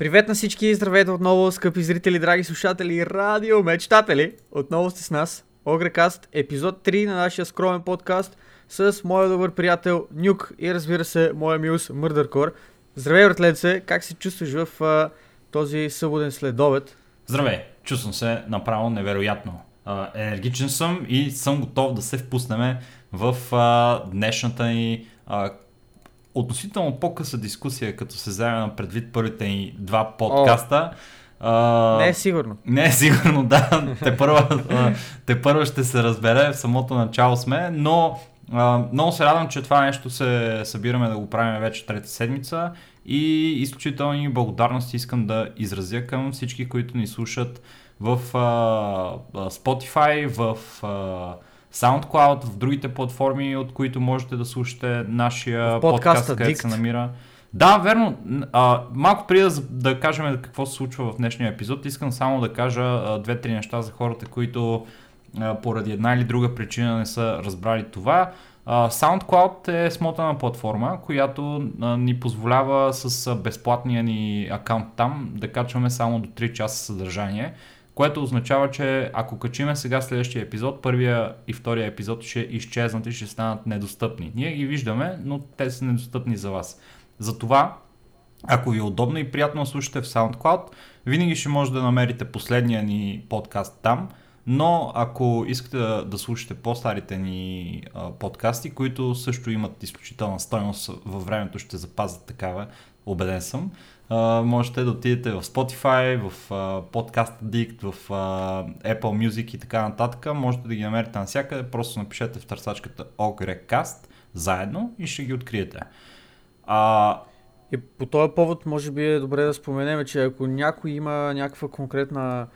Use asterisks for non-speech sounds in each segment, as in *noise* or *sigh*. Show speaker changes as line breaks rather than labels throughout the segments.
Привет на всички, здравейте отново, скъпи зрители, драги слушатели и радиомечтатели! Отново сте с нас, Огрекаст, епизод 3 на нашия скромен подкаст с моя добър приятел Нюк и разбира се, моя мюс Мърдъркор. Здравей, братленце, как се чувстваш в а, този събуден следобед?
Здравей, чувствам се направо невероятно. А, енергичен съм и съм готов да се впуснем в а, днешната ни а, относително по-къса дискусия, като се вземе предвид първите ни два подкаста.
А, не е сигурно.
Не е сигурно, *laughs* да. Те първа, те първа ще се разбере, в самото начало сме, но а, много се радвам, че това нещо се събираме да го правим вече трета седмица и изключителни благодарности искам да изразя към всички, които ни слушат в а, Spotify, в а, SoundCloud, в другите платформи, от които можете да слушате нашия подкаст, където се намира. Да, верно. А, малко преди да, да кажем какво се случва в днешния епизод, искам само да кажа две-три неща за хората, които а, поради една или друга причина не са разбрали това. А, SoundCloud е смотана платформа, която а, ни позволява с безплатния ни акаунт там да качваме само до 3 часа съдържание което означава, че ако качиме сега следващия епизод, първия и втория епизод ще изчезнат и ще станат недостъпни. Ние ги виждаме, но те са недостъпни за вас. Затова, ако ви е удобно и приятно слушате в SoundCloud, винаги ще може да намерите последния ни подкаст там, но ако искате да, да слушате по-старите ни а, подкасти, които също имат изключителна стойност във времето, ще запазят такава, убеден съм, Можете да отидете в Spotify, в uh, Podcast Addict, в uh, Apple Music и така нататък. Можете да ги намерите навсякъде. Просто напишете в търсачката Ogrecast заедно и ще ги откриете.
Uh, и по този повод може би е добре да споменем, че ако някой има някаква конкретна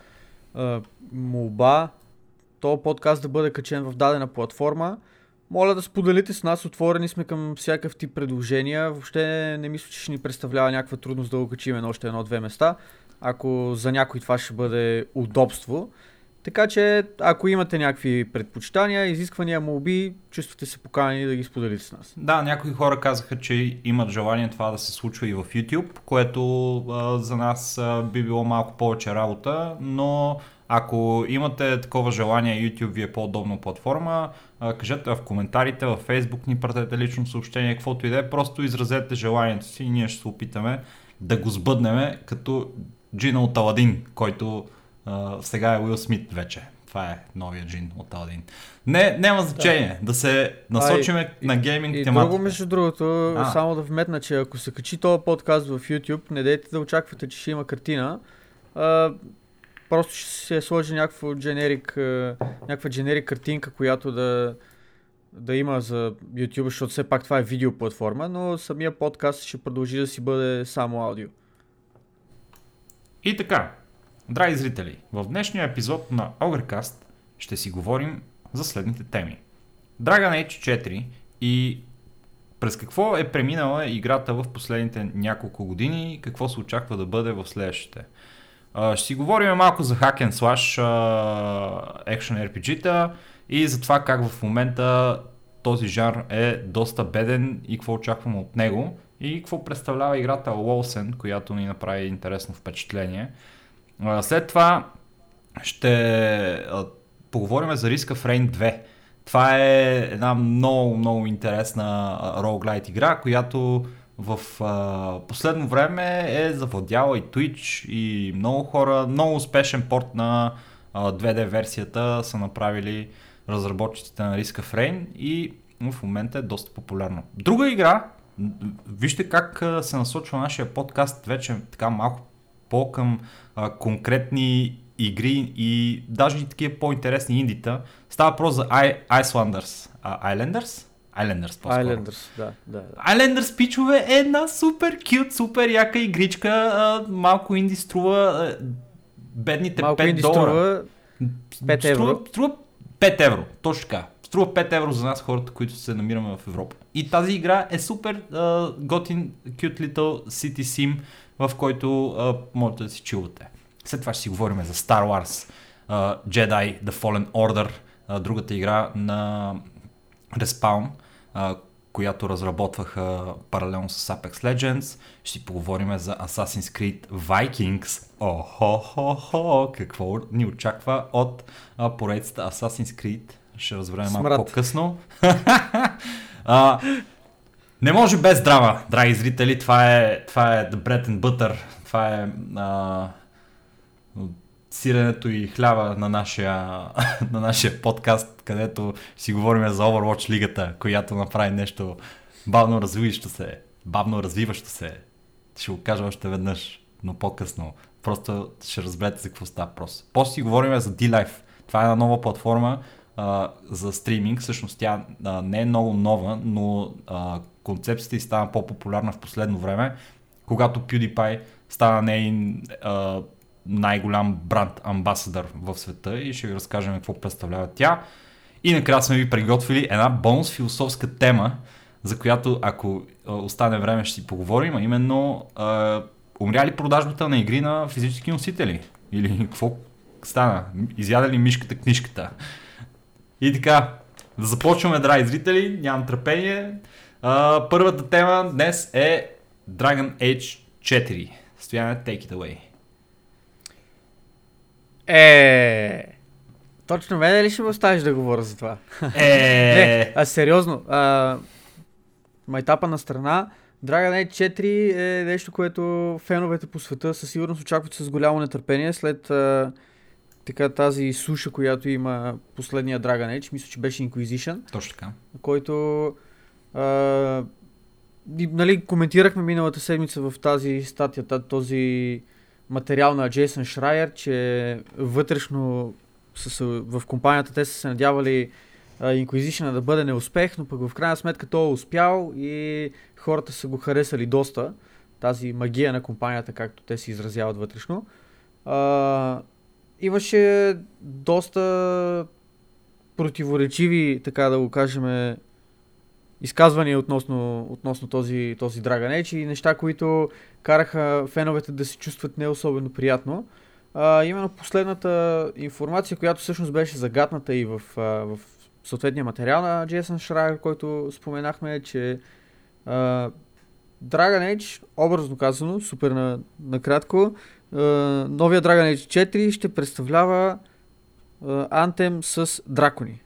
молба, то подкаст да бъде качен в дадена платформа, моля да споделите с нас, отворени сме към всякакъв тип предложения. Въобще не, мисля, че ще ни представлява някаква трудност да го качим на още едно-две места, ако за някой това ще бъде удобство. Така че, ако имате някакви предпочитания, изисквания, молби, чувствате се поканени да ги споделите с нас.
Да, някои хора казаха, че имат желание това да се случва и в YouTube, което а, за нас а, би било малко повече работа, но ако имате такова желание, YouTube ви е по-удобна платформа, кажете в коментарите, в Facebook ни пратете лично съобщение, каквото и да е, просто изразете желанието си и ние ще се опитаме да го сбъднем като Джина от Аладин, който а, сега е Уил Смит вече. Това е новия джин от Аладин. Не, няма значение да, да се насочиме а, на гейминг
и, тематика. И друго между другото, а. само да вметна, че ако се качи този подкаст в YouTube, не дайте да очаквате, че ще има картина. А, просто ще се сложи някаква дженерик, някаква дженерик картинка, която да, да има за YouTube, защото все пак това е видеоплатформа, но самия подкаст ще продължи да си бъде само аудио.
И така, драги зрители, в днешния епизод на Ogrecast ще си говорим за следните теми. Dragon Age 4 и през какво е преминала играта в последните няколко години и какво се очаква да бъде в следващите. Ще си говорим малко за Hack and Slash uh, Action RPG-та и за това как в момента този жанр е доста беден и какво очакваме от него и какво представлява играта Лолсен, която ни направи интересно впечатление. Uh, след това ще поговорим за риска в Rain 2. Това е една много, много интересна roguelite игра, която в а, последно време е завладяла и Twitch и много хора, много успешен порт на а, 2D версията са направили разработчиците на Risk of Rain и в момента е доста популярно. Друга игра, вижте как се насочва нашия подкаст вече така малко по към конкретни игри и даже и такива по-интересни индита. Става въпрос за I- Icelanders. Uh, Islanders? Islanders
по-скоро. Islanders, да, да.
Islanders, пичове, е една супер кют, супер яка игричка. А, малко инди струва а, бедните малко 5 долара.
Струва 5 евро. Струва,
струва 5 евро, точно така. Струва 5 евро за нас, хората, които се намираме в Европа. И тази игра е супер uh, готин, cute little city sim, в който uh, можете да си чувате. След това ще си говорим за Star Wars, uh, Jedi, The Fallen Order, uh, другата игра на Respawn, която разработваха паралелно с Apex Legends. Ще си поговорим за Assassin's Creed Vikings. Охо-хо-хо! Какво ни очаква от а, поредицата Assassin's Creed? Ще разберем малко по-късно. *laughs* а, не може без драма, драги зрители. Това е, това е the bread and butter. Това е а, сиренето и хляба на нашия, *laughs* на нашия подкаст, където си говорим за Overwatch лигата, която направи нещо бавно развиващо се, бавно развиващо се. Ще го кажа още веднъж, но по-късно. Просто ще разберете за какво става просто. После си говорим за D-Life. Това е една нова платформа а, за стриминг. Всъщност тя а, не е много нова, но а, концепцията и стана по-популярна в последно време, когато PewDiePie стана нейн най-голям бранд амбасадър в света и ще ви разкажем какво представлява тя. И накрая сме ви приготвили една бонус философска тема, за която ако остане време ще си поговорим, а именно а, умря ли продажбата на игри на физически носители? Или какво стана? Изяда ли мишката книжката? И така, да започваме, драги зрители, нямам търпение. А, първата тема днес е Dragon Age 4. Стояне, take it away.
Е, точно мене ли ще ме оставиш да говоря за това?
Е, *laughs*
Не, а сериозно, а, майтапа на страна, Dragon Age 4 е нещо, което феновете по света със сигурност очакват с голямо нетърпение след а, така тази суша, която има последния Dragon Age, мисля, че беше Inquisition,
точно така.
който а, и, нали, коментирахме миналата седмица в тази статия, този материал на Джейсън Шрайер, че вътрешно с, в компанията те са се надявали Inquisition да бъде неуспех, но пък в крайна сметка той е успял и хората са го харесали доста. Тази магия на компанията, както те се изразяват вътрешно. А, имаше доста противоречиви, така да го кажем, изказвания относно, относно този, този Dragon Age и неща, които караха феновете да се чувстват не особено приятно. А, именно последната информация, която всъщност беше загатната и в, а, в съответния материал на Джейсън Шрайер, който споменахме, е, че а, Dragon Age, образно казано, супер на, накратко, а, новия Dragon Age 4 ще представлява Антем с дракони.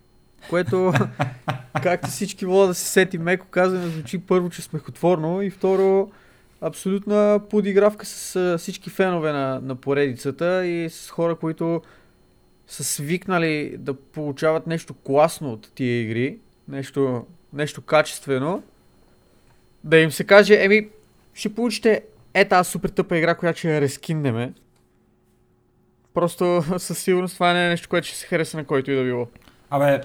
Което, *laughs* както всички могат да се сети, меко казано, звучи първо, че смехотворно и второ, абсолютна подигравка с всички фенове на, на поредицата и с хора, които са свикнали да получават нещо класно от тия игри, нещо, нещо качествено, да им се каже, еми, ще получите е тази супер тъпа игра, която ще я рескиннеме. Просто *laughs* със сигурност това не е нещо, което ще се хареса на който и да било.
Абе,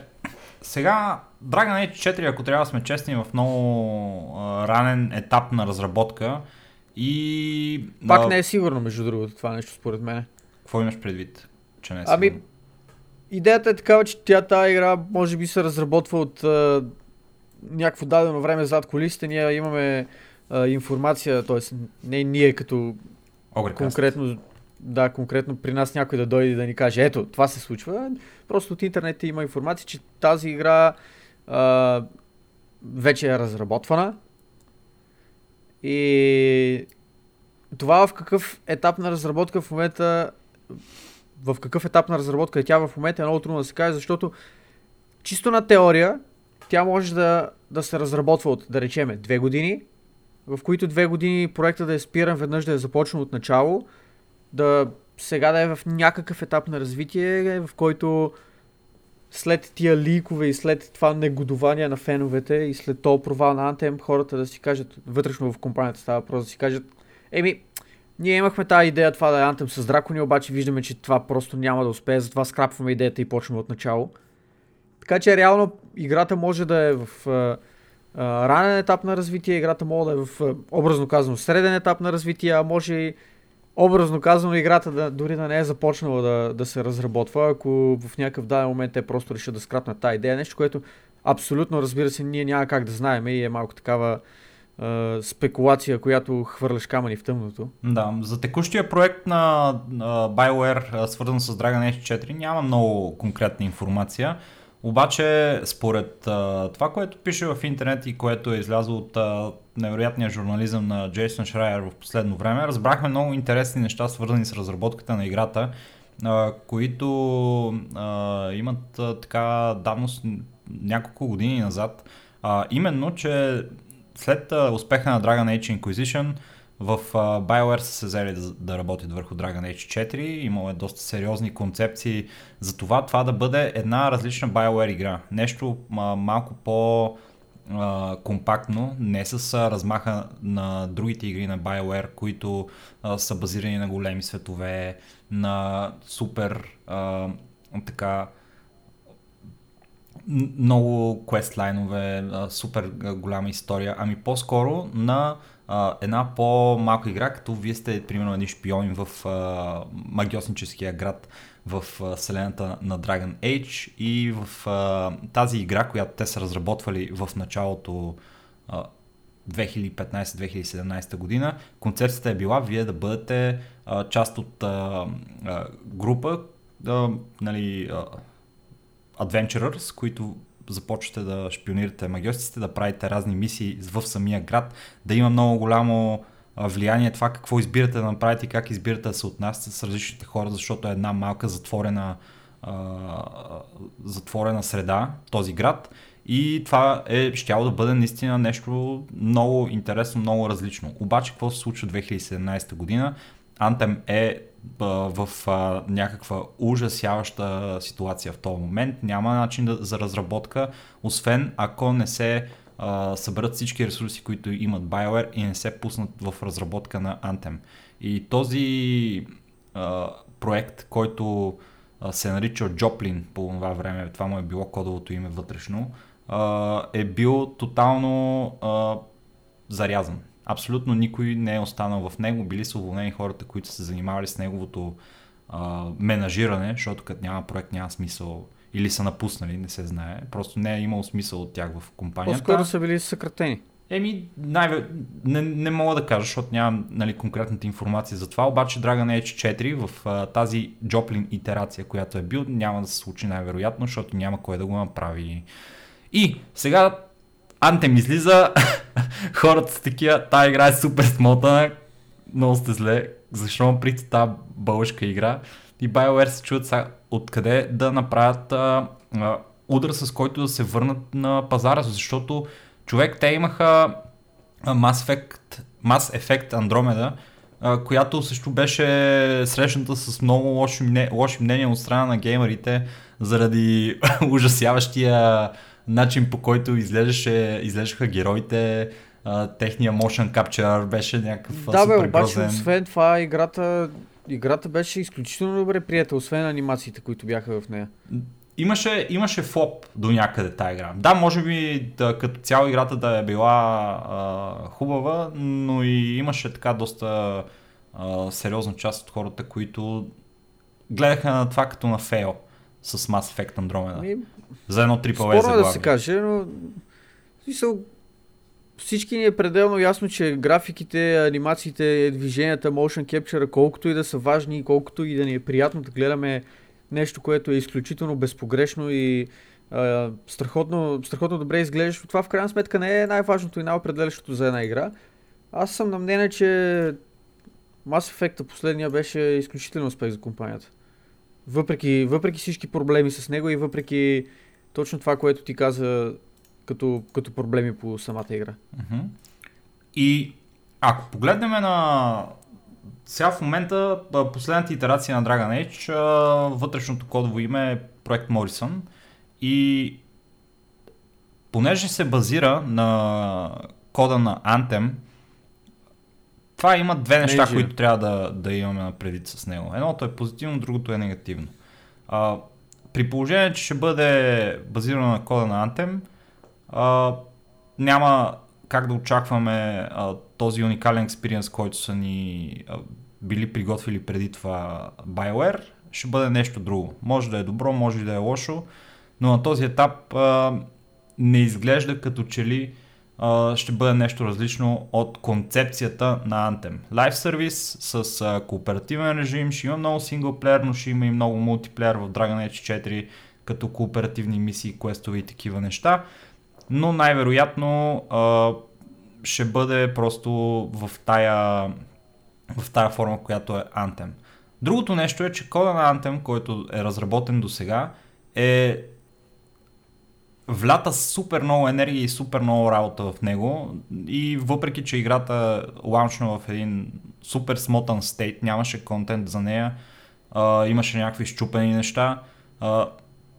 сега Dragon Age 4, ако трябва да сме честни, в много а, ранен етап на разработка и...
Пак а... не е сигурно, между другото, това нещо според мен.
Какво имаш предвид, че не е
Ами, идеята е такава, че тя тази игра може би се разработва от а, някакво дадено време зад колисите. Ние имаме а, информация, т.е. не ние като
Огрекаст.
конкретно да, конкретно при нас някой да дойде да ни каже, ето, това се случва. Просто от интернет има информация, че тази игра а, вече е разработвана. И това в какъв етап на разработка в момента в какъв етап на разработка е тя в момента е много трудно да се каже, защото чисто на теория тя може да, да се разработва от, да речеме, две години, в които две години проекта да е спиран, веднъж да е започнал от начало, да сега да е в някакъв етап на развитие, в който след тия ликове и след това негодование на феновете и след този провал на Anthem, хората да си кажат, вътрешно в компанията става въпрос да си кажат, еми, ние имахме тази идея това да е Anthem с дракони, обаче виждаме, че това просто няма да успее, затова скрапваме идеята и почваме от начало. Така че реално играта може да е в ранен етап на развитие, играта може да е в, образно казано, среден етап на развитие, а може и образно казано, играта да, дори да не е започнала да, да се разработва, ако в някакъв даден момент те просто решат да скрапнат тази идея. Нещо, което абсолютно, разбира се, ние няма как да знаем и е малко такава е, спекулация, която хвърляш камъни в тъмното.
Да, за текущия проект на BioWare, свързан с Dragon Age 4, няма много конкретна информация, Обаче, според а, това, което пише в интернет и което е излязло от а, невероятния журнализъм на Джейсон Шрайер в последно време, разбрахме много интересни неща, свързани с разработката на играта, а, които а, имат а, така давност няколко години назад. А, именно, че след а, успеха на Dragon Age Inquisition, в uh, BioWare са се взели да, да работят върху Dragon Age 4, имало е доста сериозни концепции за това, това да бъде една различна BioWare игра. Нещо а, малко по а, компактно, не с а, размаха на другите игри на BioWare, които а, са базирани на големи светове, на супер а, така много квестлайнове, супер голяма история, ами по-скоро на една по-малка игра, като вие сте примерно едни шпиони в а, магиосническия град в а, вселената на Dragon Age и в а, тази игра, която те са разработвали в началото а, 2015-2017 година, концепцията е била вие да бъдете а, част от а, а, група, а, нали, а, adventurers, които започвате да шпионирате магиостите, да правите разни мисии в самия град, да има много голямо влияние това какво избирате да направите и как избирате да се отнасяте с различните хора, защото е една малка затворена, затворена среда, този град. И това е щяло да бъде наистина нещо много интересно, много различно. Обаче какво се случва 2017 година? Anthem е в а, някаква ужасяваща ситуация в този момент. Няма начин да, за разработка, освен ако не се а, съберат всички ресурси, които имат BioWare и не се пуснат в разработка на Anthem. И този а, проект, който а, се нарича Joplin по това време, това му е било кодовото име вътрешно, а, е бил тотално а, зарязан абсолютно никой не е останал в него, били са уволнени хората, които са се занимавали с неговото а, менажиране, защото като няма проект няма смисъл или са напуснали, не се знае. Просто не е имало смисъл от тях в компанията.
По-скоро са били съкратени.
Еми, най- не, не мога да кажа, защото нямам нали, конкретната информация за това, обаче Dragon Age 4 в а, тази Joplin итерация, която е бил, няма да се случи най-вероятно, защото няма кой да го направи. И сега Антем излиза, *laughs* хората са такива, тази игра е супер смотана, много сте зле, защо прити тази бълшка игра. И BioWare се чуят сега откъде да направят а, а, удар, с който да се върнат на пазара, защото човек, те имаха Mass Effect, Mass Effect Andromeda, а, която също беше срещната с много лоши, лоши мнения от страна на геймерите заради *laughs* ужасяващия начин по който изглеждаше, изглеждаха героите, а, техния motion capture беше някакъв
Да бе, обаче освен това играта, играта беше изключително добре прията, освен анимациите, които бяха в нея.
Имаше, имаше флоп до някъде тази игра. Да, може би да, като цяло играта да е била а, хубава, но и имаше така доста а, сериозна част от хората, които гледаха на това като на фейл с Mass Effect Andromeda. Ми, за едно AAA
Спорно да се каже, но смисъл, всички ни е пределно ясно, че графиките, анимациите, движенията, motion capture, колкото и да са важни, колкото и да ни е приятно да гледаме нещо, което е изключително безпогрешно и а, страхотно, страхотно добре изглеждащо, това в крайна сметка не е най-важното и най-определящото за една игра. Аз съм на мнение, че Mass Effect последния беше изключително успех за компанията. Въпреки, въпреки всички проблеми с него и въпреки точно това, което ти каза като, като проблеми по самата игра.
Uh-huh. И ако погледнем на сега в момента последната итерация на Dragon Age, вътрешното кодово име е проект Morrison и понеже се базира на кода на Anthem, това има две неща, Major. които трябва да, да имаме на предвид с него. Едното е позитивно, другото е негативно. А, при положение, че ще бъде базирано на кода на Anthem, а, няма как да очакваме а, този уникален експириенс, който са ни а, били приготвили преди това BioWare, ще бъде нещо друго. Може да е добро, може да е лошо, но на този етап а, не изглежда като че ли ще бъде нещо различно от концепцията на Anthem. Live сервис с кооперативен режим, ще има много синглплеер, но ще има и много мултиплеер в Dragon Age 4. като кооперативни мисии, квестове и такива неща. Но най-вероятно ще бъде просто в тая, в тая форма, която е Anthem. Другото нещо е, че кода на Anthem, който е разработен до сега, е влята супер много енергия и супер много работа в него. И въпреки, че играта лаунчна в един супер смотан стейт, нямаше контент за нея, а, имаше някакви щупени неща, а,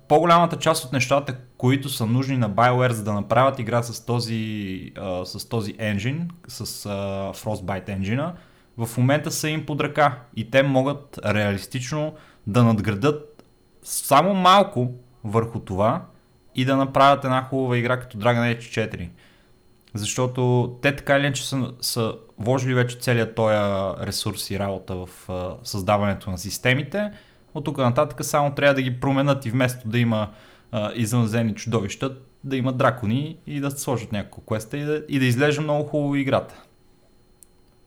по-голямата част от нещата, които са нужни на BioWare за да направят игра с този, а, с този engine, с а, Frostbite engine в момента са им под ръка. И те могат реалистично да надградат само малко върху това и да направят една хубава игра като Dragon Age 4. Защото те така или иначе са, са вложили вече целият този ресурс и работа в а, създаването на системите. От тук нататък само трябва да ги променят и вместо да има а, извънземни чудовища, да има дракони и да сложат няколко квеста и да, и да изглежда много хубаво играта.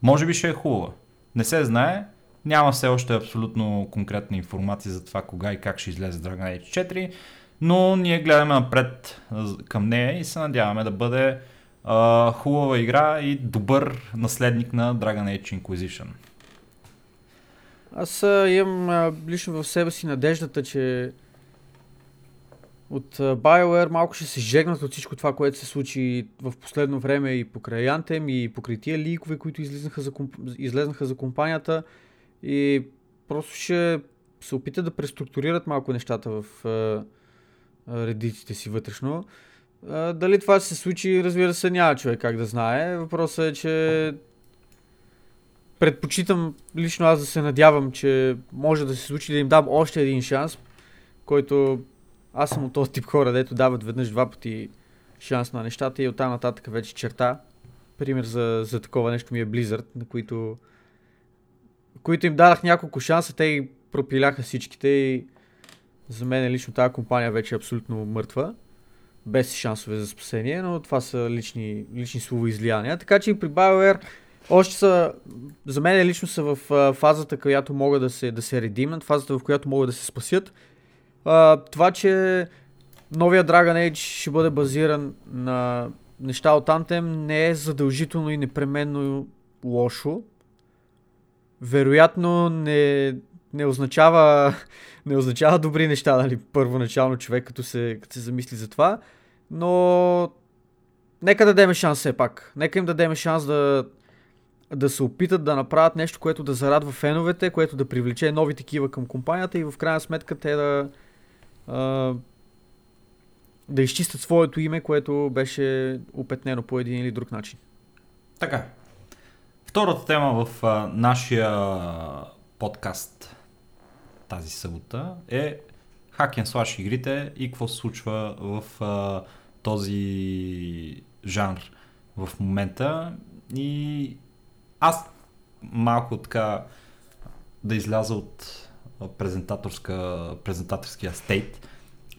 Може би ще е хубава. Не се знае, няма все още абсолютно конкретна информация за това кога и как ще излезе Dragon Age 4, но ние гледаме напред към нея и се надяваме да бъде а, хубава игра и добър наследник на Dragon Age Inquisition.
Аз а, имам а, лично в себе си надеждата, че от BioWare малко ще се жегнат от всичко това, което се случи в последно време и покрай Anthem и покрай тия ликове, които излезнаха за, комп... излезнаха за компанията и просто ще се опитат да преструктурират малко нещата в редиците си вътрешно. Дали това ще се случи, разбира се, няма човек как да знае. Въпросът е, че предпочитам лично аз да се надявам, че може да се случи да им дам още един шанс, който аз съм от този тип хора, дето дават веднъж два пъти шанс на нещата и оттам нататък вече черта. Пример за, за такова нещо ми е Blizzard, на които, които им дадах няколко шанса, те пропиляха всичките и за мен лично тази компания вече е абсолютно мъртва. Без шансове за спасение, но това са лични, лични словоизлияния. Така че и при BioWare още са, за мен лично са в фазата, която могат да се, да се редимнат, фазата в която могат да се спасят а, това, че новия Dragon Age ще бъде базиран на неща от Anthem не е задължително и непременно лошо. Вероятно не, не означава не означава добри неща, нали, първоначално човек, като се, като се замисли за това, но нека да дадем шанс все пак. Нека им дадем шанс да, да се опитат да направят нещо, което да зарадва феновете, което да привлече нови такива към компанията и в крайна сметка те да, да изчистят своето име, което беше опетнено по един или друг начин.
Така. Втората тема в а, нашия подкаст тази събота е хакен слаш игрите и какво се случва в а, този жанр в момента. И аз малко така да изляза от презентаторска, презентаторския стейт.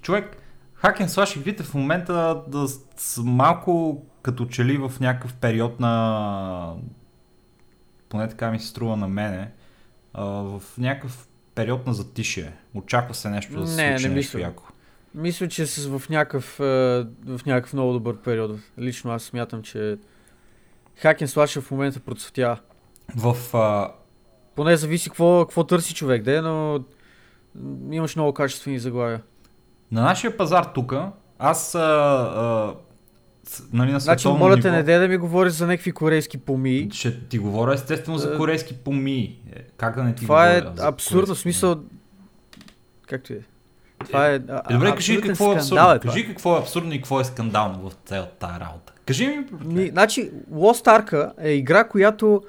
Човек, хакен слаш игрите в момента да са малко като че ли в някакъв период на поне така ми се струва на мене в някакъв период на затишие. Очаква се нещо да се
не,
случи
не
нещо
мисля.
яко.
Мисля, че с в някакъв, в някакъв много добър период. Лично аз смятам, че хакен слаш в момента процъфтява.
В а,
поне зависи какво, какво търси човек, да, но имаш много качествени заглавия.
На нашия пазар тук, аз а, а, нали, на
Значи, моля те, не дай да ми говориш за някакви корейски помии.
Ще ти говоря естествено за корейски помии. Е, как да не ти
Това е
говоря
абсурдно, смисъл... Както е. Това е.
Е добре, кажи какво е
абсурдно.
Е кажи какво е абсурдно и какво е скандално в цялата тази работа. Кажи ми.
ми значи, Lost Ark е игра, която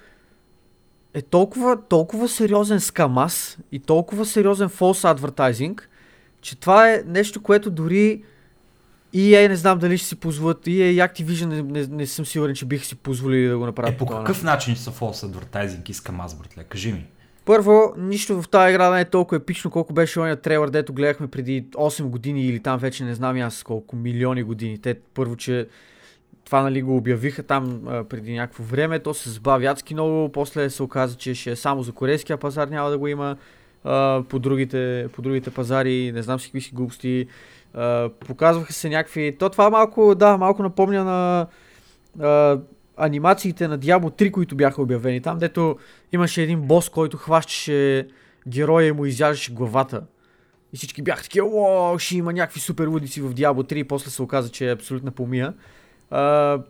е толкова, толкова сериозен скамас и толкова сериозен false advertising, че това е нещо, което дори EA не знам дали ще си позволят, EA и Activision не, не, не съм сигурен, че бих си позволили да го направят.
Е, по какъв начин са false advertising искам аз, братле? Кажи ми.
Първо, нищо в тази игра не е толкова епично, колко беше ония трейлър, дето гледахме преди 8 години или там вече не знам аз колко милиони години. Те първо, че това нали го обявиха там а, преди някакво време, то се забави адски много, после се оказа, че ще е само за корейския пазар, няма да го има. а, по, другите, по другите пазари, не знам си какви си глупости. Показваха се някакви... То това малко, да, малко напомня на а, анимациите на Diablo 3, които бяха обявени. Там, дето имаше един бос, който хващаше героя и му изяждаше главата. И всички бяха такива, о, ще има някакви супер лудици в Diablo 3 и после се оказа, че е абсолютна помия. Uh,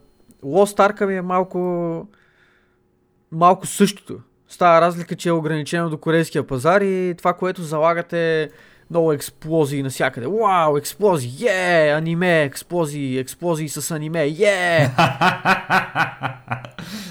Lost Ark ми е малко малко същото. Става разлика, че е ограничено до корейския пазар и това, което залагате много експлозии навсякъде. Вау, експлозии, е, yeah! аниме, експлозии, експлозии с аниме, е! Yeah! *laughs*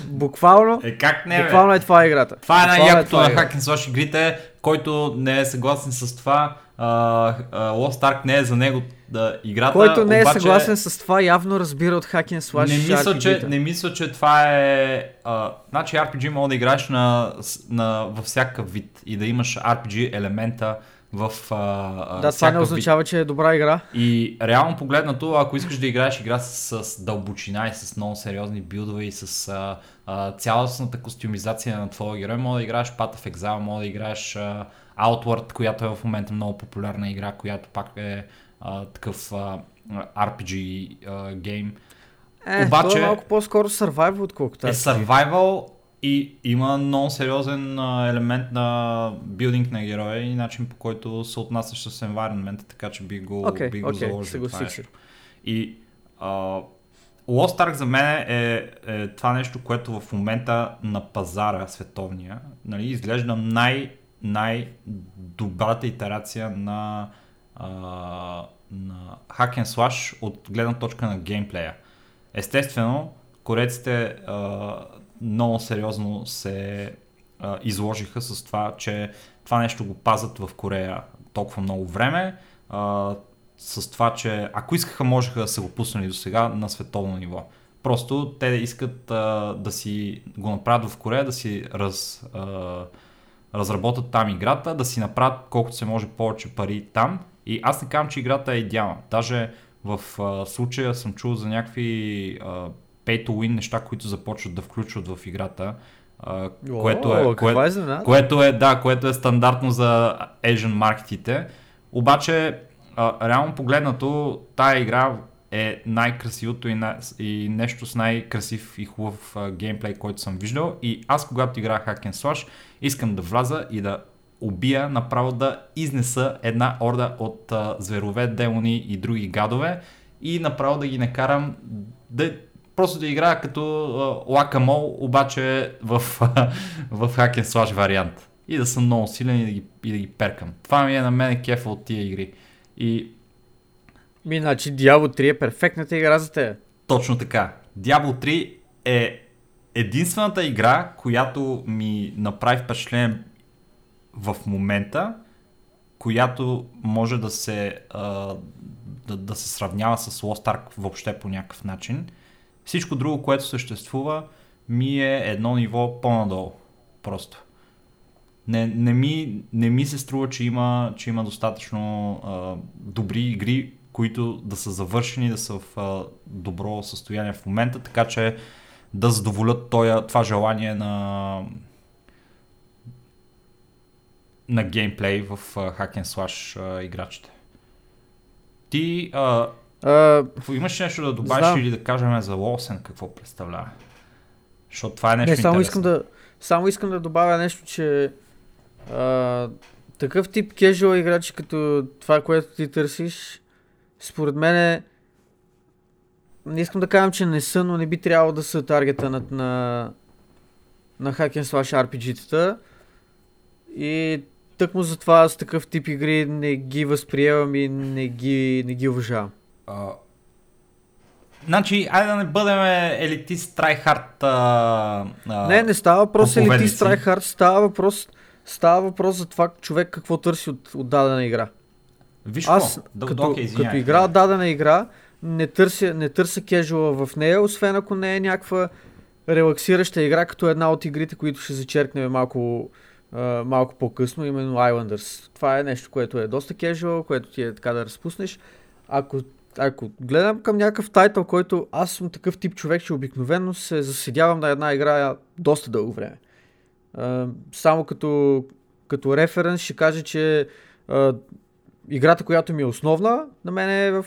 буквално,
е, как не,
буквално е това играта.
Това е най-якото е на Hack and игрите, който не е съгласен с това, uh, uh, Lost Ark не е за него да играта.
Който не
е
обаче... съгласен с това, явно разбира от Hack and Slash
не мисля, че, не мисля, че това е... Uh, значи RPG мога да играеш на, на, във всякакъв вид и да имаш RPG елемента в
а, Да, това не означава, че е добра игра.
И реално погледнато, ако искаш да играеш игра с, с дълбочина и с много сериозни билдове и с а, а, цялостната костюмизация на твоя герой, може да играеш Path of Exile, може да играеш а, Outward, която е в момента много популярна игра, която пак е а, такъв а, RPG а, гейм.
Е, Обаче, е малко по-скоро survival, отколкото
е survival и има много сериозен елемент на билдинг на героя и начин по който се отнасяш с environment, така че би го, okay, би го okay, заложил това нещо. И а, Lost Ark за мен е, е това нещо, което в момента на пазара световния нали, изглежда най- най-добрата итерация на, а, на Hack and Slash от гледна точка на геймплея. Естествено, кореците а, много сериозно се а, изложиха с това, че това нещо го пазят в Корея толкова много време. А, с това, че ако искаха, можеха да са го пуснали до сега на световно ниво. Просто те искат а, да си го направят в Корея, да си раз, а, разработят там играта, да си направят колкото се може повече пари там. И аз не казвам, че играта е идеална. Даже в а, случая съм чул за някакви а, pay to win неща, които започват да включват в играта. О, което, е, кое, е което е, да, което е стандартно за Asian маркетите. Обаче, а, реално погледнато, тая игра е най-красивото и, най- и нещо с най-красив и хубав а, геймплей, който съм виждал. И аз, когато играх Hack and Slash, искам да вляза и да убия, направо да изнеса една орда от а, зверове, демони и други гадове и направо да ги накарам да просто да играя като лакамол, обаче в, в Hack and Slash вариант. И да съм много силен и да ги, и да ги перкам. Това ми е на мен кефа от тия игри. И...
Ми, значи Diablo 3 е перфектната игра за те.
Точно така. Diablo 3 е единствената игра, която ми направи впечатление в момента, която може да се, а, да, да се сравнява с Lost Ark въобще по някакъв начин. Всичко друго, което съществува, ми е едно ниво по-надолу. Просто. Не, не, ми, не ми се струва, че има, че има достатъчно а, добри игри, които да са завършени, да са в а, добро състояние в момента, така че да задоволят тоя, това желание на на геймплей в uh, Hack and Slash uh, играчите. Ти uh, Uh, Имаш нещо да добавиш знам. или да кажем за Лосен какво представлява? Защото това е нещо
Не,
само
искам, да, само искам да добавя нещо, че а, такъв тип кежуал играчи като това, което ти търсиш, според мен е не искам да кажам, че не са, но не би трябвало да са таргета на, на, на Hack and Slash RPG-тата. И тъкмо затова с такъв тип игри не ги възприемам и не ги, не ги уважавам.
А, значи, айде да не бъдем елитист трайхард. А,
а, не, не става въпрос елитист трайхард, става въпрос, става въпрос за това човек какво търси от, от дадена игра.
Виж
Аз, да, като, okay, като игра дадена игра, не търся, не търся кежуала в нея, освен ако не е някаква релаксираща игра, като една от игрите, които ще зачеркнем малко, малко по-късно, именно Islanders. Това е нещо, което е доста кежуал, което ти е така да разпуснеш. Ако ако гледам към някакъв тайтъл, който аз съм такъв тип човек, че обикновено се заседявам на една игра доста дълго време. само като като референс ще кажа, че играта, която ми е основна, на мен е в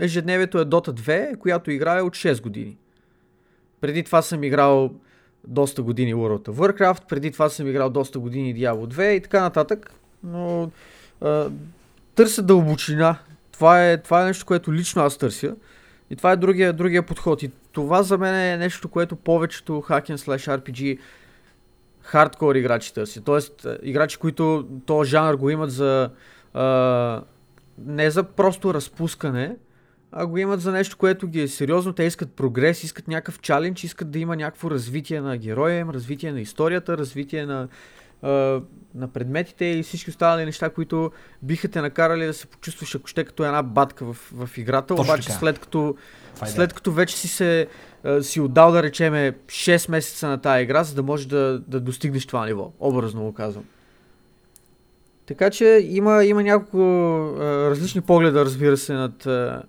ежедневието е Dota 2, която играе от 6 години. Преди това съм играл доста години World of Warcraft, преди това съм играл доста години Diablo 2 и така нататък, но а, търся дълбочина. Това е, това е нещо, което лично аз търся. И това е другия, другия подход. И това за мен е нещо, което повечето Hack Slash RPG хардкор играчи търси. Тоест, играчи, които този жанр го имат за а, не за просто разпускане, а го имат за нещо, което ги е сериозно. Те искат прогрес, искат някакъв чалендж, искат да има някакво развитие на героя им, развитие на историята, развитие на, на предметите и всички останали неща, които биха те накарали да се почувстваш, ако ще като една батка в, в играта.
Точно
Обаче
така.
след като,
е
след като вече си се а, си отдал да речеме 6 месеца на тази игра, за да можеш да, да достигнеш това ниво. Образно го казвам. Така че има, има няколко а, различни погледа, разбира се, над, а,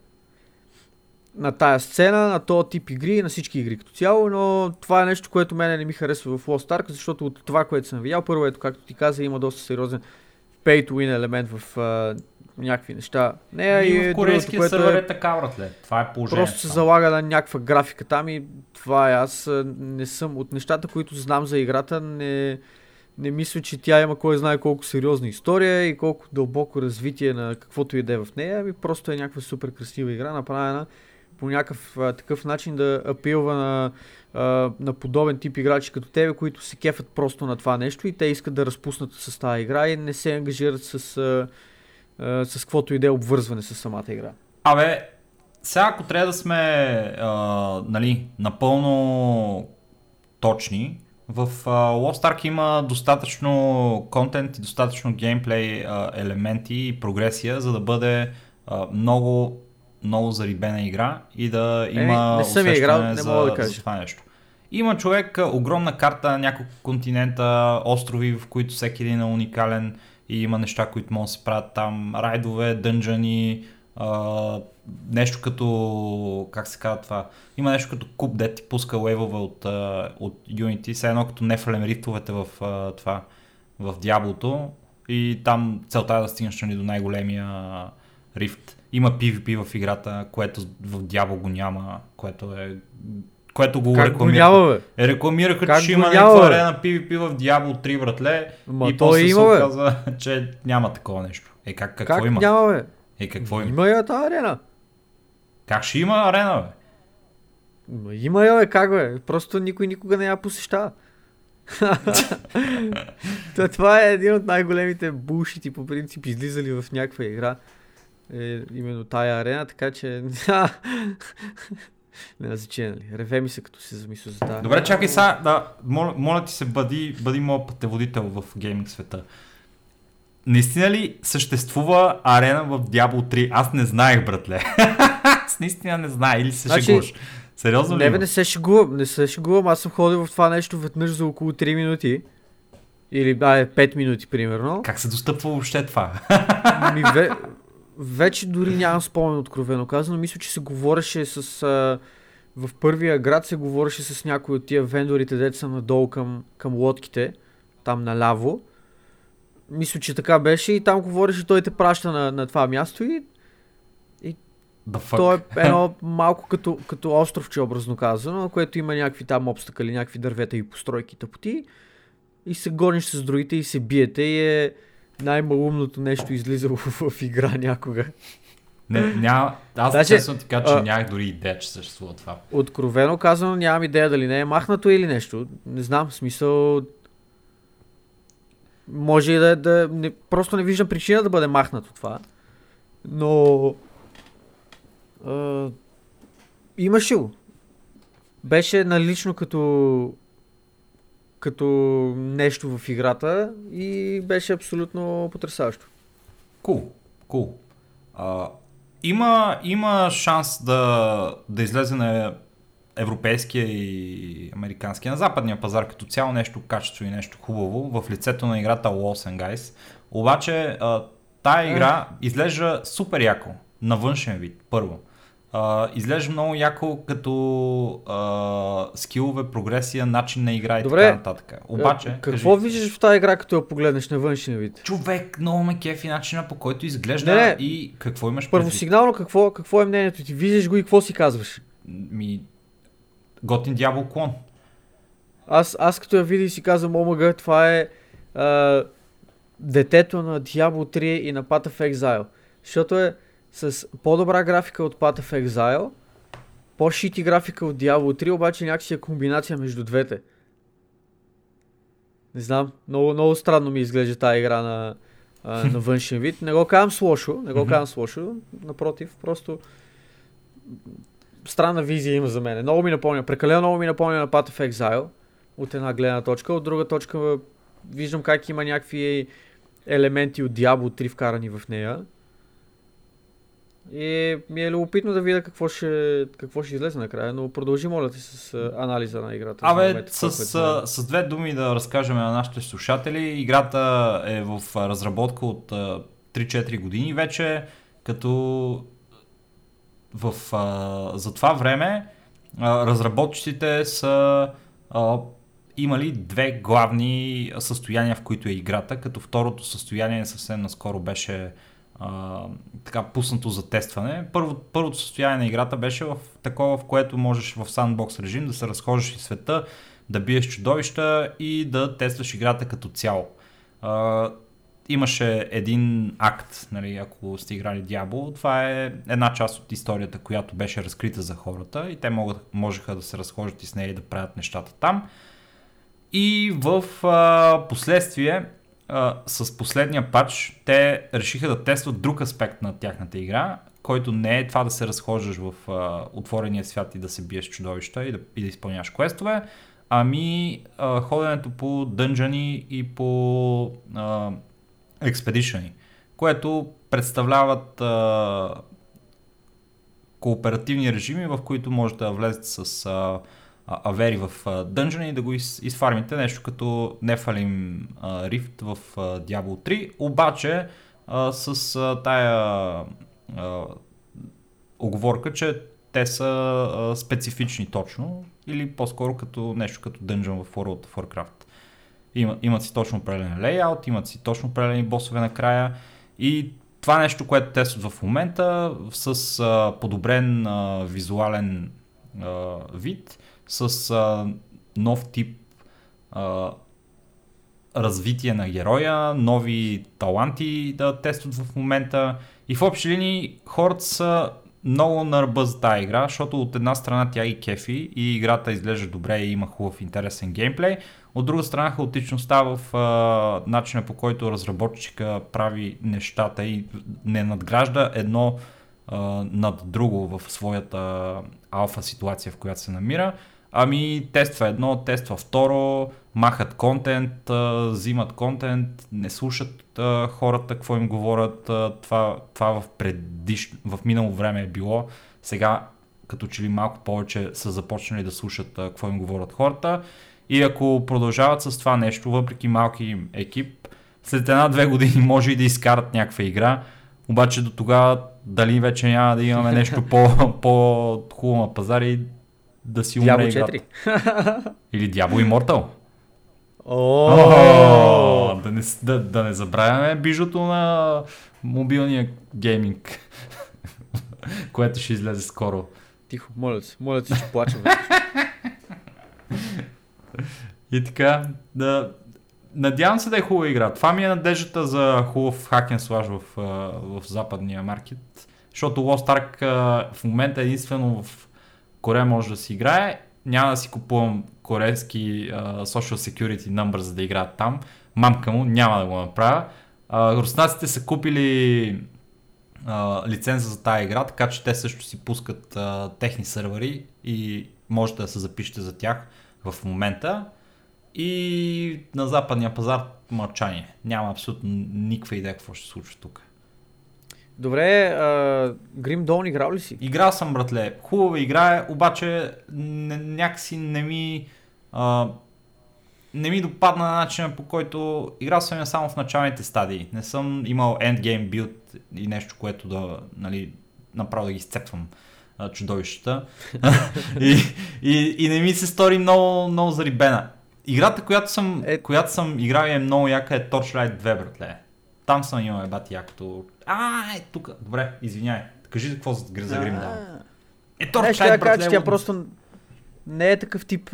на тая сцена, на този тип игри, на всички игри като цяло, но това е нещо, което мене не ми харесва в Lost Ark, защото от това, което съм видял, първо ето, както ти каза, има доста сериозен pay to win елемент в а, някакви неща. Не,
И
и
в
другото,
корейския
което
сервер
е
е така, братле. Това е положението.
Просто се
там.
залага на някаква графика там и това е. Аз не съм от нещата, които знам за играта, не, не мисля, че тя има кой знае колко сериозна история и колко дълбоко развитие на каквото и да е в нея. Ами просто е някаква супер красива игра, направена по някакъв а, такъв начин да апилва на, а, на подобен тип играчи като тебе, които се кефат просто на това нещо и те искат да разпуснат с тази игра и не се ангажират с, а, а, с каквото и да е обвързване с самата игра.
Абе, сега ако трябва да сме а, нали, напълно точни, в а, Lost Ark има достатъчно контент и достатъчно геймплей а, елементи и прогресия, за да бъде а, много, много зарибена игра и да има
не съм играл, не
за,
мога да кажа.
за това нещо. Има човек, огромна карта, няколко континента, острови, в които всеки един е уникален и има неща, които могат да се правят там, райдове, дънжани, а, нещо като, как се казва това, има нещо като куб, де ти пуска левове от, от Unity, все едно като нефалем рифтовете в това, в Диаблото и там целта е да стигнеш нали, до най-големия рифт. Има PvP в играта, което в Diablo го няма, което е което го рекламираха. Е, рекламираха,
Как
че ще има някаква арена PvP в Diablo 3, братле.
Ма
и
то
после
има,
се оказа, *laughs* че няма такова нещо. Е, как, какво
Как
има?
няма, бе?
Е, какво има?
Има я тази арена.
Как ще има арена, бе?
Ма Има я, бе, как бе? Просто никой никога не я посещава. *laughs* Това е един от най-големите булшити по принцип излизали в някаква игра. Е, именно тая арена, така че... *laughs* не значение, нали? Реве ми се като се замисля за тази.
Добре, чакай сега, да, моля, моля ти се, бъди, бъди моят пътеводител в гейминг света. Наистина ли съществува арена в Diablo 3? Аз не знаех, братле. *laughs* Аз наистина не знае, или се
Значи,
шегуваш. Сериозно ли?
Не, бе, не се шегувам, не се шегувам. Аз съм ходил в това нещо веднъж за около 3 минути. Или, да, е 5 минути, примерно.
Как се достъпва въобще това?
Ми, ве, *laughs* вече дори нямам спомен откровено казано. Мисля, че се говореше с... А, в първия град се говореше с някои от тия вендорите, деца надолу към, към лодките, там наляво. Мисля, че така беше и там говореше, той те праща на, на това място и то е *laughs* едно малко като, като островче, образно казано, което има някакви там обстъкали, някакви дървета и постройки тъпоти. И се гониш с другите и се биете и е най-малумното нещо излизало *laughs* в, игра някога.
Не, няма, аз
Значи,
честно ти кажа, че
а-
нямах дори идея, че съществува това.
Откровено казано, нямам идея дали не е махнато или нещо. Не знам, в смисъл... Може и да, да не, просто не виждам причина да бъде махнато това. Но... А, имаше го. Беше налично като като нещо в играта и беше абсолютно потрясаващо.
Кул, кул. А, има, има шанс да, да излезе на европейския и американския, на западния пазар като цяло нещо качество и нещо хубаво в лицето на играта and Guys. Обаче а, тая игра изглежда супер яко на външен вид, първо. Uh, изглежда много яко като uh, скилове, прогресия, начин на игра и
Добре.
така нататък. Обаче,
Какво
кажи,
виждаш в тази игра, като я погледнеш на външния вид?
човек, много ме кефи начина по който изглежда
Не, не.
и какво имаш
Първосигнално, какво, какво е мнението ти? Виждаш го и какво си казваш?
Ми, готин дявол клон.
Аз, аз като я видя и си казвам, омага, това е а, детето на Diablo 3 и на Path of Exile. Защото е с по-добра графика от Path of Exile, по-шити графика от Diablo 3, обаче някакси е комбинация между двете. Не знам, много, много странно ми изглежда тази игра на, а, *laughs* на външен вид. Не го казвам с лошо, не го казвам с лошо, напротив, просто странна визия има за мен. Много ми напомня, прекалено много ми напомня на Path of Exile от една гледна точка, от друга точка виждам как има някакви елементи от Diablo 3 вкарани в нея. И ми е любопитно да видя какво ще, какво ще излезе накрая, но продължи моля ти с анализа на играта.
Абе,
момента, това,
с, а, с две думи да разкажем на нашите слушатели. Играта е в разработка от а, 3-4 години вече, като в, а, за това време а, разработчиците са а, имали две главни състояния, в които е играта, като второто състояние съвсем наскоро беше така пуснато за тестване. Първо, първото състояние на играта беше в такова, в което можеш в сандбокс режим да се разхождаш из света, да биеш чудовища и да тестваш играта като цяло. А, имаше един акт, нали, ако сте играли Diablo, това е една част от историята, която беше разкрита за хората и те могат, можеха да се разхождат и с нея и да правят нещата там. И в а, последствие, а, с последния патч, те решиха да тестват друг аспект на тяхната игра, който не е това да се разхождаш в а, отворения свят и да се биеш чудовища и да, и да изпълняваш квестове, ами а, ходенето по дънжани и по експедишъни, което представляват а, кооперативни режими, в които можете да влезете с а, авери в а, дънжани и да го из, изфармите, нещо като а, Rift в Diablo 3, обаче а, с а, тая а, оговорка, че те са а, специфични точно или по-скоро като нещо като дънжън в World of Warcraft. Има, имат си точно определен лейаут, имат си точно определени босове накрая и това нещо, което тестват в момента с а, подобрен а, визуален а, вид, с а, нов тип а, развитие на героя, нови таланти да тестват в момента. И в общи линии хората са много на ръба за тази игра, защото от една страна тя ги кефи и играта изглежда добре и има хубав интересен геймплей. От друга страна хаотичността в а, начина по който разработчика прави нещата и не надгражда едно а, над друго в своята алфа ситуация, в която се намира. Ами тества едно, тества второ, махат контент, взимат контент, не слушат хората какво им говорят. Това, това в, предиш... в минало време е било. Сега като че ли малко повече са започнали да слушат какво им говорят хората. И ако продължават с това нещо, въпреки малки им екип, след една-две години може и да изкарат някаква игра, обаче до тогава дали вече няма да имаме нещо *laughs* по, по-хубаво на пазар и да си умре
Diablo
играта.
4.
Или Diablo Immortal.
О,
О, да, не, да, да не забравяме бижото на мобилния гейминг, което ще излезе скоро.
Тихо, моля се, моля се, ще плачем.
И така, да, надявам се да е хубава игра. Това ми е надеждата за хубав хакен слаж в, в западния маркет. Защото Lost Ark в момента единствено в Корея може да си играе. Няма да си купувам корейски а, social security number, за да играят там. Мамка му няма да го направя. А, руснаците са купили а, лиценза за тази игра, така че те също си пускат а, техни сървъри и можете да се запишете за тях в момента. И на западния пазар мълчание. Няма абсолютно никаква идея какво ще случва тук.
Добре, а, Grim Dawn играл ли си?
Играл съм, братле. Хубава игра е, обаче не, някакси не ми... А, не ми допадна на начина по който играл съм я само в началните стадии. Не съм имал endgame build и нещо, което да, нали, направо да ги изцепвам а, чудовищата. *laughs* и, и, и не ми се стори много, много зарибена. Играта, която съм, е... която съм играл и е много яка е Torchlight 2, братле. Там съм имал ебати якото. А, е тук. Добре, извиняй. Кажи какво за гри за Грим
Е, Torchlight, братле. Тя просто не е такъв тип...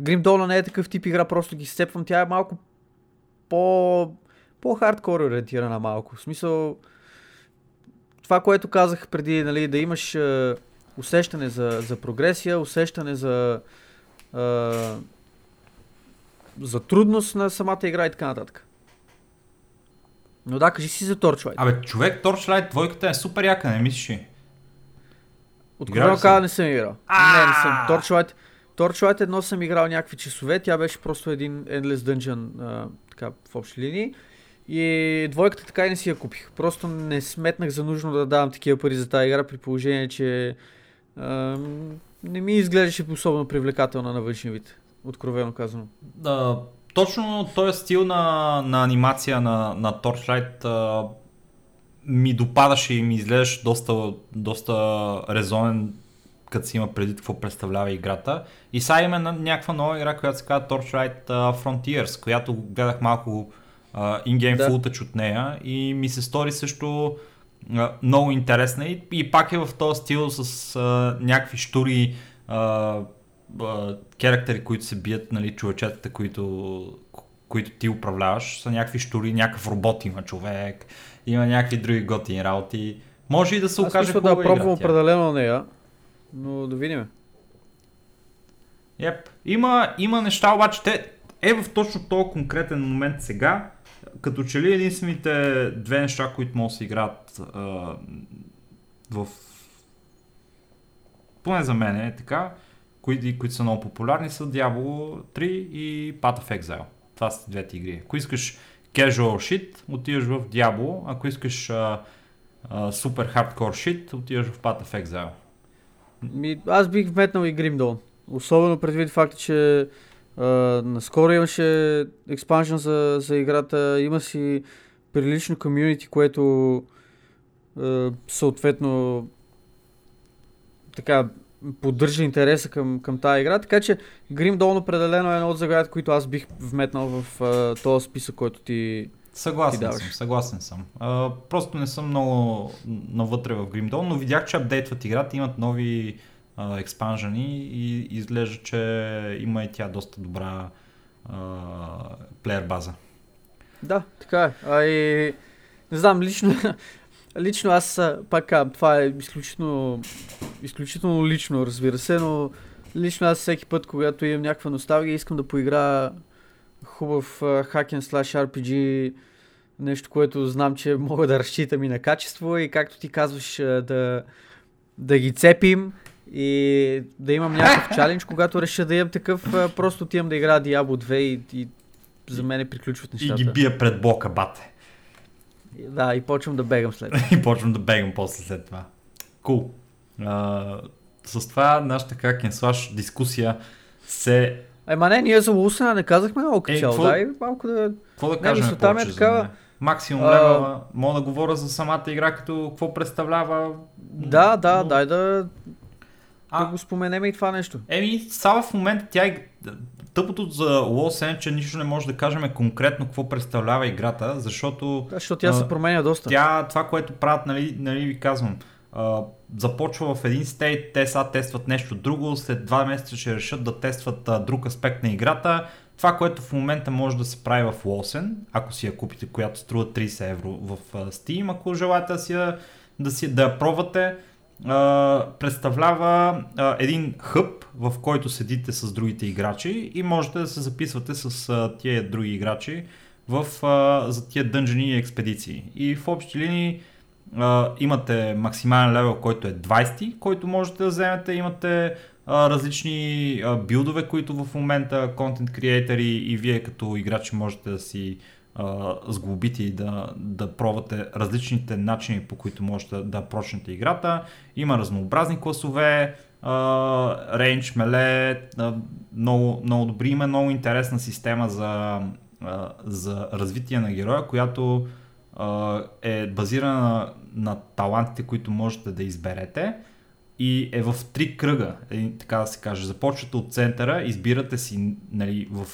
Грим Дола не е такъв тип игра, просто ги сцепвам. Тя е малко по... по-хардкор ориентирана малко. В смисъл... Това, което казах преди, нали, да имаш усещане за, за прогресия, усещане за за трудност на самата игра и така нататък. Но да, кажи си за Torchlight.
Абе, човек, Torchlight двойката е супер яка, не мислиш ли?
Откровено каза не съм играл. Не, не съм. Torchlight, Torchlight едно съм играл някакви часове, тя беше просто един Endless Dungeon а, така, в общи линии. И двойката така и не си я купих. Просто не сметнах за нужно да давам такива пари за тази игра, при положение, че а, не ми изглеждаше особено привлекателна на външен вид, откровено казано.
Да, точно този стил на, на анимация на, на Torchlight а, ми допадаше и ми изглеждаше доста, доста резонен, като си има преди какво представлява играта. И сега има някаква нова игра, която се казва Torchlight Frontiers, която гледах малко uh, да. от нея и ми се стори също много интересна и, и пак е в този стил с а, някакви штури а, а, керактери, които се бият, нали, човечетата, които, които ти управляваш, са някакви штури, някакъв робот има човек, има някакви други готини работи. Може и да се окаже
Аз да пробвам определено нея, но да видим.
Yep. Има, има неща, обаче те е в точно този конкретен момент сега, като че ли единствените две неща, които могат да се играят а, в... Поне за мен е така, които, които са много популярни са Diablo 3 и Path of Exile. Това са двете игри. Ако искаш casual shit, отиваш в Diablo, ако искаш а, а, супер хардкор shit, отиваш в Path of Exile.
Ми, аз бих вметнал и Grim Dawn. Особено предвид факта, че Uh, наскоро имаше експаншн за, за играта, има си прилично комьюнити, което uh, съответно така поддържа интереса към, към тази игра, така че Grim Dawn определено е едно от заглавията, които аз бих вметнал в uh, този списък, който ти
Съгласен
ти
съм, съгласен съм. Uh, просто не съм много навътре в Grim Dawn, но видях, че апдейтват играта, имат нови експанжени и изглежда, че има и тя доста добра плеер база.
Да, така е. А и не знам, лично, лично аз пак това е изключително, изключително лично, разбира се, но лично аз всеки път, когато имам някаква носталгия, искам да поигра хубав хакен слаш RPG, нещо, което знам, че мога да разчитам и на качество и както ти казваш да, да ги цепим и да имам някакъв *laughs* чалендж, когато реша да имам такъв, просто отивам да играя Diablo 2 и, и за мен приключват нещата.
И ги бия пред блока, бате.
Да, и почвам да бегам след
това. *laughs* и почвам да бегам после след това. Кул. Cool. с това нашата слаш дискусия се...
Ема не, ние за Лусена не казахме много. Е, Дай малко да...
Какво да кажем не, повече е такава... Максимум а... левела, мога да говоря за самата игра, като какво представлява.
Да, да, но... дай да а, да го споменем и това нещо.
Еми, сега в момента тя. Тъпото за Lost е, че нищо не може да кажем конкретно какво представлява играта, защото...
Да, защото тя а, се променя доста.
Тя, това, което правят, нали, нали ви казвам, а, започва в един стейт, те сега тестват нещо друго, след два месеца ще решат да тестват а, друг аспект на играта. Това, което в момента може да се прави в Лосен, ако си я купите, която струва 30 евро в Steam, ако желаете да си я, да, си, да я пробвате, представлява един хъб, в който седите с другите играчи и можете да се записвате с тия други играчи в, за тия дънжени експедиции. И в общи линии имате максимален левел, който е 20, който можете да вземете. Имате различни билдове, които в момента контент креатори и вие като играчи можете да си сглобите и да, да пробвате различните начини по които можете да, прочнете играта. Има разнообразни класове, рейндж, меле, много, много добри. Има много интересна система за, за развитие на героя, която а, е базирана на, на талантите, които можете да изберете и е в три кръга, е, така да се каже. Започвате от центъра, избирате си нали, в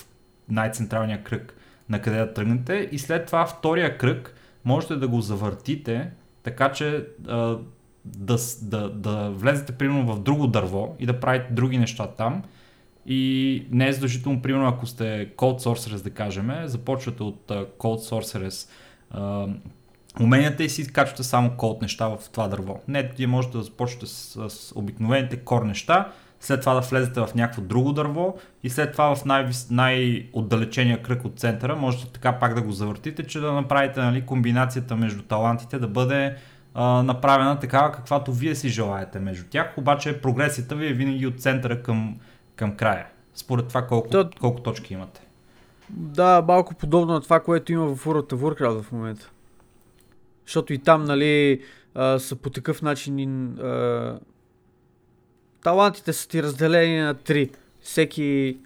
най-централния кръг на къде да тръгнете и след това втория кръг можете да го завъртите, така че а, да, да, да влезете примерно в друго дърво и да правите други неща там. И не е задължително, примерно, ако сте Cold Sorceress, да кажем, започвате от Cold Sorceress уменията и си качвате само код неща в това дърво. Не, вие можете да започнете с, с обикновените кор неща, след това да влезете в някакво друго дърво и след това в най- най-отдалечения кръг от центъра можете така пак да го завъртите, че да направите нали, комбинацията между талантите да бъде а, направена такава каквато вие си желаете между тях, обаче прогресията ви е винаги от центъра към, към края, според това колко, То... колко точки имате.
Да, малко подобно на това, което има в World of Warcraft в момента. Защото и там, нали, а, са по такъв начин а, талантите са ти разделени на три. Всеки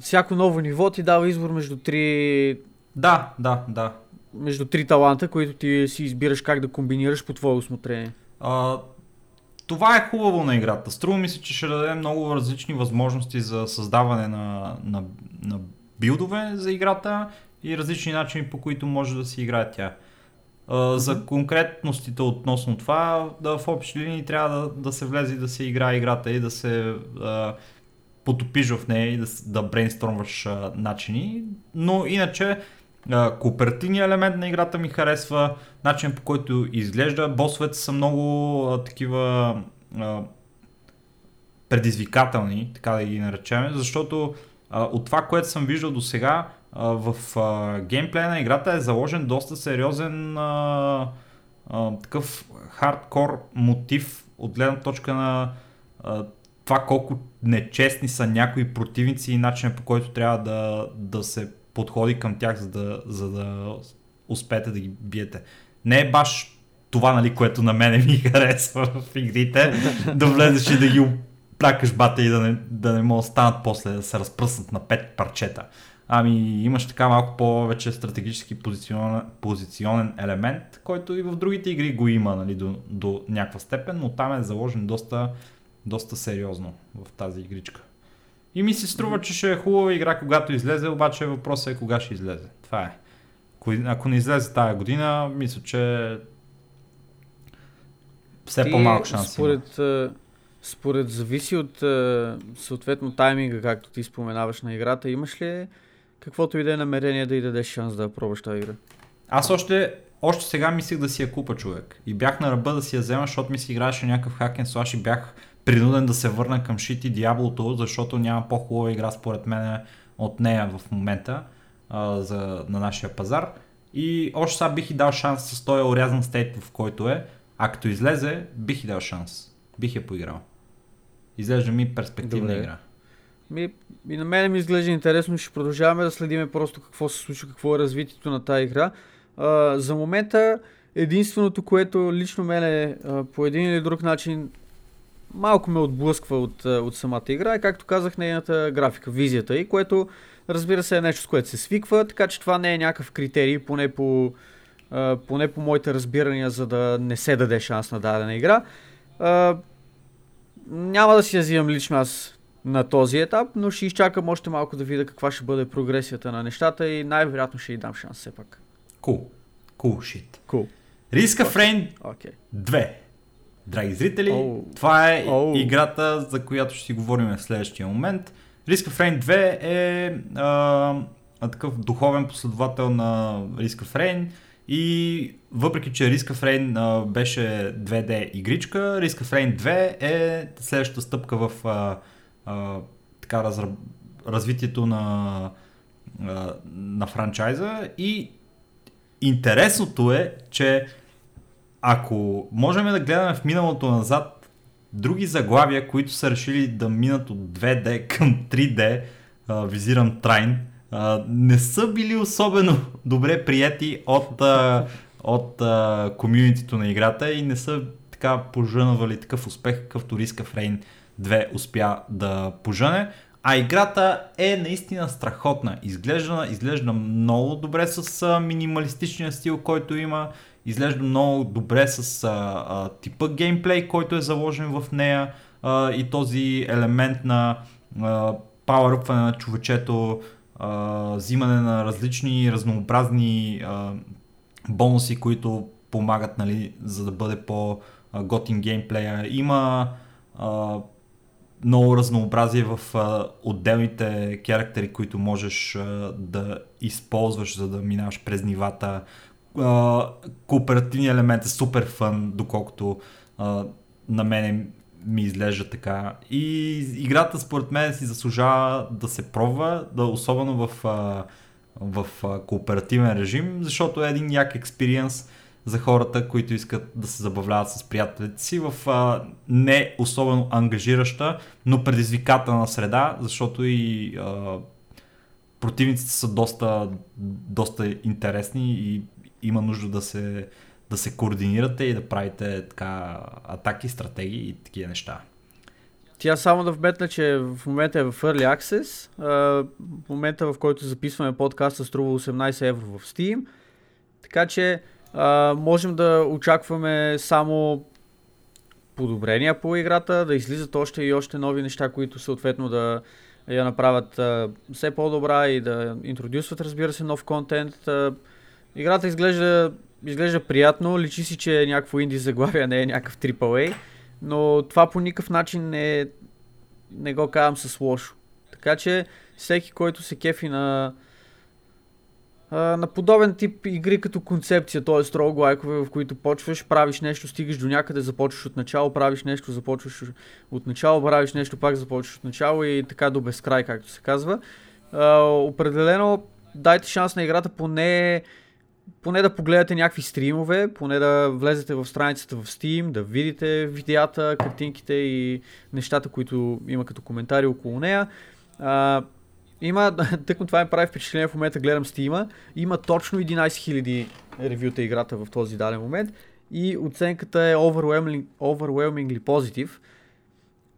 всяко ново ниво ти дава избор между три...
Да, да, да.
Между три таланта, които ти си избираш как да комбинираш по твое усмотрение.
А, това е хубаво на играта. Струва ми се, че ще даде много различни възможности за създаване на, на, на билдове за играта и различни начини по които може да се играе тя. За конкретностите относно това, да, в общи линии трябва да, да се влезе и да се играе играта и да се uh, потопиш в нея и да, да брейнстормваш uh, начини. Но иначе кооперативният елемент на играта ми харесва, начин по който изглежда. Босовете са много uh, такива uh, предизвикателни, така да ги наречем, защото uh, от това, което съм виждал до сега, в а, геймплея на играта е заложен доста сериозен а, а, такъв хардкор мотив от гледна точка на а, това колко нечестни са някои противници и начина по който трябва да, да се подходи към тях, за да, за да успеете да ги биете. Не е баш това, нали, което на мене ми *laughs* харесва в игрите, да влезеш и да ги плякаш бата и да не, да не могат станат после, да се разпръснат на пет парчета. Ами имаш така малко повече стратегически позиционен, позиционен елемент, който и в другите игри го има нали, до, до някаква степен, но там е заложен доста, доста сериозно в тази игричка. И ми се струва, че ще е хубава игра, когато излезе, обаче въпросът е кога ще излезе. Това е. Ако не излезе тази година, мисля, че все Ти, по-малък шанс
според, има. Според зависи от съответно тайминга, както ти споменаваш на играта, имаш ли каквото и да е намерение да й дадеш шанс да пробваш тази игра.
Аз още, още сега мислих да си я купа човек. И бях на ръба да си я взема, защото ми си играеше някакъв хакен слаш и бях принуден да се върна към Шити Диаблото, защото няма по-хубава игра според мен от нея в момента а, за, на нашия пазар. И още сега бих и дал шанс с този орязан стейт, в който е. А като излезе, бих и дал шанс. Бих я поиграл. Изглежда ми перспективна Добре. игра.
Ми, и на мен ми изглежда интересно, ще продължаваме да следиме просто какво се случва, какво е развитието на тази игра. А, за момента единственото, което лично мене по един или друг начин малко ме отблъсква от, от самата игра е, както казах, нейната графика, визията и, което разбира се е нещо, с което се свиква, така че това не е някакъв критерий, поне по, а, поне по моите разбирания, за да не се даде шанс на дадена игра. А, няма да си я взимам лично аз на този етап, но ще изчакам още малко да видя каква ще бъде прогресията на нещата и най-вероятно ще й дам шанс все пак.
Cool. Cool shit.
Cool.
Риска okay. Фрейн okay. 2. Драги зрители, oh. това е oh. играта, за която ще си говорим в следващия момент. Риска Фрейн 2 е а, такъв духовен последовател на Риска Фрейн и въпреки, че Риска Фрейн беше 2D игричка, Риска Фрейн 2 е следващата стъпка в а, така разра... развитието на, а, на франчайза. И интересното е, че ако можем да гледаме в миналото назад други заглавия, които са решили да минат от 2D към 3D, а, визирам Трайн, а, не са били особено *laughs* добре прияти от, а, от а, комьюнитито на играта и не са така пожънавали такъв успех, какъвто Риска Фрейн 2 успя да пожене. А играта е наистина страхотна. Изглежда, изглежда много добре с минималистичния стил, който има. Изглежда много добре с а, а, типа геймплей, който е заложен в нея а, и този елемент на power на човечето, а, взимане на различни разнообразни а, бонуси, които помагат, нали, за да бъде по-готин геймплея. Има а, много разнообразие в а, отделните характери, които можеш а, да използваш, за да минаваш през нивата. А, кооперативният елемент е супер фън, доколкото а, на мен ми изглежда така. И играта според мен си заслужава да се пробва, да, особено в, а, в а, кооперативен режим, защото е един як експириенс за хората, които искат да се забавляват с приятелите си в а, не особено ангажираща, но предизвикателна среда, защото и а, противниците са доста, доста интересни и има нужда да се, да се координирате и да правите така атаки, стратегии и такива неща.
Тя само да вметна, че в момента е в Early Access. В момента, в който записваме подкаста, струва 18 евро в Steam. Така че можем да очакваме само подобрения по играта, да излизат още и още нови неща, които съответно да я направят а, все по-добра и да интродюсват, разбира се, нов контент. А, играта изглежда, изглежда приятно, личи си, че е някакво инди заглавие, не е някакъв AAA, но това по никакъв начин не, не го казвам с лошо. Така че всеки, който се кефи на на подобен тип игри като концепция, т.е. лайкове, в които почваш, правиш нещо, стигаш до някъде, започваш от начало, правиш нещо, започваш от начало, правиш нещо, пак започваш от начало и така до безкрай, както се казва. Определено дайте шанс на играта поне, поне да погледате някакви стримове, поне да влезете в страницата в Steam, да видите видеята, картинките и нещата, които има като коментари около нея. А, има, *laughs* тъкмо това ми прави впечатление в момента, гледам Steam, има точно 11 000 ревюта играта в този даден момент и оценката е overwhelming, overwhelmingly positive,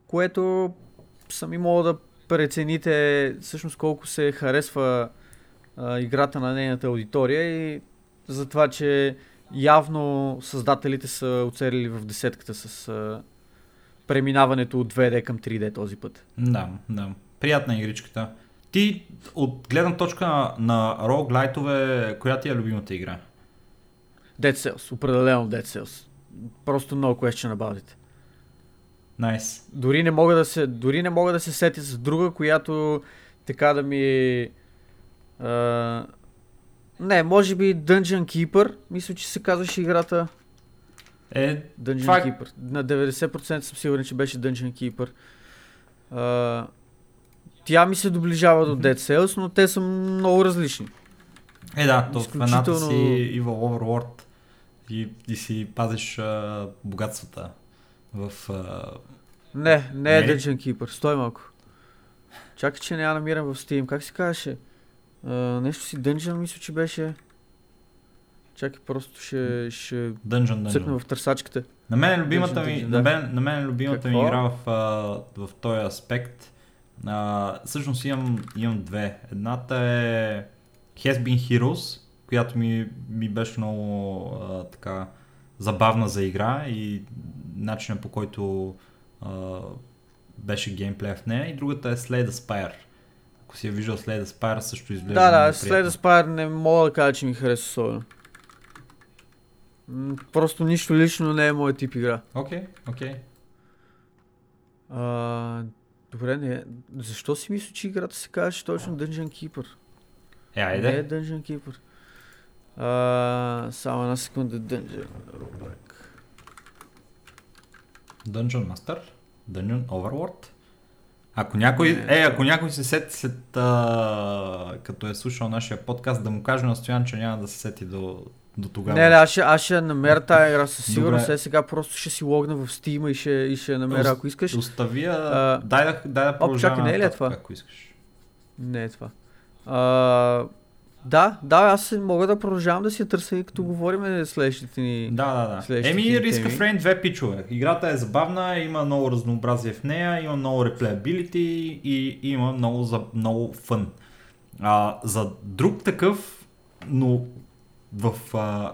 което сами мога да прецените всъщност колко се харесва а, играта на нейната аудитория и за това, че явно създателите са оцелили в десетката с а, преминаването от 2D към 3D този път.
Да, да. Приятна игричката. Ти, от гледна точка на, на роглайтове, коя ти е любимата игра?
Dead Cells, определено Dead Cells. Просто много question about it.
Nice.
Дори не мога да се, дори не мога да се сетя с друга, която така да ми... А... Не, може би Dungeon Keeper. Мисля, че се казваше играта.
Е,
Dungeon това... Keeper. На 90% съм сигурен, че беше Dungeon Keeper. А... Тя ми се доближава до Dead Cells, но те са много различни.
Е, да, то в едната си Evil Overlord и, и си пазиш а, богатствата в... А...
Не, не е Dungeon Keeper, стой малко. Чакай, че не я намирам в Steam. Как се казваше? Нещо си Dungeon, мисля, че беше. Чакай, просто ще, ще
Dungeon,
цъкна в търсачката.
На мен любимата ми, да. на мен, на мен любимата ми игра в, в този аспект а, всъщност имам, имам две. Едната е Has Been Heroes, която ми, ми беше много а, така забавна за игра и начинът по който а, беше геймплея в нея. И другата е Slay the Spire. Ако си я виждал Slay the Spire, също изглежда
Да, да, Slay the Spire не мога да кажа, че ми хареса особено. Просто нищо лично не е моят тип игра.
Окей, okay, окей.
Okay. Добре, не. Защо си мисля, че играта се казваше точно Dungeon Keeper?
Е, айде.
Не е Dungeon Keeper. А, само една секунда. Dungeon.
Dungeon Master? Dungeon Overlord? Ако някой, не, е, ако някой се сети след а, като е слушал нашия подкаст, да му каже на Стоян, че няма да се сети до, до тогава.
Не, не, аз ще, аз ще намеря тази игра със сигурност. Е, сега просто ще си логна в Steam и ще, и ще намеря, ако искаш.
Остави я, а, дай да, дай да
продължаваме. Чакай, не е ли е това?
Ако искаш.
Не е това. А, Да, да, аз мога да продължавам да си я търся и като говорим следващите ни...
Да, да, да. Еми, Risk of Rain 2 пичове. Играта е забавна, има много разнообразие в нея, има много replayability и има много, за, много фън. А, за друг такъв, но в а,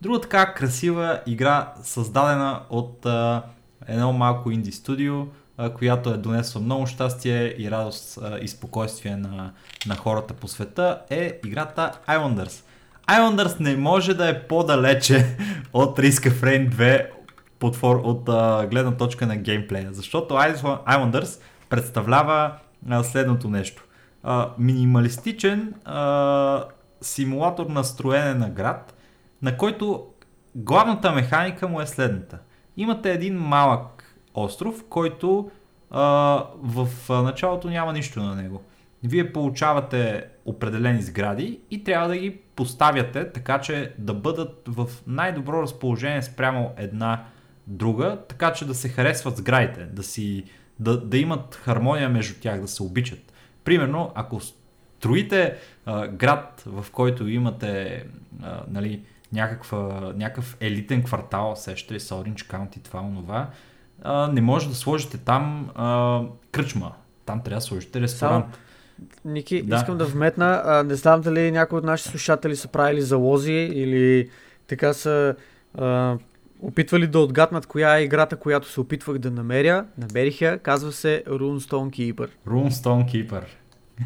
друга така красива игра, създадена от а, едно малко инди студио, а, която е донесла много щастие и радост а, и спокойствие на, на хората по света, е играта Islanders. Islanders не може да е по-далече *laughs* от Risk of Rain 2 под от а, гледна точка на геймплея, защото Islanders представлява а, следното нещо. А, минималистичен а, симулатор на строене на град, на който главната механика му е следната. Имате един малък остров, който а, в началото няма нищо на него. Вие получавате определени сгради и трябва да ги поставяте така, че да бъдат в най-добро разположение спрямо една друга, така че да се харесват сградите, да, си, да, да имат хармония между тях, да се обичат. Примерно, ако строите а, град, в който имате а, нали, някаква, някакъв елитен квартал, сещате ли Orange County, това, онова, а, не може да сложите там а, кръчма. Там трябва да сложите ресторант.
Ники,
Да.
искам да вметна, а, не знам дали някои от нашите слушатели са правили залози или така са а, опитвали да отгаднат коя е играта, която се опитвах да намеря. Намерих я, казва се Runestone Keeper.
Runestone Keeper.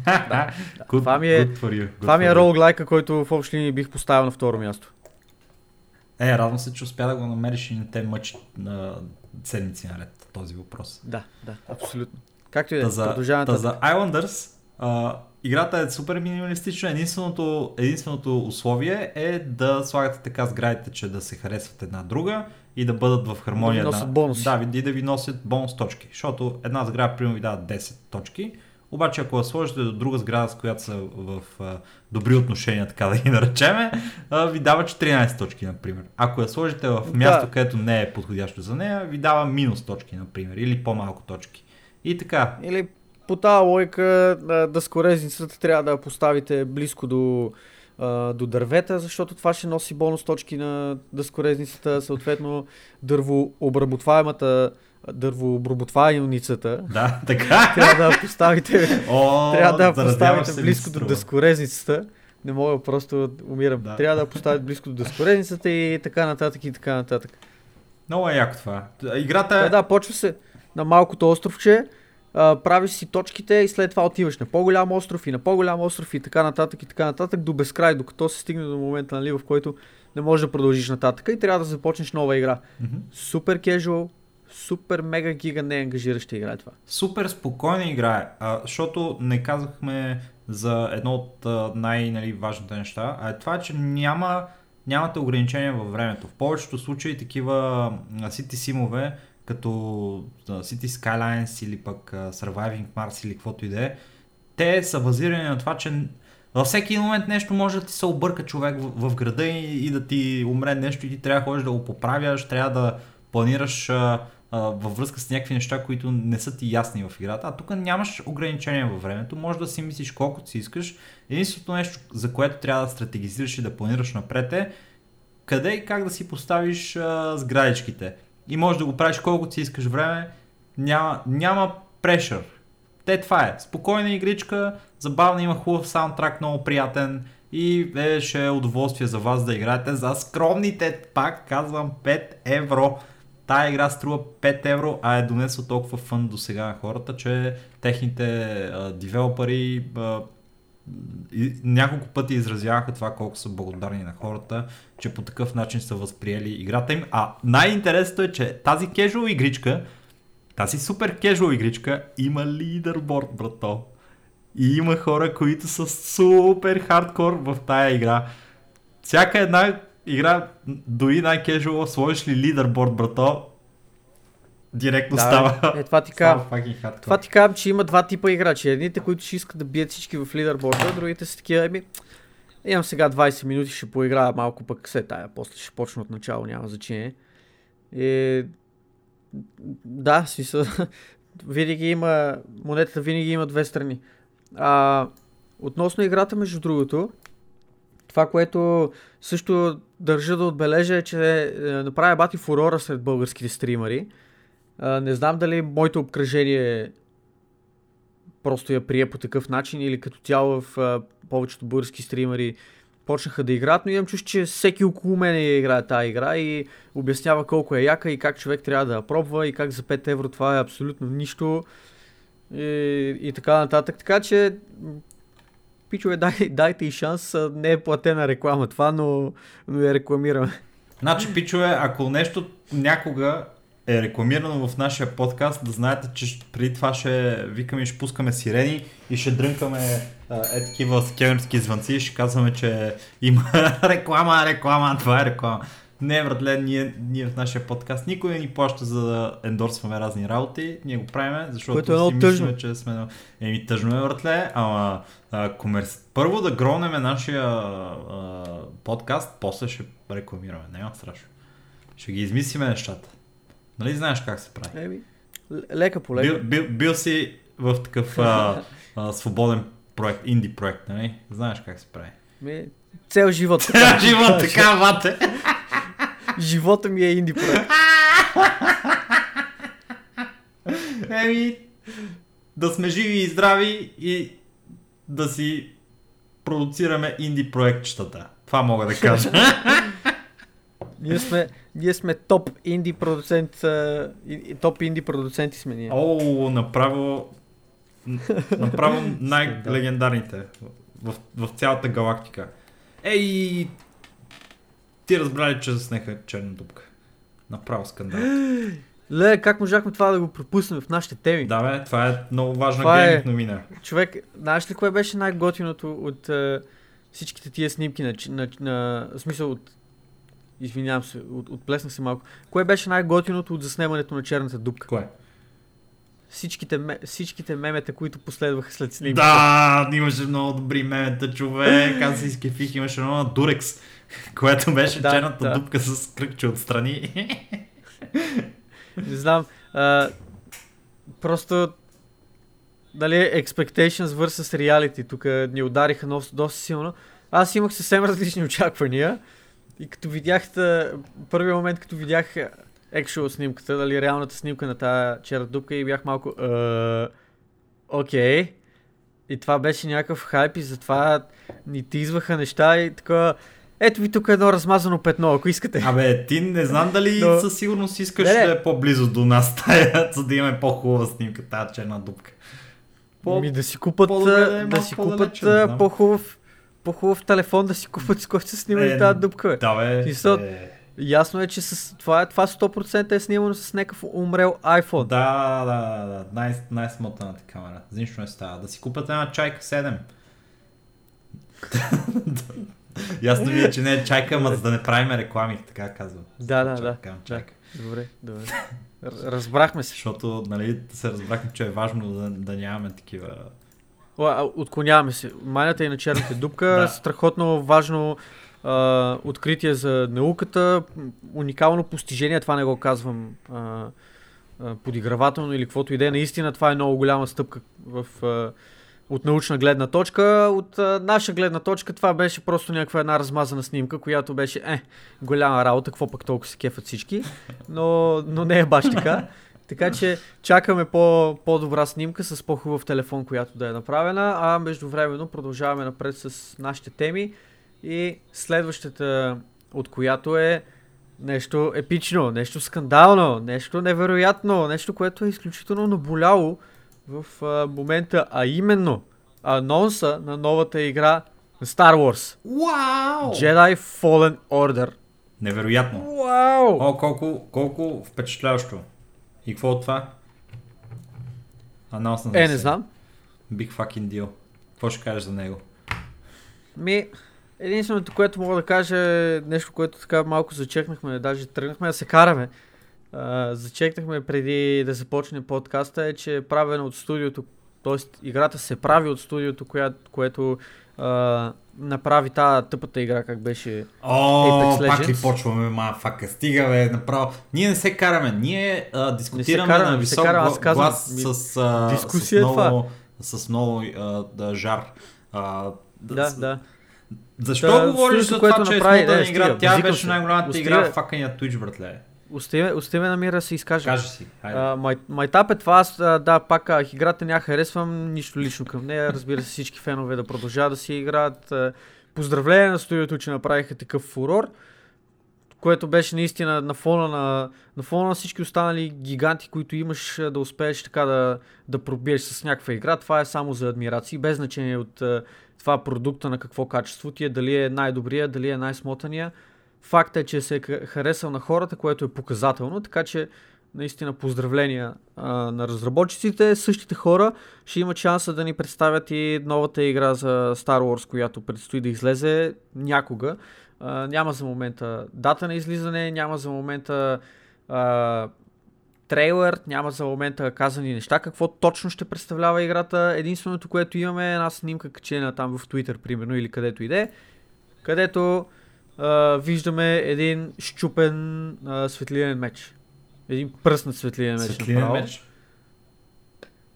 Да, *laughs*
good,
Това ми е- Това ми е роуглайка, който в общи линии бих поставил на второ място.
Е, радвам се, че успя да го намериш и не те мъчи на седмици наред този въпрос.
Да, да, абсолютно. Както и да е,
за,
продължаваме
за Islanders, а, играта е супер минималистична. Единственото, единственото условие е да слагате така сградите, че да се харесват една друга и да бъдат в хармония.
Да ви носят
на...
бонуси.
Да, и да ви носят бонус точки. Защото една сграда, примерно, ви дава 10 точки. Обаче, ако я сложите до друга сграда, с която са в а, добри отношения, така да ги наречеме, а, ви дава 14 точки, например. Ако я сложите в
Да.
място, където не е подходящо за нея, ви дава минус точки, например, или по-малко точки. И така,
Или по тази логика а, дъскорезницата трябва да я поставите близко до, до дървета, защото това ще носи бонус точки на дъскорезницата, съответно дървообработваемата дървообработваемницата.
Да, *laughs* така.
Трябва да поставите,
О,
трябва да поставите близко до дъскорезницата. Не мога, просто умирам.
Да.
Трябва да поставите близко до дъскорезницата и така нататък и така нататък.
Много е яко това. Играта
Е,
е...
да, почва се на малкото островче, а, правиш си точките и след това отиваш на по-голям остров и на по-голям остров и така нататък и така нататък до безкрай, докато се стигне до момента, нали, в който не можеш да продължиш нататък и трябва да започнеш нова игра.
Мгм.
Супер кежуал, супер мега гига не ангажираща игра е това.
Супер спокойна игра е, защото не казахме за едно от най-важните неща, а е това, че няма, нямате ограничения във времето. В повечето случаи такива City Симове, като City Skylines или пък Surviving Mars или каквото и да е, те са базирани на това, че във всеки момент нещо може да ти се обърка човек в, в града и, и да ти умре нещо и ти трябва да ходиш да го поправяш, трябва да планираш а, във връзка с някакви неща, които не са ти ясни в играта. А тук нямаш ограничения във времето, може да си мислиш колкото си искаш. Единственото нещо, за което трябва да стратегизираш и да планираш напред е къде и как да си поставиш а, сградичките. И можеш да го правиш колкото си искаш време, няма, няма прешър. Те това е. Спокойна игричка, забавна, има хубав саундтрак, много приятен и е, ще е удоволствие за вас да играете за скромните, пак казвам, 5 евро. Тая игра струва 5 евро, а е донесла толкова фън до сега на хората, че техните а, девелопери а, и няколко пъти изразяваха това колко са благодарни на хората, че по такъв начин са възприели играта им. А най-интересното е, че тази кежуал игричка, тази супер кежуал игричка има лидерборд, брато. И има хора, които са супер хардкор в тая игра. Всяка една игра, дори най-кежуал, сложиш ли лидерборд, брато, директно
Да,
става.
Е, това ти казвам. Това ти казвам, че има два типа играчи. Едните, които ще искат да бият всички в лидерборда, другите са такива, еми, имам сега 20 минути, ще поиграя малко пък се тая, после ще почна от начало, няма значение. И... Да, смисъл, *laughs* винаги има, монетата винаги има две страни. А, относно играта, между другото, това, което също държа да отбележа е, че е, направя бати фурора сред българските стримари. Не знам дали моето обкръжение просто я прие по такъв начин или като цяло в повечето български стримари почнаха да играят, но имам чуш, че всеки около мен играе тази игра и обяснява колко е яка и как човек трябва да я пробва и как за 5 евро това е абсолютно нищо и, и така нататък. Така че пичове, *laughs* дай, дайте и шанс, не е платена реклама това, но, но я рекламираме.
Значи, пичове, ако нещо някога е рекламирано в нашия подкаст, да знаете, че преди това ще викаме и ще пускаме сирени и ще дрънкаме е такива скемерски звънци и ще казваме, че има *laughs* реклама, реклама, това е реклама. Не, братле, ние, ние в нашия подкаст никой не ни плаща за да ендорсваме разни работи. Ние го правиме, защото
Което е
си мислиме, че сме... Еми, тъжно е, братле, ама а, комерс... първо да гронеме нашия а, подкаст, после ще рекламираме. Няма страшно. Ще ги измислиме нещата. Нали знаеш как се прави?
Еми, лека по лека.
Бил, бил, бил си в такъв а, *laughs* а, свободен проект, инди проект, нали? Знаеш как се прави.
Ми, цел живот.
Така, живот, така, *laughs* вате.
Живота ми е инди проект. *laughs*
Еми, да сме живи и здрави и да си продуцираме инди проектчетата. Това мога да кажа. *laughs*
ние, сме, ние сме топ инди продуцент, топ инди продуценти сме ние.
О, направо, направо *laughs* най-легендарните в, в цялата галактика. Ей, ти разбрали, че заснеха черна дупка. Направо скандал. *gasps*
Ле, как можахме това да го пропуснем в нашите теми?
Да, бе, това е много важна това гейминг е... новина.
Човек, знаеш ли кое беше най-готиното от uh, всичките тия снимки на, на, на, на смисъл от Извинявам се, от, отплеснах се малко. Кое беше най-готиното от заснемането на черната дупка?
Кое?
Всичките, всичките мемета, които последваха след снимки.
Да, имаше много добри мемета, човек. Аз се изкефих, имаше едно на Дурекс, *laughs* което беше да, черната да. дупка с кръгче отстрани.
Не знам. А, просто дали Expectations vs Reality тук ни удариха доста силно. Аз имах съвсем различни очаквания. И като видях, първият момент, като видях екшъл снимката, дали реалната снимка на тази черна дупка и бях малко окей. Okay. И това беше някакъв хайп и затова ни тизваха неща и така ето ви тук е едно размазано петно, ако искате.
Абе, ти не знам дали Но... със сигурност искаш не, не. да е по-близо до нас *laughs* тая, за да имаме по-хубава снимка, тази черна дупка.
По... Ми да си купат, да, да си купат по-хубав по-хубав телефон да си купат, с който се снима е, тази дупка.
Да, бе.
И са, е... Ясно е, че с, това, това 100% е снимано с някакъв умрел iPhone.
Да, да, да. Най- най-смотаната камера. За нищо не става. Да си купат една чайка 7. Ясно ви е, че не е чайка, ама за да не правим реклами, така казвам.
Да, да, да. Чайка. Добре, добре. Разбрахме се.
Защото, нали, се разбрахме, че е важно да, да нямаме такива
Отклоняваме се. Майната и на черната дупка. *laughs* да. Страхотно важно а, откритие за науката. Уникално постижение. Това не го казвам а, а, подигравателно или каквото идея. Наистина това е много голяма стъпка в, а, от научна гледна точка. От а, наша гледна точка това беше просто някаква една размазана снимка, която беше е, голяма работа, какво пък толкова се кефат всички. Но, но не е баш така. *laughs* Така че чакаме по, по-добра снимка с по-хубав телефон, която да е направена, а междувременно продължаваме напред с нашите теми и следващата от която е нещо епично, нещо скандално, нещо невероятно, нещо, което е изключително наболяло в а, момента, а именно анонса на новата игра на Star Wars.
Вау!
Jedi Fallen Order.
Невероятно.
Вау!
О, колко, колко впечатляващо. И какво от това? Анонс
Е, не знам.
Big fucking deal. Какво ще кажеш за него?
Ми, единственото, което мога да кажа е нещо, което така малко зачекнахме, даже тръгнахме да се караме. Зачекнахме преди да започне подкаста е, че е правено от студиото, т.е. играта се прави от студиото, коя, което uh, направи тази тъпата игра, как беше
О, Apex Legends. пак ли почваме, ма, фака, стига, бе, направо. Ние не се караме, ние а, дискутираме караме, на висок караме, глас с, а, с много, с много а, да, жар. А,
Да, да.
Защо
Та,
говориш за това, че
направи-
е
не,
игра? Тя беше
се.
най-голямата игра в факания Twitch, братле.
Остави, остави на мира да се изкаже.
Кажи си. Хайде.
А, май, майтап е това, аз да, пак казах, играта не я харесвам, нищо лично към нея, разбира се всички фенове да продължават да си играят. Поздравление на студиото, че направиха такъв фурор, което беше наистина на фона на, на, фона на всички останали гиганти, които имаш да успееш така да, да пробиеш с някаква игра. Това е само за адмирации, без значение от това продукта на какво качество ти е, дали е най-добрия, дали е най-смотания. Факт е, че се е харесал на хората, което е показателно, така че наистина поздравления а, на разработчиците. Същите хора ще имат шанса да ни представят и новата игра за Star Wars, която предстои да излезе някога. А, няма за момента дата на излизане, няма за момента а, трейлер, няма за момента казани неща, какво точно ще представлява играта. Единственото, което имаме е една снимка качена там в Twitter, примерно, или където иде, където а, виждаме един щупен а, светлинен меч. Един пръснат светлинен меч.
Светлинен
направо.
меч.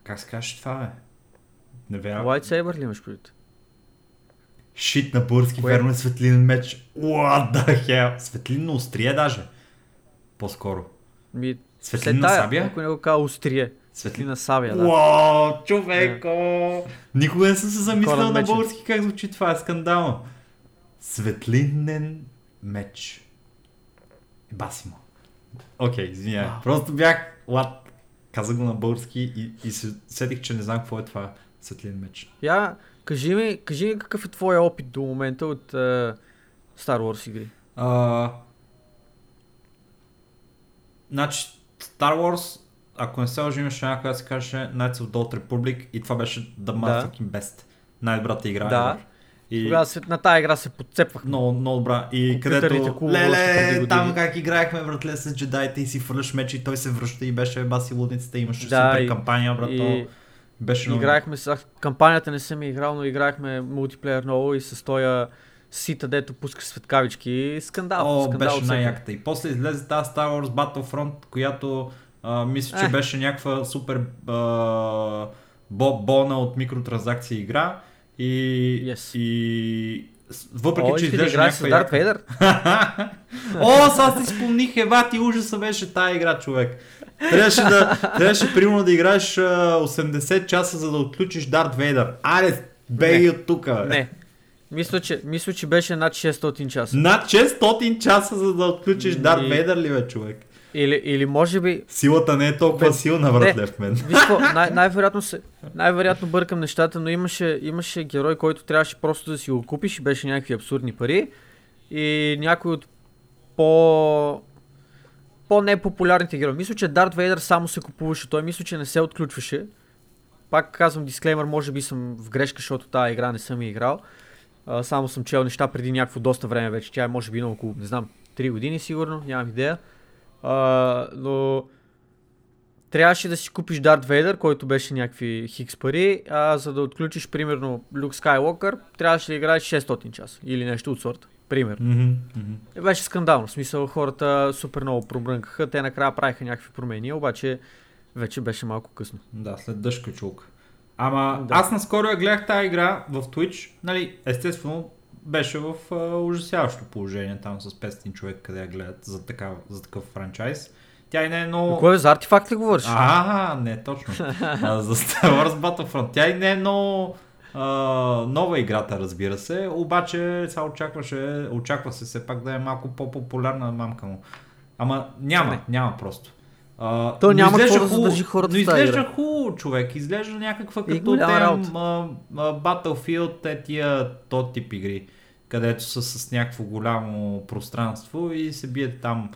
Как се казваш това, бе? Не вярвам.
Lightsaber ли имаш предвид?
Шит на български,
Кое?
верно е светлинен меч. What the hell? Светлинно острие даже. По-скоро.
Ми,
Светлинна
тая,
сабия?
Ако не го казва острие. Светлина сабия, да.
Уау, човеко! Никога не съм се замислял на български как звучи това, е скандално. Светлинен меч. Баси му. Окей, извинявай.
Вау.
Просто бях, what? Каза го на български и, и се сетих, че не знам какво е това светлин меч.
Я, кажи ми, кажи ми какъв е твоя опит до момента от е, Star Wars игри.
А, значи, Star Wars, ако не се лъжи, имаше една, която се казваше Knights of the Old Republic и това беше The Motherfucking Best. Най-добрата игра.
Да.
ever. И
Тогава се, на тази игра се подцепвах.
много, много добра. И където, леле, там как играехме, братле, с джедаите и си фърляш меч и той се връща и беше баси лудницата, имаше
Да,
супер
и-
кампания, брато.
И
Беше много...
играехме с... Кампанията не съм играл, но играехме мултиплеер много и с тоя сита, дето пускаш светкавички. Скандал.
О,
скандал
беше най-яката. И после излезе тази Star Wars Battlefront, която а, мисля, че
Ех.
беше някаква супер а, бо, бона от микротранзакции игра. И,
Yes.
и въпреки,
О,
че изглежда
играеш с
някаква
Дарт Вейдър? *laughs*
О, сега си спомних, ева ти ужаса беше тая игра, човек. Трябваше да, трябваше примерно да играеш а, 80 часа, за да отключиш Дарт Вейдър. Аре, бей от тук, бе.
Не. Мисля че, мисля, че беше над 600 часа.
Над 600 часа, за да отключиш Дарт Вейдър ли, бе, човек?
Или, или може би...
Силата не е толкова
Без-
силна,
Не.
братле, в мен.
Виж какво, най- най-вероятно, се, най-вероятно бъркам нещата, но имаше, имаше герой, който трябваше просто да си го купиш и беше някакви абсурдни пари. И някой от по... по-непопулярните герои. Мисля, че Дарт Вейдър само се купуваше. Той мисля, че не се отключваше. Пак казвам дисклеймер, може би съм в грешка, защото тази игра не съм играл. А, само съм чел неща преди някакво доста време вече. Тя е може би на около, не знам, 3 години сигурно, нямам идея. А, но трябваше да си купиш Дарт Вейдър, който беше някакви хикс пари, а за да отключиш примерно Люк Скайлокър, трябваше да играеш 600 часа или нещо от сорта. Примерно.
Мгм.
И беше скандално. В смисъл хората супер много пробрънкаха. Те накрая правиха някакви промени, обаче вече беше малко късно.
Да, след дъжд качулка. Ама
Да.
аз наскоро я гледах тази игра в Twitch, нали, естествено беше в а, ужасяващо положение там с 500 човек, къде я гледат за, такав, за такъв франчайз. Тя и не е много...
Но... Кой е за артефакт ли говориш?
А, не, точно. а, за Star Wars Battlefront. Тя и не е много а, нова играта, разбира се, обаче сега очакваше, очаква се все пак да е малко по-популярна мамка му. Ама няма,
Не.
няма просто. А,
То няма какво да задържи хората
Но изглежда хубаво, човек. Изглежда някаква
И
като
голяма
те,
работа.
а, а, Battlefield, те тия тот тип игри, където са с някакво голямо пространство и се бият там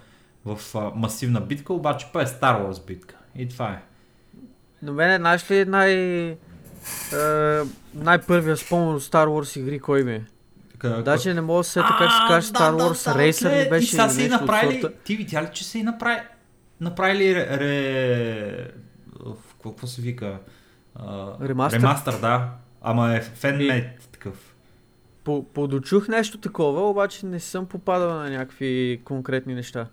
в а, масивна битка, обаче па е Star Wars битка. И това е.
Но мене, знаеш ли най... Е, най-първия спомен от Star Wars игри, кой ми е?
К-
Даже не мога да се сета как се каже Star
да,
Wars
да,
Racer ли беше
И сега са и направили, ти видя ли, че са и направили, направили ре, какво се вика? А,
Ремастър?
Ремастър, да. Ама е фенмейт такъв.
По, подочух нещо такова, обаче не съм попадал на някакви конкретни неща.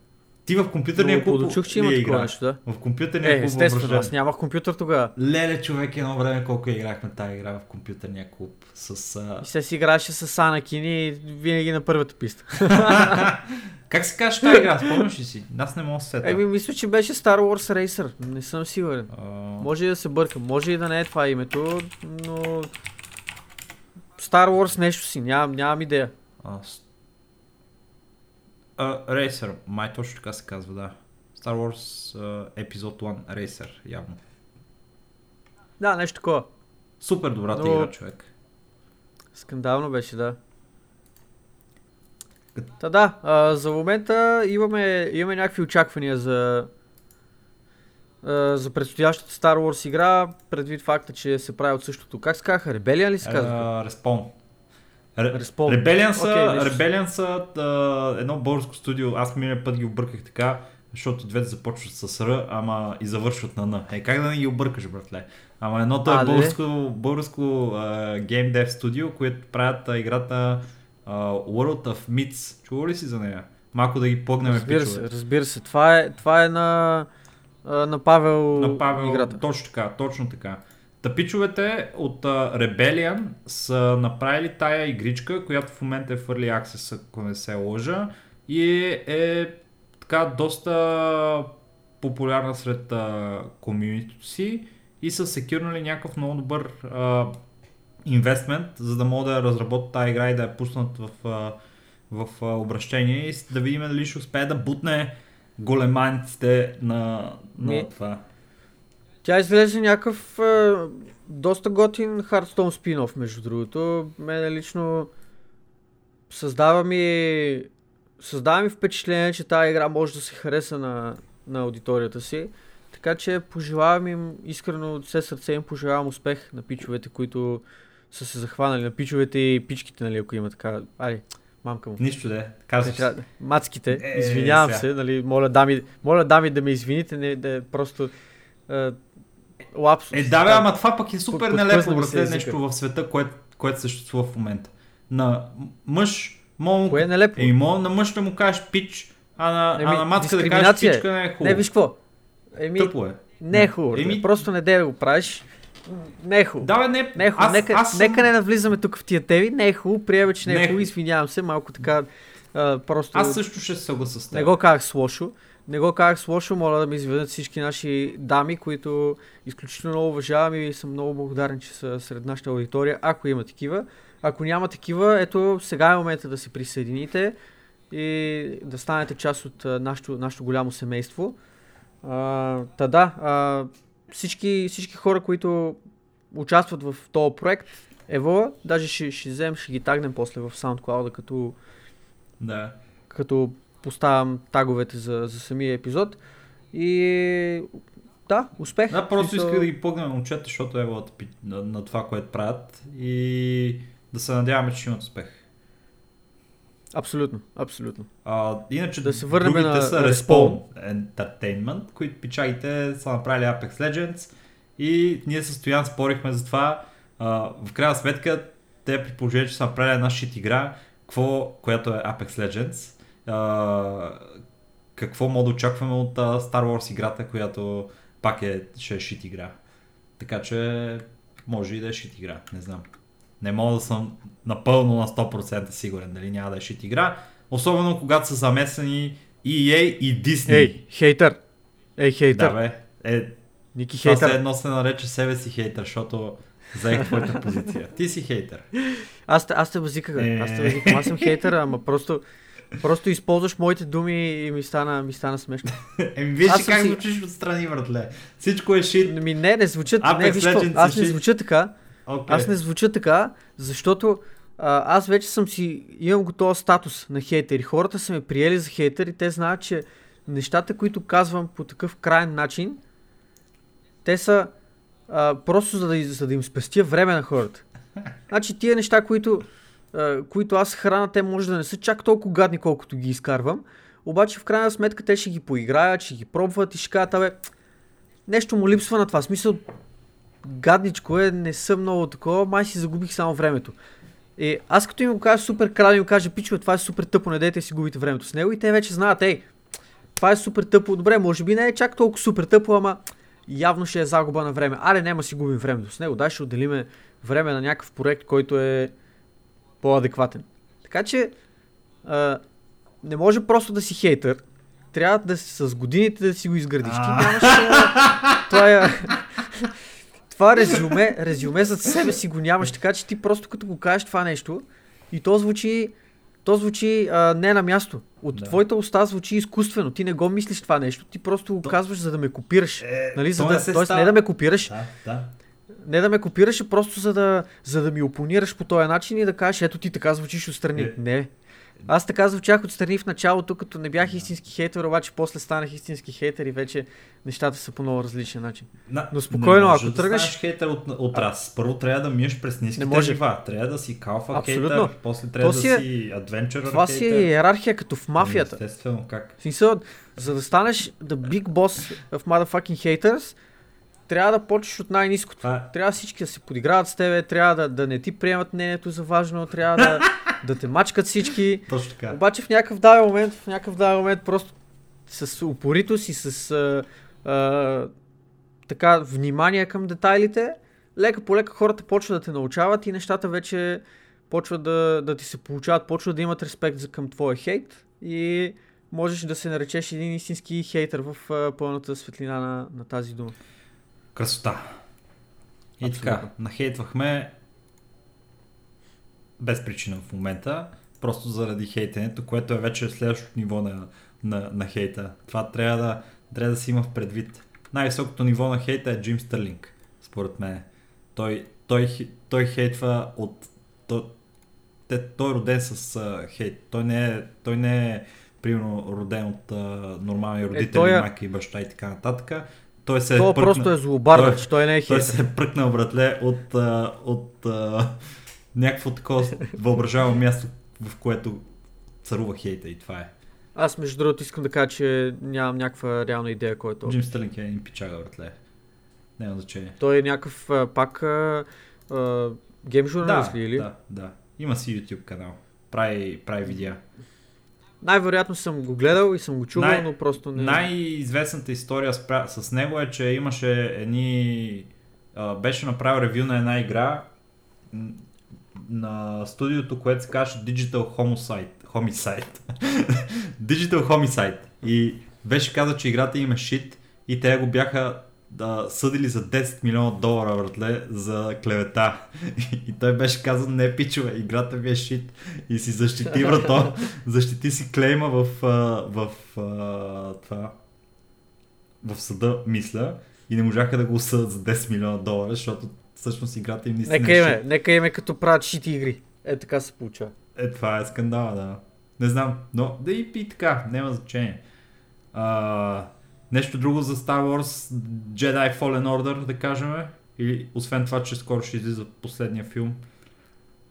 Ти в компютърния клуб
подочух, че
ли
има такова
играеш?
нещо, да.
В компютърния
Е,
клуб
естествено, аз нямах компютър тогава.
Леле, човек, едно време колко играхме тази игра в компютърния клуб с... А...
И сега си играеше с Анакин и винаги на първата писта. *laughs*
как се казва тази игра? Спомняш ли си? Аз не мога да се сета.
Еми, мисля, че беше Star Wars Racer. Не съм сигурен.
А,
Може и да се бъркам, може и да не е това името, но... Star Wars нещо си, нямам, нямам идея.
а, а, Racer, май точно така се казва, да. Star Wars а, епизод 1 Racer, явно.
Да, нещо такова.
Супер добрата
Но-
игра, човек.
Скандално беше, да. Та да, а, за момента имаме, имаме някакви очаквания за, за предстоящата Star Wars игра, предвид факта, че се прави от същото. Как се казаха? Ребелия ли се казва?
А, Respawn. Ре-
Respawn.
Rebellion са, Rebellion са а, едно българско студио, аз миналия път ги обърках така, защото двете започват с Р, ама и завършват на Н. Е, как да не ги объркаш, братле? Ама едното
А,
е
да,
българско, българско а, гейм дев студио, което правят а, играта а, World of Myths. Чува ли си за нея? Малко да ги погнем
разбира се,
пичове.
разбира се. Това е, това е на, на Павел,
На Павел,
играта.
точно така, точно така. Тапичовете от uh, Rebellion са направили тая игричка, която в момента е в Early Access, ако не се лъжа, и е, така доста популярна сред uh, комьюнитито си и са секюрнали някакъв много добър uh, инвестмент, за да могат да разработят тази игра и да я пуснат в, uh, в обращение и да видим дали ще успее да бутне големанците на, на
Ми-
това.
Тя излезе някакъв е, доста готин Hearthstone спин-оф, между другото. Мене лично създава ми, създава ми впечатление, че тази игра може да се хареса на, на аудиторията си. Така че пожелавам им, искрено от все сърце им пожелавам успех на пичовете, които са се захванали. На пичовете и пичките, нали, ако има така. Али, мамка му.
Нищо де, казваш.
Така, мацките,
Е,
извинявам
сега.
се, нали, моля дами, моля дами да ме извините, не, да е просто е, лапсус.
Е, да, бе, ама това пък е супер
Под-
нелепо, братле, нещо в света, което, което съществува в момента. На мъж, мога
Кое е нелепо?
Еми, мога на мъж да му кажеш пич, а на, а
Еми,
на мацка да кажеш
е.
пичка не е хубаво.
Не, виж какво. Еми,
Тъпо е.
не е хубаво.
Еми...
Просто не дей да го правиш. Не е хубаво.
Да, бе, не,
Не е хубаво.
аз,
нека,
аз съм...
нека не навлизаме тук в тия теми. Не е хубаво. Приема, че не е
е
хубаво. Извинявам се. Малко така. А, просто.
Аз също ще се съгласа с теб.
Не го казах с лошо. Не го казах с лошо, моля да ми изведат всички наши дами, които изключително много уважавам и съм много благодарен, че са сред нашата аудитория, ако има такива. Ако няма такива, ето сега е момента да се присъедините и да станете част от нашето, нашето голямо семейство. А, та да, а, всички, всички хора, които участват в този проект, Ево, даже ще, ще вземем, ще ги тагнем после в SoundCloud, като
Да.
като поставям таговете за, за самия епизод. И да, успех.
Да, просто
Смисъл,
исках да ги погнем момчета, защото е на, на това, което правят и да се надяваме, че имат успех.
Абсолютно, абсолютно.
А, иначе
Да се върнем
другите
на
са
Respawn.
Entertainment, които пичагите са направили Apex Legends и ние с Стоян спорихме за това. А, в крайна сметка, те при положение, че са направили една шит игра, какво, която е Apex Legends, а, какво мога да очакваме от а, Star Wars играта, която пак е, ще е шит игра. Така че може и да е шит игра, не знам. Не мога да съм напълно на 100% сигурен дали няма да е шит игра. Особено когато са замесени EA и Disney.
Ей, хейтър! Ей,
да,
хейтър!
бе. Е,
Ники хейтър!
едно се нарече себе си хейтър, защото заех твоята *laughs* позиция. Ти си хейтър.
Аз, аз те базиках, бе. аз те
Е.
базикам, аз съм хейтър, ама просто, просто използваш моите думи и ми стана, ми стана смешно. *laughs*
Еми, виж как
си-
звучиш отстрани, братле. Всичко е шит.
Ми не, не звучат,
Apex
не, виж аз
е
не звуча така,
Okay.
Аз не звуча така, защото а, аз вече съм си, имам го този статус на хейтер и хората са ме приели за хейтер и те знаят, че нещата, които казвам по такъв крайен начин, те са а, просто за да, за да им спестя време на хората. Значи тия неща, които, а, които аз храна, те може да не са чак толкова гадни, колкото ги изкарвам, обаче в крайна сметка те ще ги поиграят, ще ги пробват и ще кажат, абе, нещо му липсва на това. Смисъл, гадничко е, не съм много такова, май си загубих само времето. И аз като им го кажа супер крал и им кажа, пичове, това е супер тъпо, не дайте си губите времето с него и те вече знаят, ей, това е супер тъпо. Добре, може би не е чак толкова супер тъпо, ама явно ще е загуба на време. Аре, няма си губим времето с него. Дай ще отделиме време на някакъв проект, който е по-адекватен. Така че, а, не може просто да си хейтър. Трябва да с годините да си го изградиш. Ти нямаш... Това е... Това резюме, резюме за себе си го нямаш, така че ти просто като го кажеш това нещо и то звучи, то звучи а, не на място. От
Да.
твоята уста звучи изкуствено. Ти не го мислиш това нещо, ти просто го
То-
казваш за да ме копираш.
Е,
нали, за да, тоест
става.
не да ме копираш,
Да, да.
не да ме копираш, а просто за да, за да ми опонираш по този начин и да кажеш, ето ти така звучиш отстрани.
Е.
Не. Аз така звучах отстрани в началото, като не бях истински хейтер, обаче после станах истински хейтер и вече нещата са по много различен начин.
На,
Но спокойно,
не
ако
да
тръгнеш-
станеш хейтър от, от раз. Първо трябва да миеш през ниските
Не може.
нива. Трябва да си калфа
Абсолютно.
хейтър, после трябва
То
да
си е-
си адвенчър
Това си е иерархия като в мафията.
Естествено, как?
В смисъл, за да станеш the big boss of motherfucking haters, трябва да почнеш от най-низкото.
Това е
Трябва всички да се подиграват с тебе, трябва да, да не ти приемат мнението за важно, трябва да, *laughs* да те мачкат всички.
точно така.
Обаче в някакъв даден момент, в някакъв даден момент просто с упоритост и с а, а, така внимание към детайлите, лека по лека хората почват да те научават и нещата вече почват да, да ти се получават, почват да имат респект за към твоя хейт и можеш да се наречеш един истински хейтър в а, пълната светлина на, на тази дума.
Красота. И
Абсолютно.
така, нахейтвахме без причина в момента, просто заради хейтенето, което е вече следващото ниво на, на, на хейта. Това трябва да, трябва да си има в предвид. Най-високото ниво на хейта е Джим Стърлинг, според мен. Той, той, той хейтва от... Той, той е роден с а, хейт. Той не е, той не е примерно роден от а, нормални родители,
той е-
майка и баща и така нататък. Той се
Това
пръкна-
просто е злобарна,
той-
че той не е
той
хейтър.
се е пръкнал, братле, от, а, от а, някакво такова въображавано място, в което царува хейта и това е.
Аз между другото искам да кажа, че нямам някаква реална идея кой е.
Джим Стърлинг е един пичага, братле. Няма значение.
Той е някакъв пак а, а, гейм журналист
Да,
ли или?
да, да. Има си YouTube канал. Прави, прави видеа.
Най-вероятно съм го гледал и съм го чувал,
Най-
но просто не...
Най-известната история спря... с него е, че имаше едни... А, беше направил ревю на една игра на студиото, което се казваше Digital Homicide. Homicide. *laughs* Digital Homicide. И беше казал, че играта им е шит и те го бяха да, съдили за 10 милиона долара, братле, за клевета. *laughs* И той беше казал, не пичове, играта ви е шит. И си защити, брато, *laughs* защити си клейма в, в а, това, в съда, мисля, и не можаха да го осъдат за 10 милиона долара, защото всъщност играта им наистина
Нека име, нека име като правят шити игри. Е, така се получава.
Е, това е скандала, да. Не знам, но да и, и така, няма значение. А, нещо друго за Star Wars, Jedi Fallen Order, да кажем, или освен това, че скоро ще излиза последния филм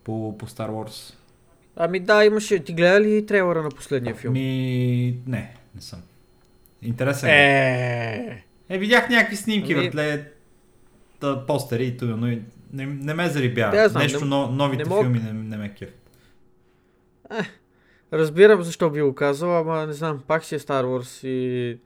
по, по Star Wars.
Ами да, имаше... Ти гледа ли трейлера на последния филм?
Ми, не, не съм. Интересен е.
Е,
Е, видях някакви снимки,
Ами-
братле, постери и това, но и не, не ме зарибя.
Да, знам,
Нещо,
не-
но, новите
не мога-
филми не, не ме кеф.
разбирам защо би го казал, ама не знам, пак си е Star Wars и...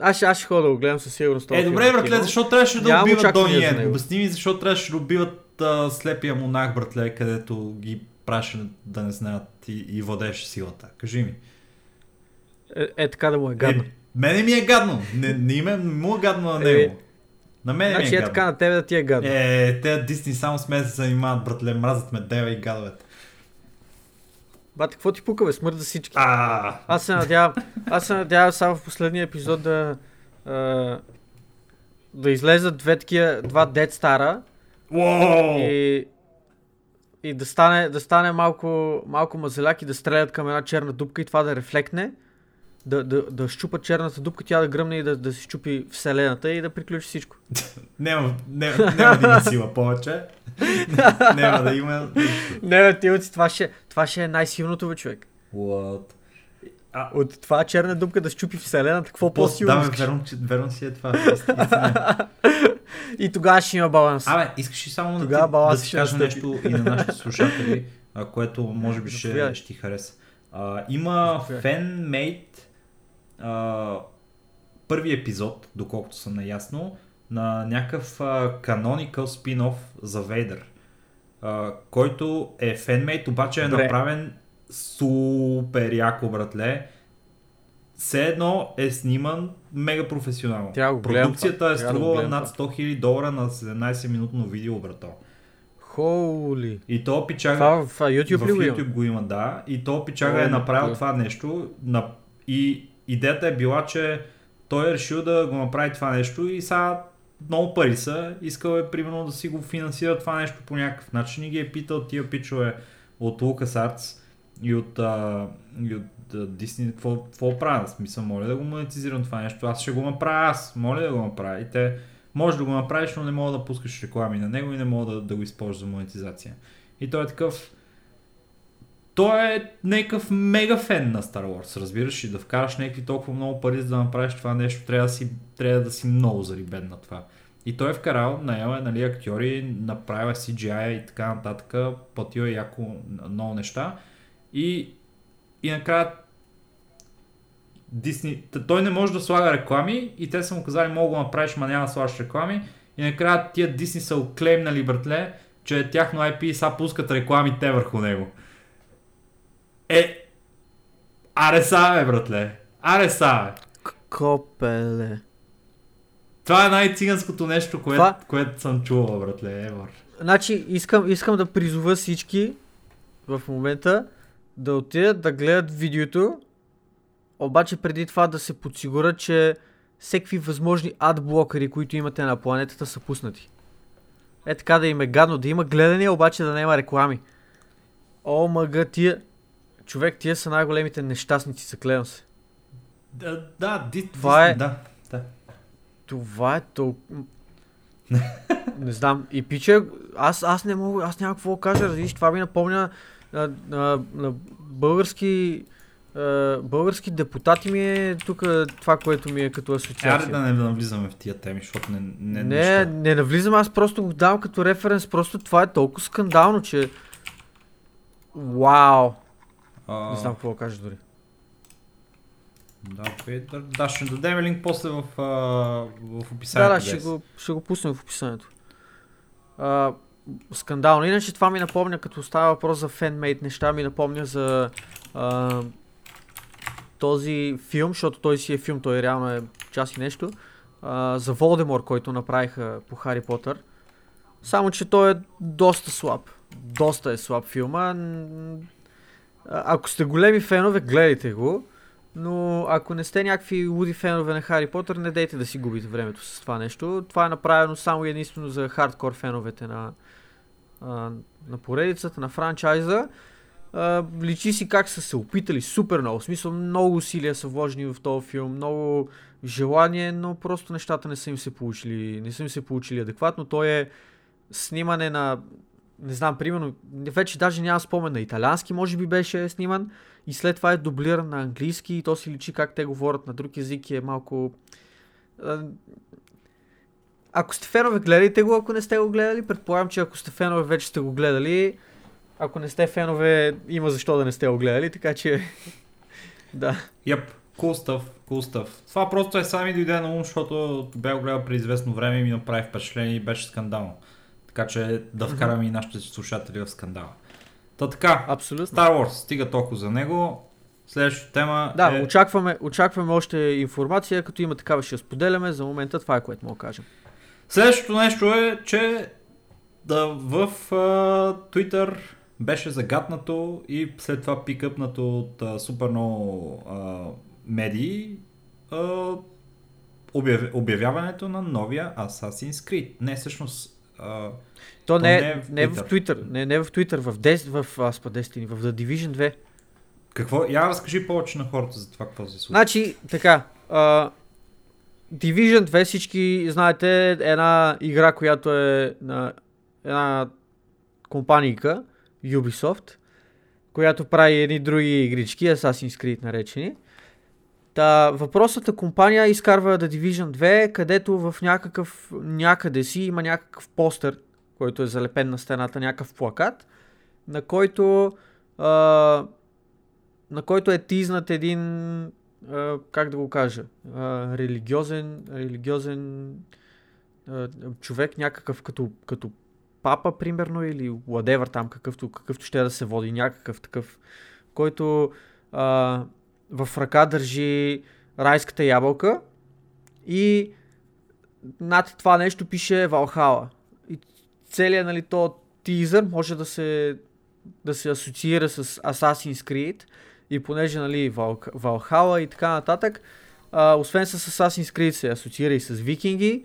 Аз, ще- аз ще ходя да го гледам със сигурност.
Е, добре, братле, защо трябваше да убиват Дони Йен? Обясни ми защо трябваше да убиват а, слепия монах, братле, където ги праше да не знаят и, и водеше силата. Кажи ми.
Е, е, така да му е гадно.
Е, мене ми е гадно. Не, не, им е, не му е гадно на
Е,
него. На мен
значи
ми е
е така на тебе да ти е гадно.
Е, те Дисни само с мен се занимават, братле, мразят ме дева и гадовете.
Бате, какво ти пука, бе? Смърт за всички.
А,
Аз се надявам, аз се надявам само в последния епизод да, а, да излезат две такива, два Dead Стара
Уоу!
и, и да стане, да стане малко, малко мазеляк и да стрелят към една черна дупка и това да рефлекне, да, да, да щупат черната дупка, тя да гръмне и да, да се щупи вселената и да приключи всичко. *laughs*
Няма, няма, няма да има сила повече. *laughs* няма да има. *laughs*
Не, бе, тилци, това ще, това ще е най-силното, бе, човек.
What? А,
От това черна дупка да щупи вселената, какво
по
по-силно
да, верно, верно си е това.
И тогава ще има баланс.
Абе, искаш ли само да
Тогава
ти, да ти
ще
кажа
настъпи.
нещо и на нашите слушатели, което може би ще, ще ти хареса. А, има
Заповядай.
А, първи епизод, доколкото съм наясно, на някакъв а, canonical спин-оф за Вейдър, а, който е фенмейт, обаче е
Добре.
направен супер яко, братле. Все едно е сниман мега професионално.
Гледам
Продукцията е струвала над 100 000 долара на 17 минутно видео, брато.
Холи.
И то пичага...
Това в YouTube
в
ли го има?
YouTube го има, да. И то пичага
О,
е направил това нещо. На... И идеята е била, че той е решил да го направи това нещо и сега много пари са. Искал е примерно да си го финансира това нещо по някакъв начин и ги е питал тия пичове от LucasArts и от, а, и от Disney, какво, какво правя? Смисъл, моля да го монетизирам това нещо. Аз ще го направя аз. Моля да го направя. И те, може да го направиш, но не мога да пускаш реклами на него и не мога да, да го използваш за монетизация. И той е такъв, той е някакъв мега фен на Star Wars, разбираш, и да вкараш някакви толкова много пари за да направиш това нещо, трябва да си, трябва да си много зарибен на това. И той е вкарал, наел е нали, актьори, направил е CGI и така нататък, платил е яко много неща. И, и накрая Дисни, той не може да слага реклами и те са му казали, мога да направиш, ма няма да слагаш реклами. И накрая тия Дисни са оклеймнали, братле, че е тяхно IP са пускат рекламите върху него. Е, аре са, бе, братле. Аре са, бе.
Копеле.
Това е най-циганското нещо, което,
Това-
което съм чувал, братле, Евор.
Значи, искам, искам да призова всички в момента да отидат да гледат видеото, обаче преди това да се подсигурят, че всеки възможни адблокъри, които имате на планетата са пуснати. Е така да им е гадно, да има гледания, обаче да няма реклами. О, мъга, тия... Човек, тия са най-големите нещастници, заклевам се.
Да, да, ди,
Това е-
Да, да.
Това е толкова... *laughs* не знам. И пича, аз, аз не мога, аз няма какво да кажа, виж, това ми напомня на, на, на български, български депутати ми е тук това, което ми е като
Аре
асоциация.
да не навлизаме в тия теми, защото не, не,
не, не навлизам, аз просто го давам като референс, просто това е толкова скандално, че... Вау!
А,
Не знам какво да кажа дори.
Да, окей, да, да, ще дадем линк после в, а, в
Да,
описанието.
да, ще
днес.
го, ще го пуснем в описанието. А, скандално. Иначе това ми напомня, като става въпрос за фенмейт неща, ми напомня за а, този филм, защото той си е филм, той реално е част и нещо, а, за Волдемор, който направиха по Хари Потър. Само, че той е доста слаб. Доста е слаб филма. Ако сте големи фенове, гледайте го. Но ако не сте някакви луди фенове на Хари Потър, не дейте да си губите времето с това нещо. Това е направено само единствено за хардкор феновете на, на поредицата, на франчайза. Личи си как са се опитали супер много. В смисъл много усилия са вложени в този филм, много желание, но просто нещата не са им се получили, не са им се получили адекватно. Той е снимане на не знам, примерно, вече даже няма спомен на италиански, може би беше сниман и след това е дублиран на английски и то си личи как те говорят на друг език и е малко... Ако сте фенове, гледайте го, ако не сте го гледали. Предполагам, че ако сте фенове, вече сте го гледали. Ако не сте фенове, има защо да не сте го гледали, така че... *laughs* да.
Yep, cool stuff, cool stuff. Това просто е сами дойде на ум, защото бях го гледал при известно време и ми направи впечатление и беше скандално. Така че да вкараме и нашите слушатели в скандала. Та така,
Абсолютно.
Star Wars, стига толкова за него. Следващата тема
Да,
е...
очакваме, очакваме още информация, като има такава ще я споделяме. За момента това е което мога да кажем.
Следващото нещо е, че да, в а, Twitter беше загатнато и след това пикъпнато от а, супер много а, медии а, обяв, обявяването на новия Assassin's Creed. Не, всъщност... А,
То,
То
не,
не
е
в
не е в
Twitter.
Не, не е в Twitter, в, Des, в, аз па Destiny, в The Division 2.
какво? Я разкажи повече на хората за това, какво се случва.
Значи, така, а, Division 2 всички знаете е една игра, която е на една компанийка, Ubisoft, която прави едни други игрички, Assassin's Creed наречени. Та, въпросната компания изкарва The Division 2, където в някакъв, някъде си има някакъв постер, който е залепен на стената, някакъв плакат, на който, а, на който е тизнат един а, как да го кажа, а, религиозен, религиозен а, човек, някакъв като, като папа, примерно, или whatever там, какъвто, какъвто ще да се води, някакъв такъв, който а, в ръка държи райската ябълка и над това нещо пише Валхала. И целият, нали, то тизър може да се, да се асоциира с Assassin's Creed и понеже, нали, Валхала и така нататък, а, освен с Assassin's Creed се асоциира и с викинги,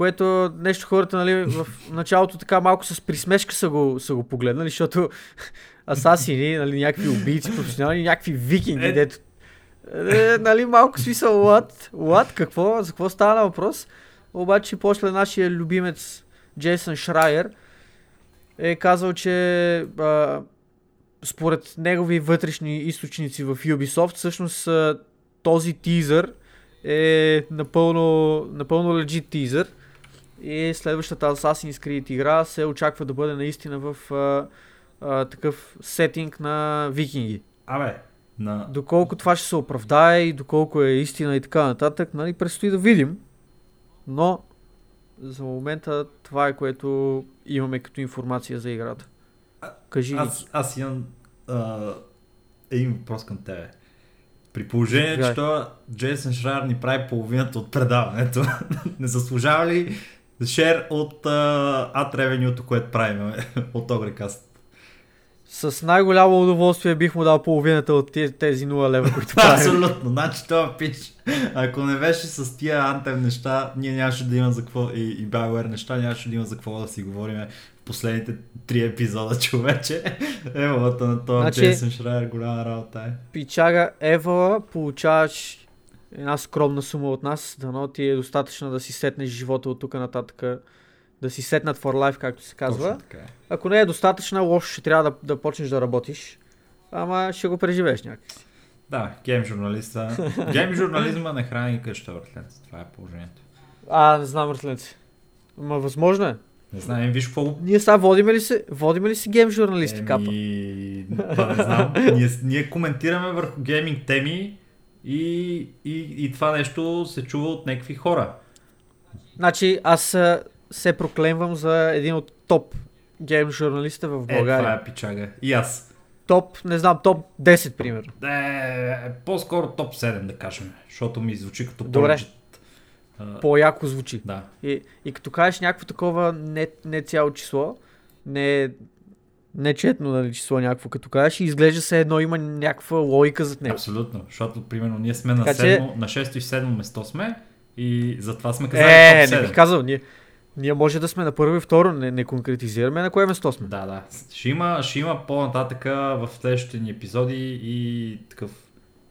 което нещо хората, нали, в началото така малко с присмешка са го, са го погледнали, защото *laughs* асасини, нали, някакви убийци, професионални, някакви викинги, е... дето е, нали, малко смисъл, what? What? Какво? За какво става въпрос? Обаче после нашия любимец Джейсън Шрайер е казал, че а, според негови вътрешни източници в Ubisoft, всъщност а, този тизър е напълно, напълно легит тизър и следващата Assassin's Creed игра се очаква да бъде наистина в а, а, такъв сетинг на викинги.
Абе, на...
Доколко това ще се оправдае и доколко е истина и така нататък, нали, предстои да видим. Но за момента това е което имаме като информация за играта. Кажи
аз, аз имам а, един въпрос към тебе. При положение, че Джейсън Шрайер ни прави половината от предаването, *laughs* не заслужава ли шер от ад ревенюто, което правим *laughs* от Огрекаст?
С най-голямо удоволствие бих му дал половината от тези 0 лева, *laughs* които правим.
Абсолютно. Значи това пич, ако не беше с тия антем неща, ние нямаше да има за какво и, и BioWare неща, нямаше да има за какво да си говорим в последните три епизода, *laughs* човече. Евалата на това значи, Джейсън Шрайер, голяма работа е.
Пичага Евала, получаваш една скромна сума от нас, дано ти е достатъчно да си сетнеш живота от тук нататък да си сетнат for life, както се казва.
е.
Ако не е достатъчно, лошо ще трябва да, да почнеш да работиш. Ама ще го преживееш някакси.
Да, гейм журналиста. гейм журнализма не храни къща въртленца. Това е положението.
А, не знам въртленци. Ама възможно е.
Не знаем, виж какво...
Ние сега водиме ли се, водиме ли си гейм журналисти, Еми... капа?
Това не знам. ние, ние коментираме върху гейминг теми и, и, и това нещо се чува от някакви хора.
Значи аз се проклемвам за един от топ гейм журналиста в България. Е,
това е пичага. И аз.
Топ, не знам, топ 10 примерно.
Е, по-скоро топ 7 да кажем, защото ми звучи като
Добре. По-яко звучи.
Да.
И, и като кажеш някакво такова не, не цяло число, не, не четно нали, число някакво, като кажеш и изглежда се едно има някаква логика зад него.
Абсолютно, защото примерно ние сме на, 7, че... на 6 и 7 место сме и затова сме
казали е, топ 7. не бих казал, ние, ние може да сме на първо и второ, не, не конкретизираме на кое место сме.
Да, да. Ще има, ще има по-нататък в следващите ни епизоди и такъв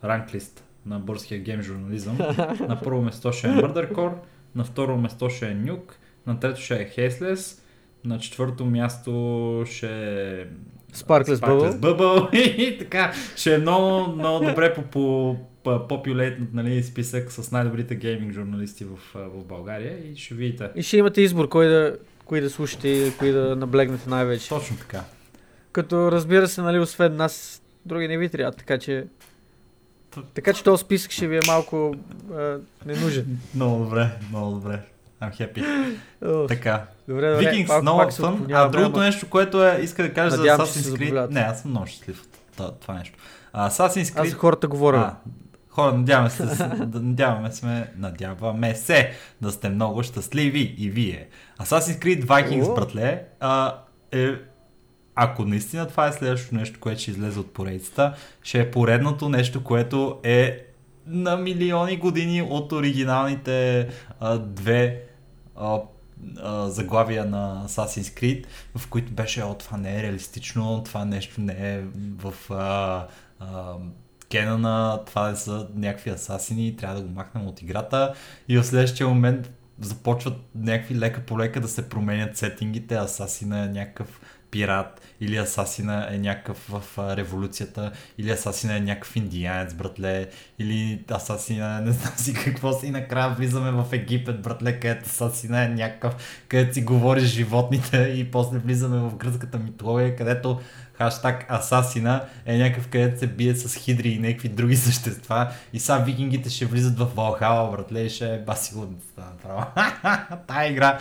ранглист на бързкия гейм журнализъм. *laughs* на първо место ще е Murder Core, на второ место ще е Nuke, на трето ще е Haceless, на четвърто място ще е
Sparkless, Sparkless
Bubble. Bubble. *laughs* и така, ще е много, много добре по, по попюлейтнат нали, списък с най-добрите гейминг журналисти в, в България и ще видите.
И ще имате избор кой да, кои да слушате и кои да наблегнете най-вече.
Точно така.
Като разбира се, нали, освен нас, други не ви трябва, така че така че този списък ще ви е малко а, ненужен. *laughs*
много добре, много добре. I'm happy. Така.
Добре, добре.
Vikings, много фън. А другото нещо, което е, иска да кажа
Надявам
за Assassin's Creed. Не, аз съм много щастлив от това нещо.
А, Assassin's Creed... Аз хората говоря. А,
Хора, надяваме се, надяваме, сме, надяваме се да сте много щастливи и вие. Assassin's Creed Vikings, братле, а, е, ако наистина това е следващото нещо, което ще излезе от поредицата, ще е поредното нещо, което е на милиони години от оригиналните а, две а, заглавия на Assassin's Creed, в които беше, о, това не е реалистично, това нещо не е в а, а, на това са някакви асасини, трябва да го махнем от играта. И в следващия момент започват някакви лека по лека да се променят сетингите, асасина е някакъв пират, или Асасина е някакъв в революцията, или Асасина е някакъв индиянец, братле, или Асасина не знам си какво си, и накрая влизаме в Египет, братле, където Асасина е някакъв, където си говори животните и после влизаме в гръцката митология, където хаштаг Асасина е някакъв, където се бие с хидри и някакви други същества и сега викингите ще влизат в Валхала, братле, и ще е баси лудницата направо. *laughs* Игра,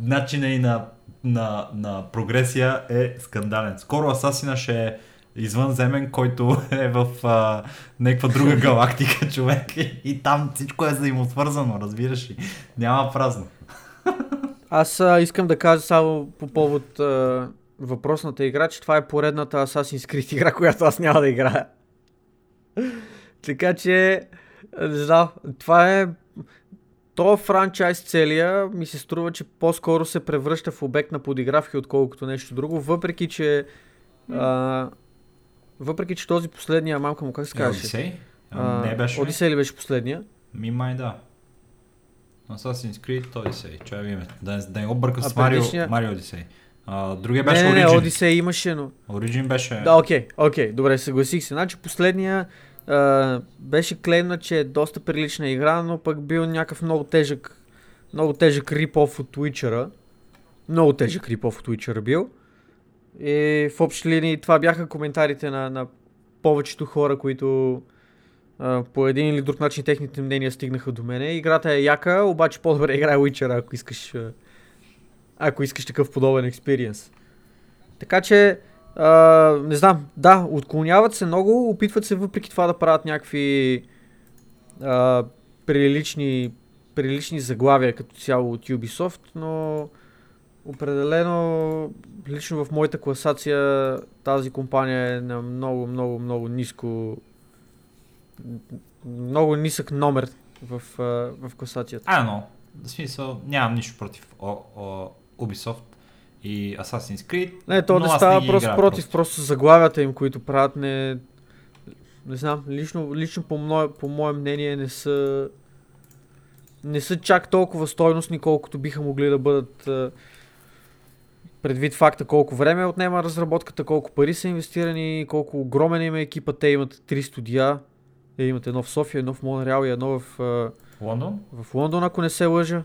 начина и на, на, на прогресия е скандален. Скоро Асасина ще е извънземен, който *laughs* е в а, някаква друга *laughs* галактика човек и, и там всичко е взаимосвързано, разбираш ли? Няма празно. *laughs*
Аз а, искам да кажа само по повод а, въпросната игра, че това е поредната Assassin's Creed игра, която аз няма да играя. така че, не знам, това е... То франчайз целия ми се струва, че по-скоро се превръща в обект на подигравки, отколкото нещо друго, въпреки че... А, въпреки, че този последния мамка му, как се казваше?
Одисей? А, не беше.
Одисей ли беше последния?
Ми май да. Assassin's Creed Odyssey. Чай име. Да, не- да не го бърка с Марио,
предишния-
Марио Odyssey. А, другия беше
не, не, не,
Origin.
Одисей имаше, но...
Origin беше...
Да, окей, окей, добре, съгласих се. Значи последния беше клеймна, че е доста прилична игра, но пък бил някакъв много тежък, много тежък рип-оф от Witcher-а. Много тежък рип-оф от Witcher бил. И в общи линии това бяха коментарите на, на повечето хора, които а, по един или друг начин техните мнения стигнаха до мене. Играта е яка, обаче по-добре играе Witcher, ако искаш, ако искаш такъв подобен експириенс. Така че, а, не знам, да, отклоняват се много, опитват се въпреки това да правят някакви а, прилични, прилични заглавия като цяло от Ubisoft, но определено лично в моята класация тази компания е на много, много, много ниско много нисък номер в, в класацията.
А, но, в смисъл, нямам нищо против о, о, Ubisoft и Assassin's Creed.
Не, то не става просто
играя
против, просто заглавията им, които правят не... Не знам, лично, лично по, мое, по мое мнение не са... Не са чак толкова стойностни, колкото биха могли да бъдат предвид факта колко време отнема разработката, колко пари са инвестирани, колко огромен им е екипа. Те имат три студия. Те имат едно в София, едно в Монреал и едно в,
Лондон,
в Лондон, ако не се лъжа.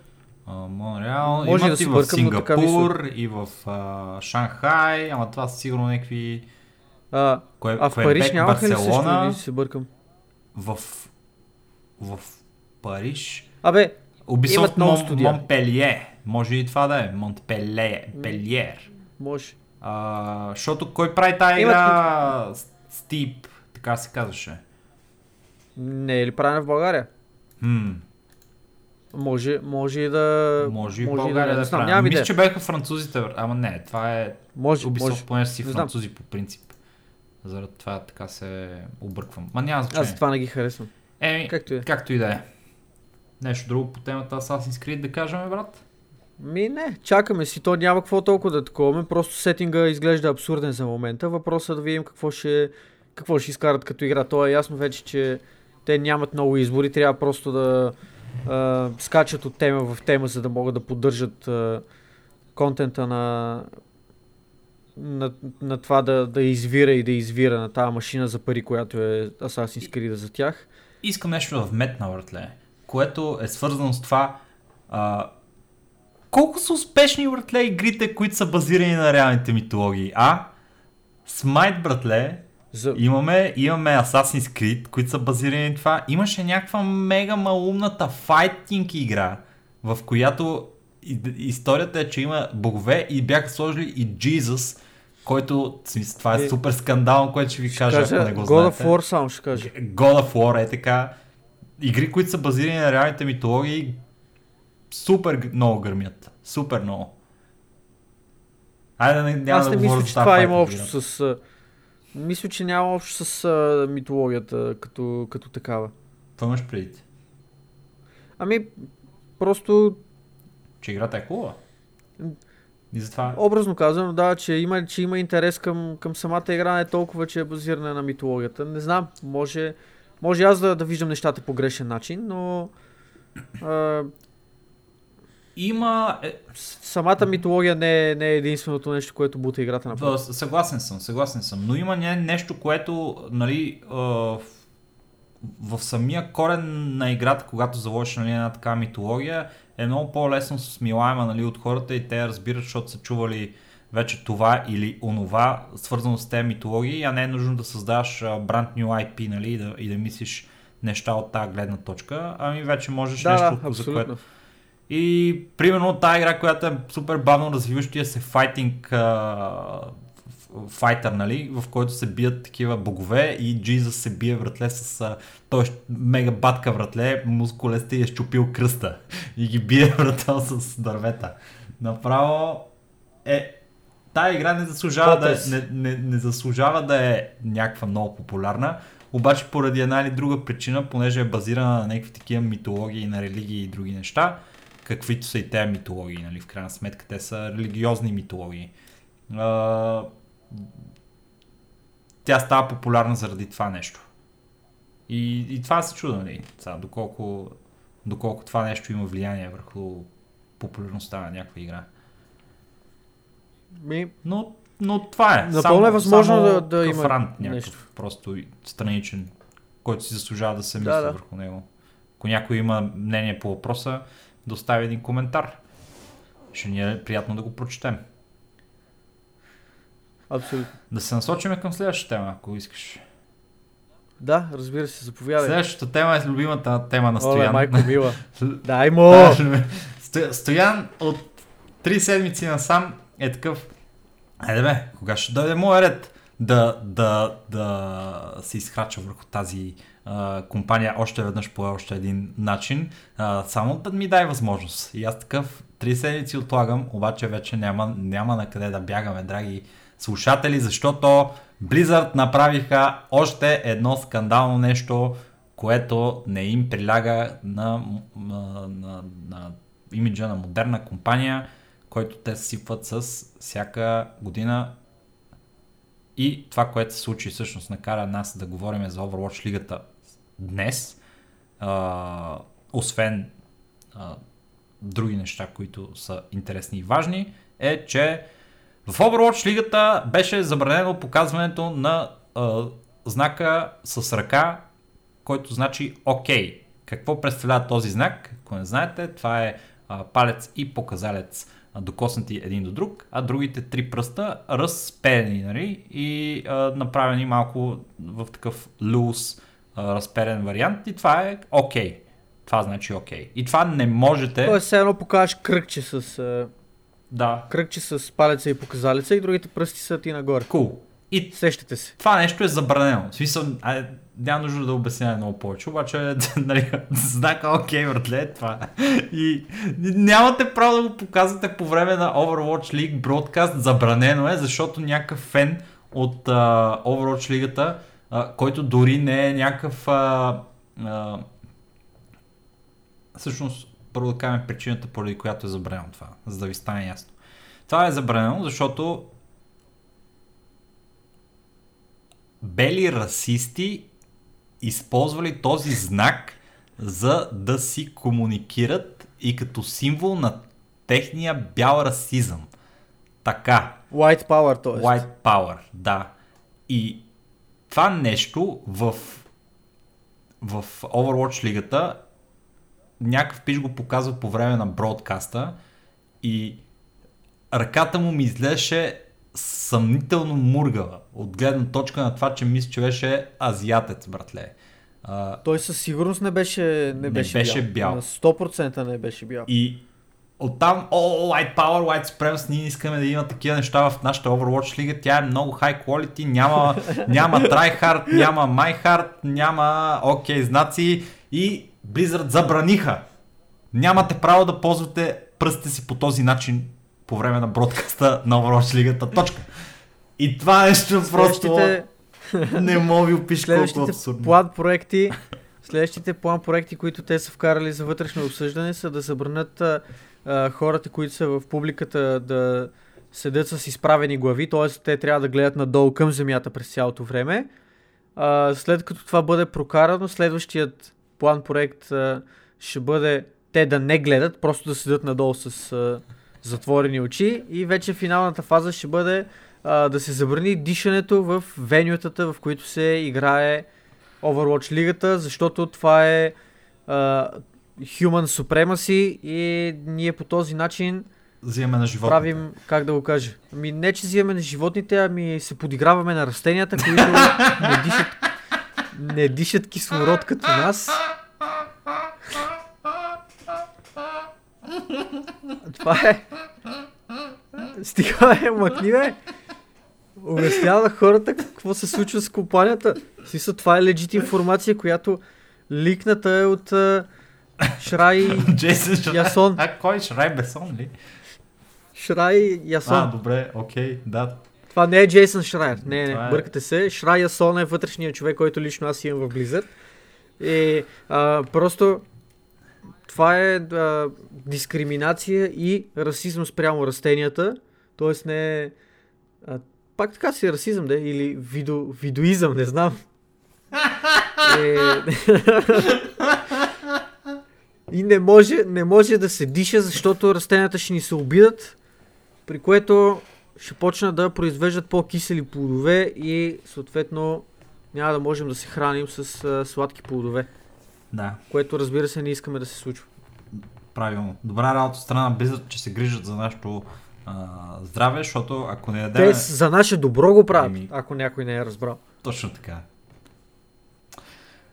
Монреал,
Може
имат
да
и в
но така
Сингапур, и в а, Шанхай, ама това са сигурно някакви...
А,
Кое,
а в
Куебек,
Париж нямаха ли също или се бъркам?
в, в Париж.
Абе,
Ubisoft Мон. Монпелие. Може и това да е. Монтпелие. Пелиер.
може.
А, защото кой прави тази
Имат-
игра? Стип, така се казваше.
Не е ли правена в България?
Хм,
Може, може и да...
може и
може
България да,
не
е
знам,
правена.
нямам
Мисля, че бяха французите, ама не, това е
Може,
Ubisoft,
може.
понеже си французи по принцип. Заради това така се обърквам. Ма няма значение.
Аз затова не ги харесвам.
Еми,
Както е.
както и да е. Нещо друго по темата Assassin's Creed да кажем, брат?
Ми не, чакаме си, то няма какво толкова да таковаме, просто сетинга изглежда абсурден за момента. Въпросът е да видим какво ще, какво ще изкарат като игра. То е ясно вече, че те нямат много избори, трябва просто да а, скачат от тема в тема, за да могат да поддържат а, контента на, на, на това да, да извира и да извира на тази машина за пари, която е Assassin's Creed за тях.
Искам нещо да вметна, братле, което е свързано с това а, колко са успешни, братле, игрите, които са базирани на реалните митологии, а? Смайт, братле,
За...
имаме, имаме Assassin's Creed, които са базирани на това. Имаше някаква мега малумната файтинг игра, в която историята е, че има богове и бяха сложили и Jesus, който, това е
Е,
супер скандално, което ще ви кажа,
Кажа,
ако не го
God
знаете.
of War само ще кажа.
God of War е така. Игри, които са базирани на реалните митологии, супер много гърмят. Супер много. Айде, няма
Аз
да
не
говоря
мисля, че това има общо с... Мисля, че няма общо с а, митологията като, като такава.
Това имаш преди.
Ами, просто
Че играта е хубава. И затова...
образно казвам, да, че има, че има интерес към, към самата игра, не толкова, че е базирана на митологията. Не знам, може, може аз да, да виждам нещата по грешен начин, но а,
Има... Е,
Самата митология не е, не е единственото нещо, което бута играта на
да, съгласен съм, съгласен съм. Но има не, нещо, което, нали, в, в самия корен на играта, когато заложиш нали, една такава митология, е много по-лесно смилаема нали, от хората и те разбират, защото са чували вече това или онова, свързано с тези митологии, а не е нужно да създаваш бранд new IP нали, и, да, и да мислиш неща от тази гледна точка, ами вече можеш
да,
нещо,
да,
за което... И примерно тази игра, която е супер бавно развиващия се файтинг файтър, нали, в който се бият такива богове и Джизъс се бие вратле с той мега батка вратле, мускулесте и е щупил кръста *laughs* и ги бие *laughs* врата с дървета. Направо е тая игра не заслужава, да, е, не, не, не заслужава да е някаква много популярна, обаче поради една или друга причина, понеже е базирана на някакви такива митологии, на религии и други неща, каквито са и тези митологии, нали, в крайна сметка те са религиозни митологии. А, тя става популярна заради това нещо. И, и това се чуда, нали, сега, доколко, доколко това нещо има влияние върху популярността на някаква игра.
Ми...
Но, но това е.
Напълно е възможно само да, да има
рант, някакъв, нещо. Просто страничен, който си заслужава да се мисли да, да. върху него. Ако някой има мнение по въпроса, да остави един коментар. Ще ни е приятно да го прочетем.
Абсолютно.
Да се насочиме към следващата тема, ако искаш.
Да, разбира се, заповядай.
Следващата тема е любимата тема на Стоян.
Оле, майко мила. *laughs* Дай му!
Стоян от три седмици насам е такъв. Айде бе, кога ще дойде моя ред да, да, да се изхрача върху тази компания още веднъж по още един начин. А, само да ми дай възможност. И аз такъв три седмици отлагам, обаче вече няма, няма на къде да бягаме, драги слушатели, защото Blizzard направиха още едно скандално нещо, което не им приляга на, на, на, на имиджа на модерна компания, който те сипват с всяка година. И това, което се случи, всъщност накара нас да говорим за Overwatch лигата днес, а, освен а, други неща, които са интересни и важни, е, че в Overwatch лигата беше забранено показването на а, знака с ръка, който значи ОК. Какво представлява този знак? Ако не знаете, това е а, палец и показалец докоснати един до друг, а другите три пръста разперени нали? и а, направени малко в такъв разперен вариант и това е окей. Okay. Това значи окей. Okay. И това не можете...
Тоест, все едно покажеш кръгче с...
Да.
Кръгче с палеца и показалица и другите пръсти са ти нагоре.
Cool.
И Сещате се.
Това нещо е забранено. В смисъл, а, няма нужда да обяснявам много повече, обаче *laughs* нали, знака окей, братле, е това. И нямате право да го показвате по време на Overwatch League broadcast, забранено е, защото някакъв фен от uh, Overwatch лигата а, който дори не е някакъв... А, а, всъщност, първо да кажем причината, поради която е забранено това, за да ви стане ясно. Това е забранено, защото бели расисти използвали този знак за да си комуникират и като символ на техния бял расизъм. Така.
White power, т.е.
White power, да. И това нещо в, в Overwatch лигата някакъв пиш го показва по време на бродкаста и ръката му ми изглеждаше съмнително мургава от гледна точка на това, че мисля, че беше азиатец, братле.
А, Той със сигурност не беше, не беше,
не беше бял. бял.
На 100% не беше бял.
И Оттам, о, White Power, White Supremacy, ние искаме да има такива неща в нашата Overwatch лига. Тя е много high quality, няма, *laughs* няма tryhard, няма myhard, няма окей okay, знаци и Blizzard забраниха. Нямате право да ползвате пръстите си по този начин по време на бродкаста на Overwatch лигата. Точка. И това нещо просто не мога ви опиша колко абсурдно.
план проекти, следващите план проекти, които те са вкарали за вътрешно обсъждане са да забранят хората, които са в публиката да седят с изправени глави, т.е. те трябва да гледат надолу към земята през цялото време. А, след като това бъде прокарано, следващият план проект а, ще бъде те да не гледат, просто да седят надолу с а, затворени очи и вече финалната фаза ще бъде а, да се забрани дишането в венютата, в които се играе Overwatch лигата, защото това е а, human supremacy и ние по този начин
Взимаме на животните.
правим, как да го кажа, ами не че взимаме на животните, ами се подиграваме на растенията, които не дишат, не дишат кислород като нас. Това е. Стига е, мъкни бе. Обяснява на хората какво се случва с компанията. Смисъл, това е легит информация, която ликната е от Шрай, *laughs*
Джейсън Шрай.
Ясон.
А, кой? Шрай Бесон ли?
Шрай Ясон.
А, добре, окей, да.
Това не е Джейсън Шрайер. Не, не,
е-
бъркате се. Шрай Ясон е вътрешният човек, който лично аз имам в Blizzard. И а, просто това е а, дискриминация и расизъм спрямо растенията. Тоест не е... А, пак така си е расизъм, да? Или видо, видоизъм, не знам. *laughs* Е... *laughs* и не може, не може да се диша, защото растенията ще ни се обидат, при което ще почнат да произвеждат по-кисели плодове и съответно няма да можем да се храним с а, сладки плодове,
Да,
което разбира се не искаме да се случва.
правилно. Добра работа от страна на Blizzard, че се грижат за нашето а, здраве, защото ако не
Те
ядем...
за наше добро го правят,
Ами-
ако някой не е разбрал.
Точно така.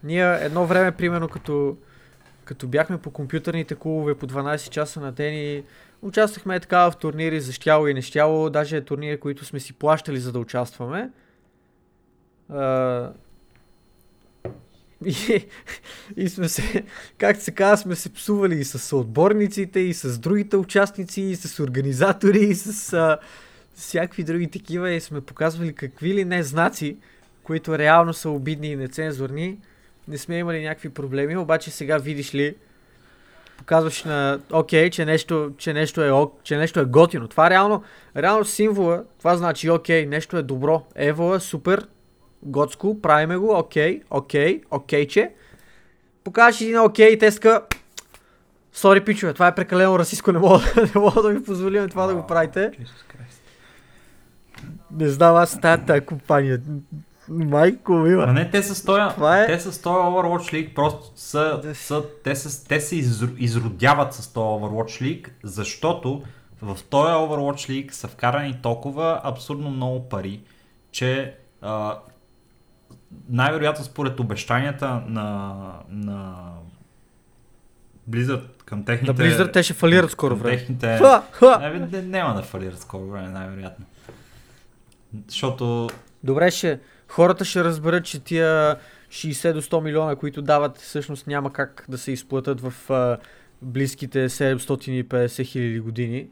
Ние едно време, примерно, като, като бяхме по компютърните клубове по 12 часа на ден и участвахме така в турнири за щяло и нещяло, даже турнири, които сме си плащали за да участваме. И, и сме се, както се казва, сме се псували и с съотборниците, и с другите участници, и с организатори, и с а, всякакви други такива и сме показвали какви ли не знаци, които реално са обидни и нецензурни. Не сме имали някакви проблеми, обаче сега видиш ли, показваш на окей, че нещо, че нещо, е, че нещо е готино. Това реално, реално символа, това значи окей, нещо е добро. Ево е супер, готско, правиме го, окей, окей, окей, че. Покажеш един окей и те ска, Сори, пичове, това е прекалено расистко, не мога, *laughs* не мога да ви позволим това да го правите. Не знам, аз тая компания. Майко,
Ма
мила.
не, те са стоя,
Това е-
те са стоя Overwatch League, просто са,
Да.
са те, са, те се изродяват с този Overwatch League, защото в този Overwatch League са вкарани толкова абсурдно много пари, че а, най-вероятно според обещанията на, на Blizzard към техните...
На Blizzard те ще фалират скоро време.
Техните...
Ха, ха.
Не, няма да фалират скоро време, най-вероятно. Защото
Добре, ще, хората ще разберат, че тия 60 до 100 милиона, които дават, всъщност няма как да се изплатят в а, близките 750 хиляди години.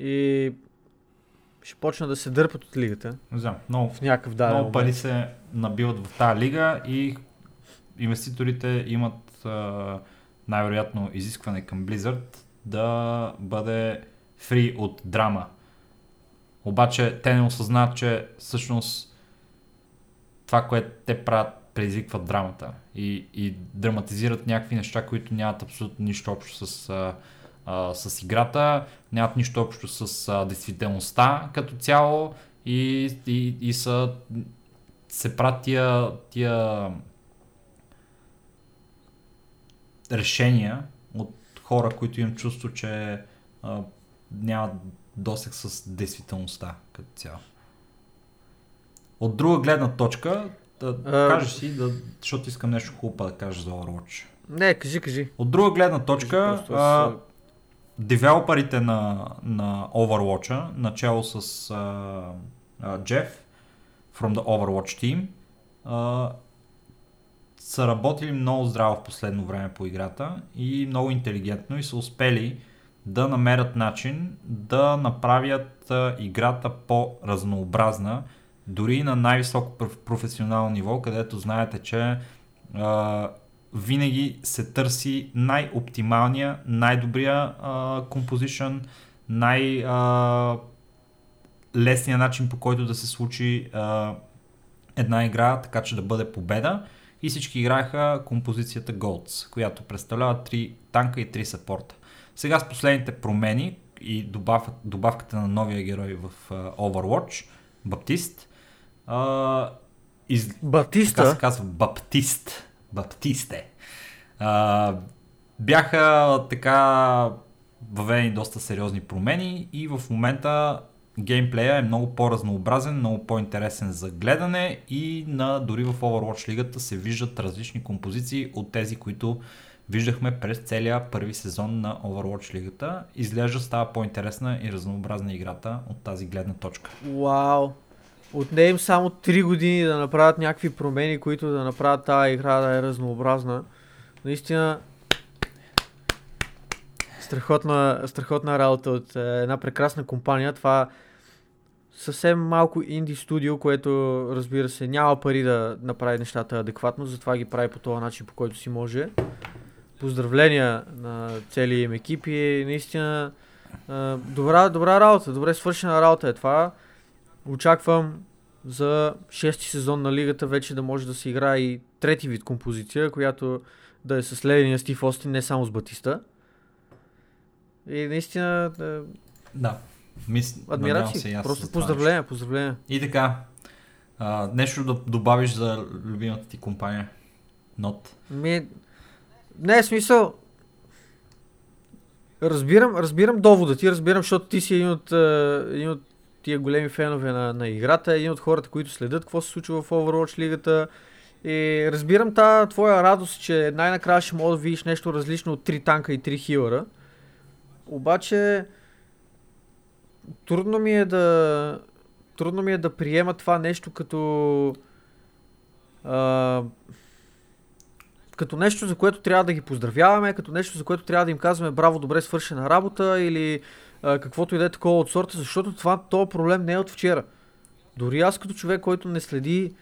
И ще почна да се дърпат от лигата
не знам, много
в някакъв даден
Много пари се набиват в тази лига и инвеститорите имат а, най-вероятно изискване към Blizzard да бъде фри от драма. Обаче те не осъзнават, че всъщност това, което те правят, предизвикват драмата и, и драматизират някакви неща, които нямат абсолютно нищо общо с, а, а, с играта, нямат нищо общо с а, действителността като цяло и, и, и са се правят тия, тия решения от хора, които имам чувство, че а, нямат досег с действителността като цяло. От друга гледна точка, да
А,
кажеш си, да, защото искам нещо хубаво да кажа за Overwatch.
Не, кажи, кажи.
От друга гледна точка,
Просто
а, девелоперите на, на Overwatch, начало с а, а, Jeff from the Overwatch team, а, са работили много здраво в последно време по играта и много интелигентно и са успели да намерят начин да направят а, играта по-разнообразна, дори на най-високо проф- професионално ниво, където знаете, че а, винаги се търси най-оптималния, най-добрия композишън, най- а, лесния начин по който да се случи а, една игра, така че да бъде победа. и всички играеха композицията Golds, която представлява 3 танка и 3 сапорта. Сега с последните промени и добав, добавката на новия герой в uh, Overwatch, Баптист, uh,
из... Батиста?
Така се казва Баптист. Баптисте. Uh, бяха така въведени доста сериозни промени и в момента геймплея е много по-разнообразен, много по-интересен за гледане и на, дори в Overwatch лигата се виждат различни композиции от тези, които виждахме през целия първи сезон на Overwatch лигата. Изглежда става по-интересна и разнообразна играта от тази гледна точка.
Вау! Отне им само 3 години да направят някакви промени, които да направят тази игра да е разнообразна. Наистина, страхотна, страхотна работа от е, една прекрасна компания. Това съвсем малко инди студио, което разбира се няма пари да направи нещата адекватно, затова ги прави по този начин, по който си може. Поздравления на целия им екип и наистина добра, добра работа, добре свършена работа е това. Очаквам за шести сезон на лигата вече да може да се играе и трети вид композиция, която да е с ледения Стив Остин, не само с Батиста. И наистина...
Да. Мис...
Адмирации. Се, Просто поздравления, поздравления.
И така. А, нещо да добавиш за любимата ти компания? Not.
Ми... Не, е смисъл. Разбирам, разбирам довода ти, разбирам, защото ти си един от, един от тия големи фенове на, на играта, един от хората, които следят какво се случва в Overwatch лигата. И разбирам тази твоя радост, че най-накрая ще мога да видиш нещо различно от 3 танка и 3 хилъра. Обаче, трудно ми е да трудно ми е да приема това нещо като а, като нещо, за което трябва да ги поздравяваме, като нещо, за което трябва да им казваме браво, добре свършена работа или каквото и да е такова от сорта, защото това, този проблем не е от вчера. Дори аз като човек, който не следи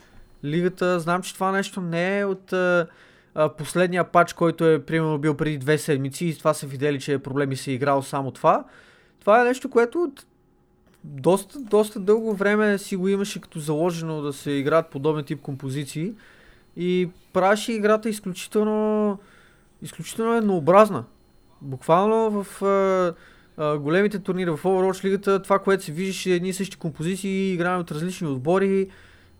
лигата, знам, че това нещо не е от а, а, последния пач, който е примерно бил преди две седмици и това са видели, че е проблем и се е играл само това. Това е нещо, което от доста, доста дълго време си го имаше като заложено да се играят подобен тип композиции и правеше играта изключително, изключително еднообразна. Буквално в а, а, големите турнири в Overwatch лигата, това, което се виждаше едни и същи композиции, играем от различни отбори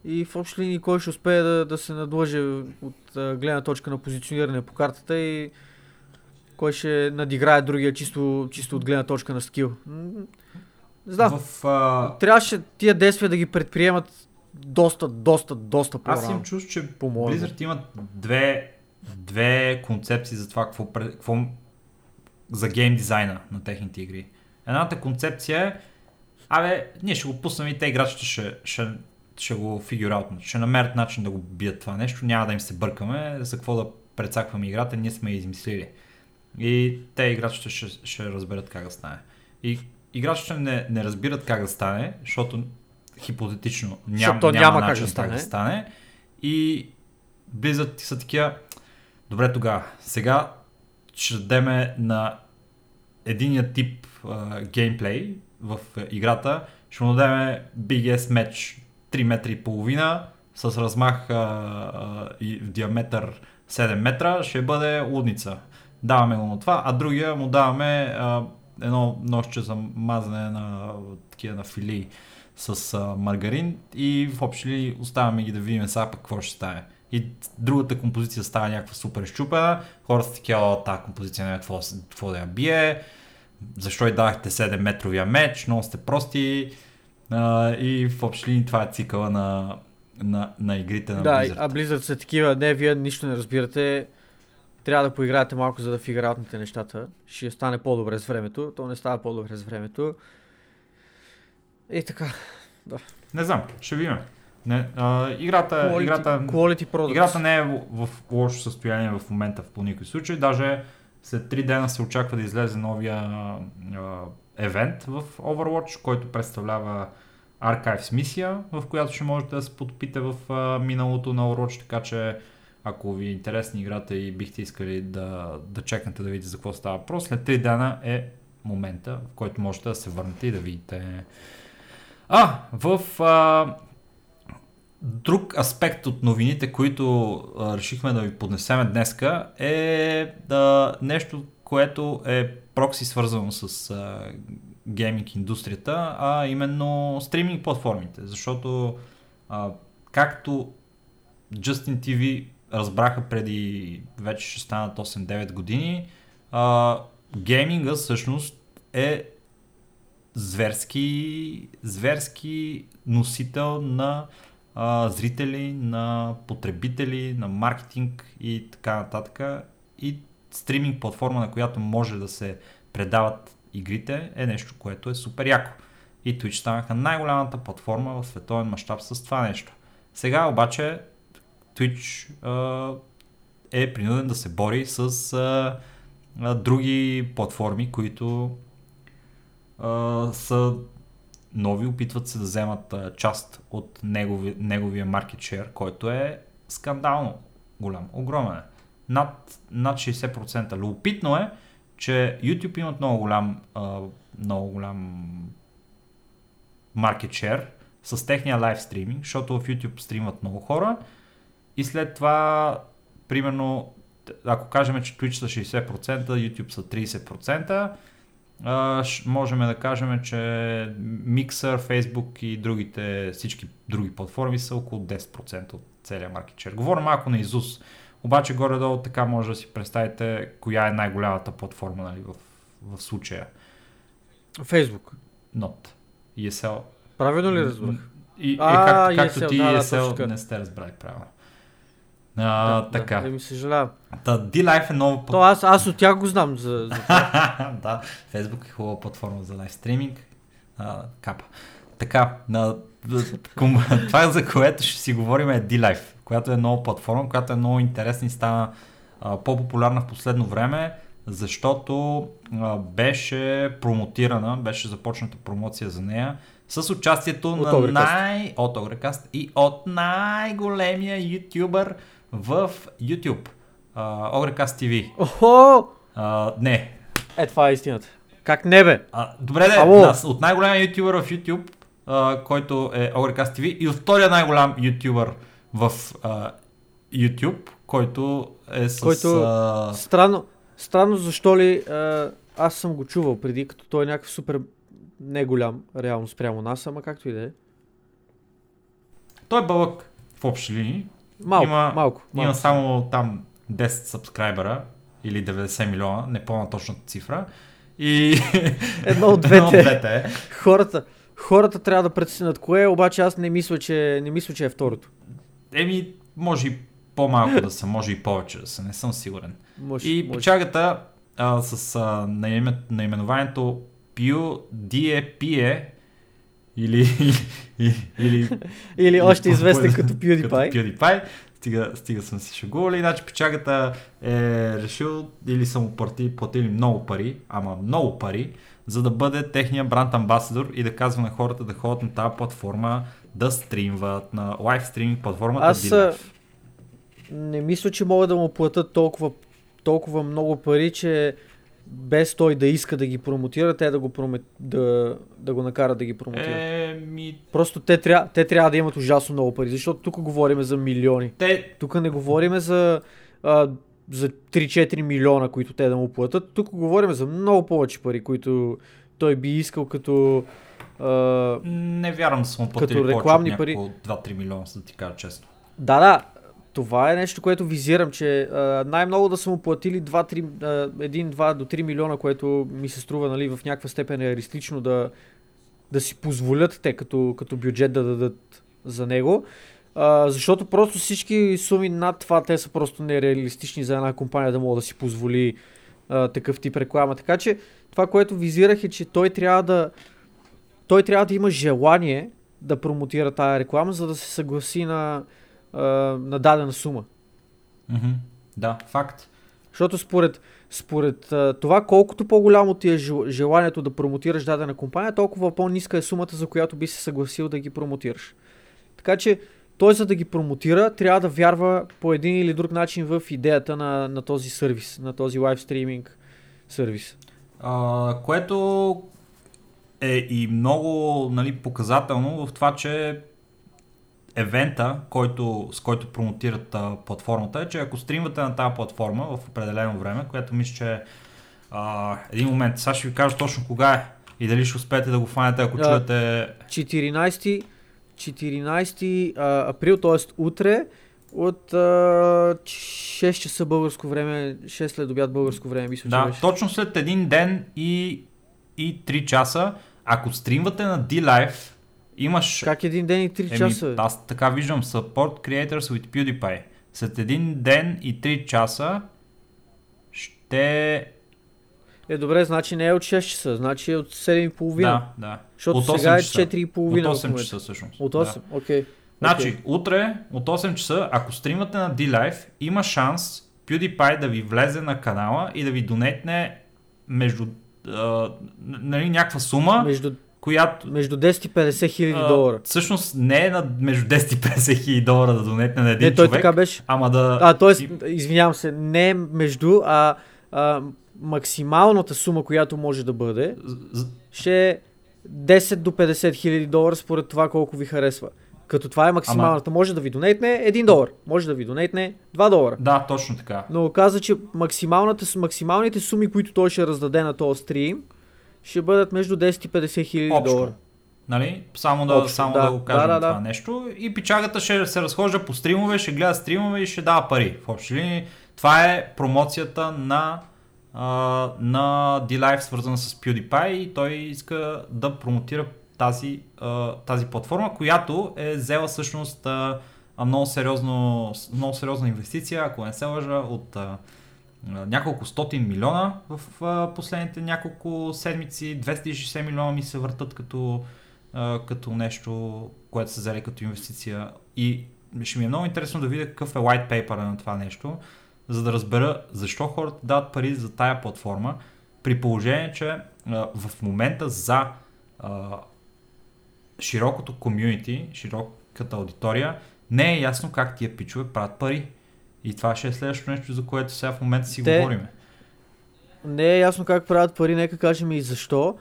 и в общи линии кой ще успее да, да се надлъже от а, гледна точка на позициониране по картата и кой ще надиграе другия чисто, чисто от гледна точка на скил. Да. В, а... Трябваше тия действия да ги предприемат доста, доста, доста
по-рано. Аз им чувствам, че по Blizzard имат две, две концепции за това какво, какво за гейм дизайна на техните игри. Едната концепция е Абе, ние ще го пуснем и те играчите ще, ще, ще го фигюраутнат, ще намерят начин да го бият това нещо, няма да им се бъркаме за какво да прецакваме играта, ние сме измислили. И те играчите ще, ще разберат как да стане. И играчите не, не разбират как да стане, защото хипотетично ням, няма, няма начин как да стане. да стане. И Blizzard са такива, добре тогава, сега ще дадеме на единия тип а, геймплей в играта, ще му дадем Big S матч 3 метра и половина с размах а, а, и в диаметър 7 метра, ще бъде лудница. Даваме на това, а другия му даваме а, едно нощче за мазане на такива на филии с а, маргарин и в общи оставяме ги да видим сега пък какво ще стане. И другата композиция става някаква супер щупена, хората са такива, тази композиция няма какво, какво да я бие, защо и дадахте 7 метровия меч, много сте прости а, и в общи това е цикъла на, на, на игрите на
да, Blizzard. Да, а Blizzard са такива, не, вие нищо не разбирате, трябва да поиграете малко, за да фигуратните нещата. Ще стане по-добре с времето. То не става по-добре с времето. И така. Да.
Не знам, ще видим. Не, а, играта,
quality,
играта,
quality
играта не е в, в лошо състояние в момента в по никой случай. Даже след 3 дена се очаква да излезе новия а, евент в Overwatch, който представлява Archives мисия, в която ще можете да се подпите в а, миналото на Overwatch, така че ако ви е интересна играта и бихте искали да, да чекнете да видите за какво става въпрос, след 3 дена е момента, в който можете да се върнете и да видите. А, в а, друг аспект от новините, които решихме да ви поднесеме днеска е да, нещо, което е прокси свързано с а, гейминг индустрията, а именно стриминг платформите. Защото а, както Justin TV разбраха преди вече ще станат 8-9 години, а, гейминга всъщност е зверски, зверски носител на зрители, на потребители, на маркетинг и така нататък. И стриминг платформа, на която може да се предават игрите, е нещо, което е супер яко. И Twitch станаха най-голямата платформа в световен мащаб с това нещо. Сега обаче Twitch а, е принуден да се бори с а, други платформи, които а, са нови, опитват се да вземат а, част от негови, неговия market share, който е скандално голям, огромен. Над, над 60%. Любопитно е, че YouTube имат много голям, а, много голям market share с техния лайв стриминг, защото в YouTube стримат много хора и след това, примерно, ако кажем, че Twitch са 60%, YouTube са 30%, Uh, можем да кажем, че Mixer, Facebook и другите, всички други платформи са около 10% от целия маркет share. Говоря малко на Изус, обаче горе-долу така може да си представите коя е най-голямата платформа нали, в, в случая.
Facebook.
Not. ESL.
Правилно ли разбрах?
И, а, е, както, както ESL, ти да, ESL да, не сте разбрали правилно. А,
да,
така.
Да, ми съжалявам.
Та, D-Life е много...
То аз, аз от тях го знам за, за *laughs*
да, Facebook е хубава платформа за лайв стриминг. А, капа. Така, на, *laughs* това за което ще си говорим е D-Life, която е нова платформа, която е много интересна и стана а, по-популярна в последно време, защото а, беше промотирана, беше започната промоция за нея с участието от на най... от Огрекаст и от най-големия ютубър в YouTube. Огрекаст TV.
Охо!
Uh, не.
Е, това е истината. Как не бе?
А, добре, де, нас, от най-големия ютубър в YouTube, uh, който е Огрекаст TV и от втория най-голям ютубър в uh, YouTube, който е с...
Който, uh... странно, странно защо ли uh, аз съм го чувал преди, като той е някакъв супер не голям реално спрямо нас, ама както и да е.
Той е бълък в общи линии.
Малко, има, малко,
малко. Има само там 10 сабскрайбера или 90 милиона, не помня точната цифра. И *laughs*
едно от двете. едно от двете. Хората, хората трябва да преценят кое обаче аз не мисля, че, не мисля, че е второто.
Еми, може и по-малко да са, може и повече да са, не съм сигурен.
Може,
и
може.
печагата а, с а, наименованието Пио Дие Пие или, или, или,
или още известен като PewDiePie. като
PewDiePie. Стига, стига съм се шегували. Значи печагата е решил или са му платили много пари, ама много пари, за да бъде техния бранд амбасадор и да казва на хората да ходят на тази платформа, да стримват на лайв стриминг платформата
Аз не мисля, че могат да му платят толкова, толкова много пари, че без той да иска да ги промотира, те да го, промет, да, да го накарат да ги промотира.
Е, ми...
Просто те, тря, те трябва да имат ужасно много пари, защото тук говорим за милиони.
Те...
Тук не говорим за, а, за 3-4 милиона, които те да му платят. Тук говорим за много повече пари, които той би искал като... А,
не вярвам са му платили като рекламни пари. 2-3 милиона, за да ти кажа честно.
Да, да, това е нещо, което визирам, че най-много да са му платили 1-2 до 3 милиона, което ми се струва нали, в някаква степен е реалистично да, да си позволят те като, като бюджет да дадат за него. А, защото просто всички суми над това, те са просто нереалистични за една компания да мога да си позволи а, такъв тип реклама. Така че това, което визирах е, че той трябва да, той трябва да има желание да промотира тази реклама, за да се съгласи на, на дадена сума.
Mm-hmm. Да, факт.
Защото според, според а, това, колкото по-голямо ти е желанието да промотираш дадена компания, толкова по-ниска е сумата, за която би се съгласил да ги промотираш. Така че той за да ги промотира, трябва да вярва по един или друг начин в идеята на, на този сервис, на този лайв стриминг сервис.
А, което е и много нали, показателно в това, че евента, който, с който промотират а, платформата е, че ако стримвате на тази платформа в определено време, което мисля, че а, един момент, сега ще ви кажа точно кога е и дали ще успеете да го фанете, ако
А,
чуете
14, 14 а, април, т.е. утре, от а, 6 часа българско време, 6 след обяд българско време, мисля, че
Да,
беше.
точно след един ден и, и 3 часа, ако стримвате на D-Live, имаш...
Как един ден и 3
Еми,
часа?
аз така виждам, Support Creators with PewDiePie. След един ден и 3 часа ще...
Е, добре, значи не е от 6 часа, значи е от 7.30.
Да, да.
Защото
от 8
сега е
часа.
4.30
От
в
8
момента.
часа всъщност.
От
Да.
8, окей.
Значи,
Окей.
утре от 8 часа, ако стримате на D-Live, има шанс PewDiePie да ви влезе на канала и да ви донетне между нали, някаква сума,
Между,
която
между 10 и 50 хиляди долара.
всъщност не е на между 10 и 50 хиляди долара да донетне на един
Не, той
човек,
така беше.
ама да...
А, т.е.
и-
извинявам се, не е между, а, а максималната сума, която може да бъде, ще е 10 до 50 хиляди долара според това колко ви харесва. Като това е максималната. Може да ви донейтне 1 долар, може да ви донейтне 2 долара.
Да, точно така.
Но каза, че максималните суми, които той ще раздаде на този стрим, ще бъдат между 10 и 50 хиляди долара.
Нали? Само да,
Общо,
само
да.
да, го кажем
Да, да,
това
да.
нещо. И пичагата ще се разхожда по стримове, ще гледа стримове и ще дава пари. В общи линии това е промоцията на, а, на D-Live, свързана с PewDiePie и той иска да промотира тази, а, тази платформа, която е взела всъщност а, много, сериозно, много сериозна инвестиция, ако не се лъжа, от а, няколко стотин милиона в последните няколко седмици. 260 милиона ми се въртат като, като нещо, което са взели като инвестиция. И ще ми е много интересно да видя какъв е white paper на това нещо, за да разбера защо хората дават пари за тая платформа, при положение, че в момента за широкото комюнити, широката аудитория, не е ясно как тия пичове правят пари. И това ще е следващото нещо, за което сега в момента си
Те-
говорим.
Не е ясно как правят пари, нека кажем и защо.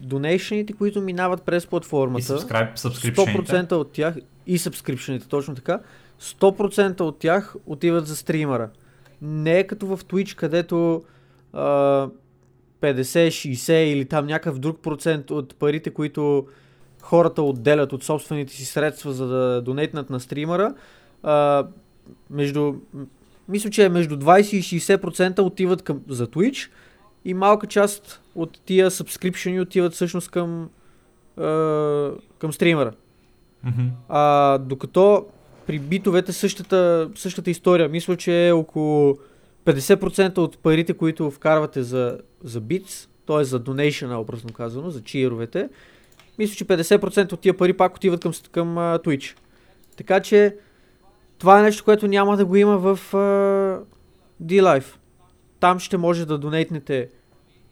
Донейшените, които минават през
И
платформата,
subscribe, subscription
100% от тях и сабскрипшените, точно така, 100% от тях отиват за стримера. Не е като в Twitch, където а, 50, 60 или там някакъв друг процент от парите, които хората отделят от собствените си средства, за да донетнат на стримера, а, между, мисля, че е между 20 и 60% отиват към, за Twitch и малка част от тия сабскрипшени отиват всъщност към, а, към стримера.
Мгм.
А, докато при битовете същата, същата история. Мисля, че е около 50% от парите, които вкарвате за, за битс, т.е. за донейшъна, образно казано, за чиеровете, мисля, че 50% от тия пари пак отиват към, към а, Twitch. Така че това е нещо, което няма да го има в а, D-Live. Там ще може да донейтнете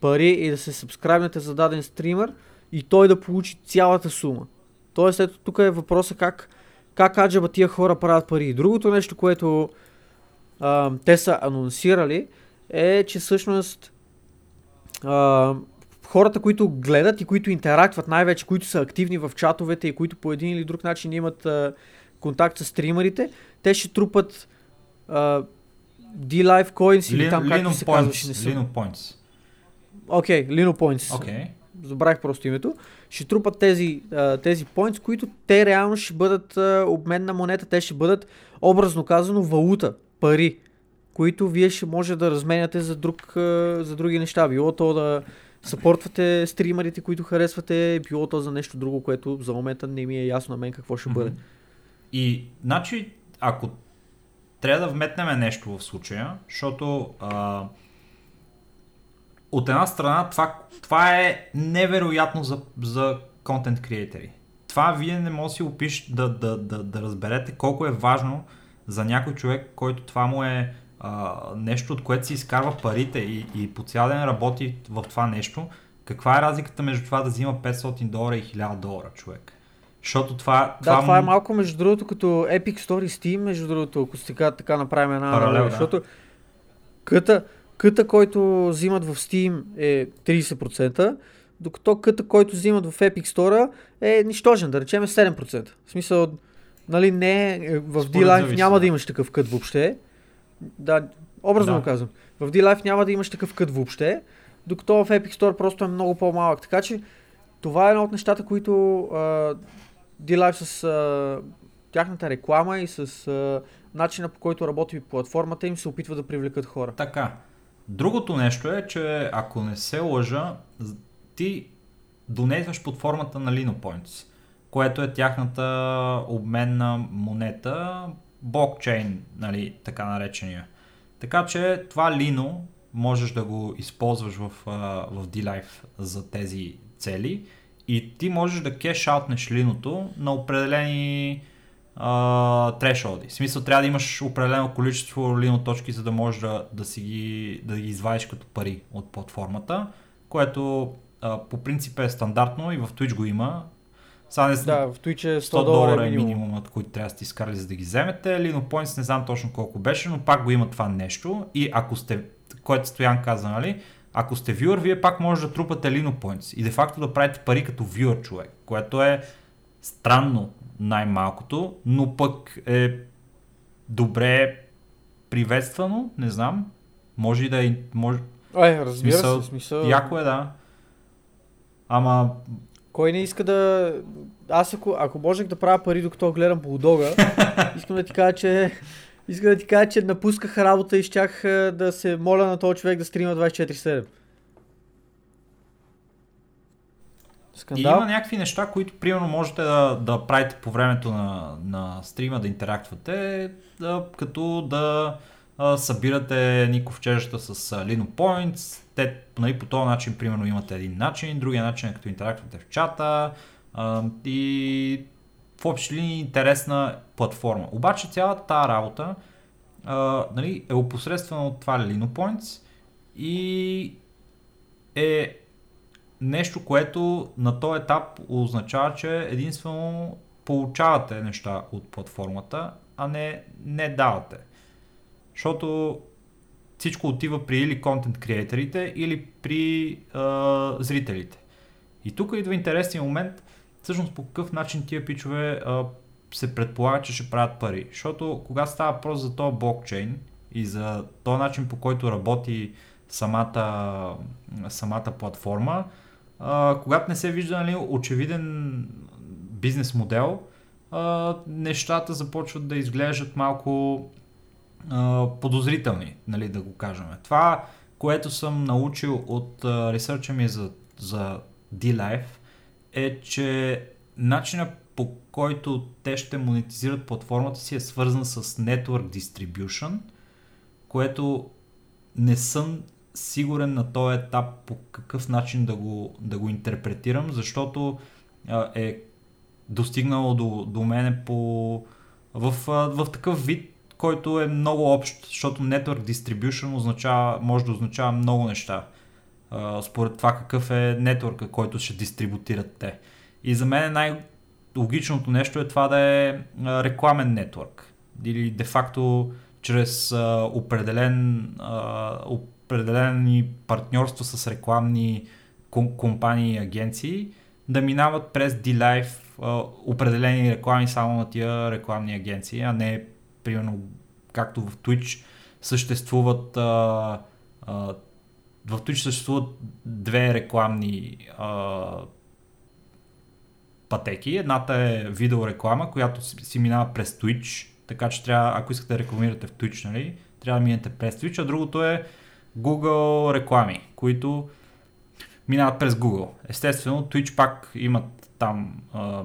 пари и да се сабскрайбнете за даден стример и той да получи цялата сума. Тоест, ето тук е въпроса как, как аджаба тия хора правят пари. Другото нещо, което а, те са анонсирали, е, че всъщност а, хората, които гледат и които интерактват, най-вече които са активни в чатовете и които по един или друг начин имат а, контакт с стримерите, те ще трупат а, D-Live Coins или там както се казваше. Не съм...
Lino Points.
Окей, Lino Points.
Окей.
Забравих просто името. Ще трупат тези, а, тези points, които те реално ще бъдат а, обмен на монета. Те ще бъдат, образно казано, валута, пари, които вие ще може да разменяте за, друг, а, за други неща. Било то да съпортвате стримерите, които харесвате, било то за нещо друго, което за момента не ми е ясно на мен какво ще бъде.
Мгм. И, значи, ако трябва да вметнем нещо в случая, защото а, от една страна това, това е невероятно за, за контент креатори. Това вие не може да си опиш да, да, да, да разберете колко е важно за някой човек, който това му е а, нещо, от което си изкарва парите и, и по цял ден работи в това нещо. Каква е разликата между това да взима 500 долара и 1000 долара човек? Защото това,
Да, това е
му-
малко между другото като Epic Story Steam, между другото, ако сега така направим една
Паралел, да.
защото къта, къта, който взимат в Steam е 30%, докато къта, който взимат в Epic Store е нищожен, да речем 7%. В смисъл, Нали, не, е, в
Според
D-Life няма
да.
да имаш такъв кът въобще. Да, образно
Да.
го казвам. В D-Life няма да имаш такъв кът въобще, докато в Epic Store просто е много по-малък. Така че това е едно от нещата, които а, D-Live с а, тяхната реклама и с а, начина по който работи платформата им се опитва да привлекат хора.
Така. Другото нещо е, че ако не се лъжа, ти донезваш под формата на Linopoints, което е тяхната обменна монета, блокчейн, нали, така наречения. Така че това Lino можеш да го използваш в, в D-Life за тези цели и ти можеш да кеш-аутнеш линото на определени трешолди. В смисъл трябва да имаш определено количество лино точки, за да можеш да, да, си ги, да ги извадиш като пари от платформата, което а, по принцип е стандартно и в Twitch го има. Сега не
Да, в Twitch е 100,
100
долара е
е
минимум.
минимумът, който трябва да сте изкарали за да ги вземете. Lino Points не знам точно колко беше, но пак го има това нещо. И ако сте, което Стоян каза, нали, ако сте вюър, вие пак може да трупате Lino Points и де факто да правите пари като вюър човек, което е странно най-малкото, но пък е добре приветствано, не знам. Може и да е... Може...
Е, разбира
Смисъл,
се, смисъл.
Яко е, да. Ама
Кой не иска да... Аз ако, ако можех да правя пари докато гледам Булдога, *laughs* искам да ти кажа, че... Искам да ти кажа, че напусках работа и щях а, да се моля на този човек да стрима 24-7.
И
Скандал?
има някакви неща, които примерно можете да, да правите по времето на, на стрима, да интерактвате, да, като да а, събирате ни ковчежата с а, Lino Points. Те нали, по този начин примерно имате един начин, другия начин е като интерактвате в чата а, и в общи линии интересна платформа. Обаче цялата тази работа а, нали, е опосредствена от това Lino Points и е нещо, което на този етап означава, че единствено получавате неща от платформата, а не, не давате. Защото всичко отива при или контент креаторите, или при а, зрителите. И тук идва интересния момент, всъщност по какъв начин тия пичове а, се предполага, че ще правят пари. Защото когато става въпрос за този блокчейн и за този начин по който работи самата, самата платформа, а, когато не се вижда нали, очевиден бизнес модел, а, нещата започват да изглеждат малко а, подозрителни, нали, да го кажем. Това, което съм научил от ресърча ми за, за D-Life, е, че начина по който те ще монетизират платформата си е свързан с Network Distribution, което не съм сигурен на този етап по какъв начин да го, да го интерпретирам, защото а, е достигнало до, до мене по, в, в такъв вид, който е много общ, защото Network Distribution означава, може да означава много неща. Според това какъв е нетворка, който ще дистрибутират те. И за мен най-логичното нещо е това да е рекламен нетворк. Или де-факто чрез определен, определени партньорства с рекламни ком- компании и агенции да минават през D-Live а, определени реклами само на тия рекламни агенции, а не примерно както в Twitch съществуват в Twitch съществуват две рекламни а, пътеки. Едната е видеореклама, която си, си минава през Twitch, така че трябва, ако искате да рекламирате в Twitch, нали, трябва да минете през Twitch, а другото е Google реклами, които минават през Google. Естествено, Twitch пак имат там а,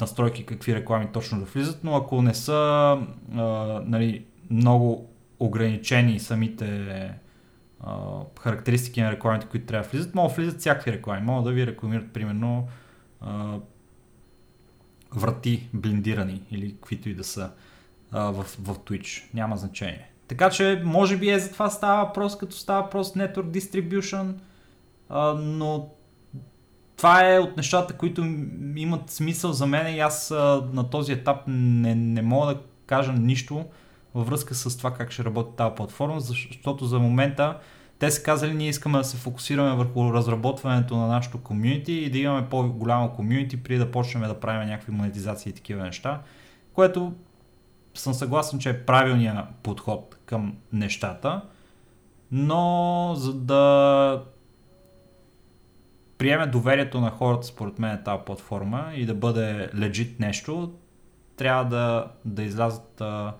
настройки какви реклами точно да влизат, но ако не са а, нали, много ограничени самите характеристики на рекламите, които трябва да влизат, могат да влизат всякакви реклами. Могат да ви рекламират примерно а, врати блиндирани или каквито и да са а, в, в Twitch. Няма значение. Така че може би е за това става въпрос, като става въпрос Network Distribution, но това е от нещата, които имат смисъл за мен и аз на този етап не, не мога да кажа нищо във връзка с това как ще работи тази платформа, защото за момента те са казали, ние искаме да се фокусираме върху разработването на нашото комюнити и да имаме по-голямо комюнити, преди да почнем да правим някакви монетизации и такива неща, което съм съгласен, че е правилният подход към нещата, но за да приеме доверието на хората, според мен, е тази платформа и да бъде легит нещо, трябва да, да излязат а,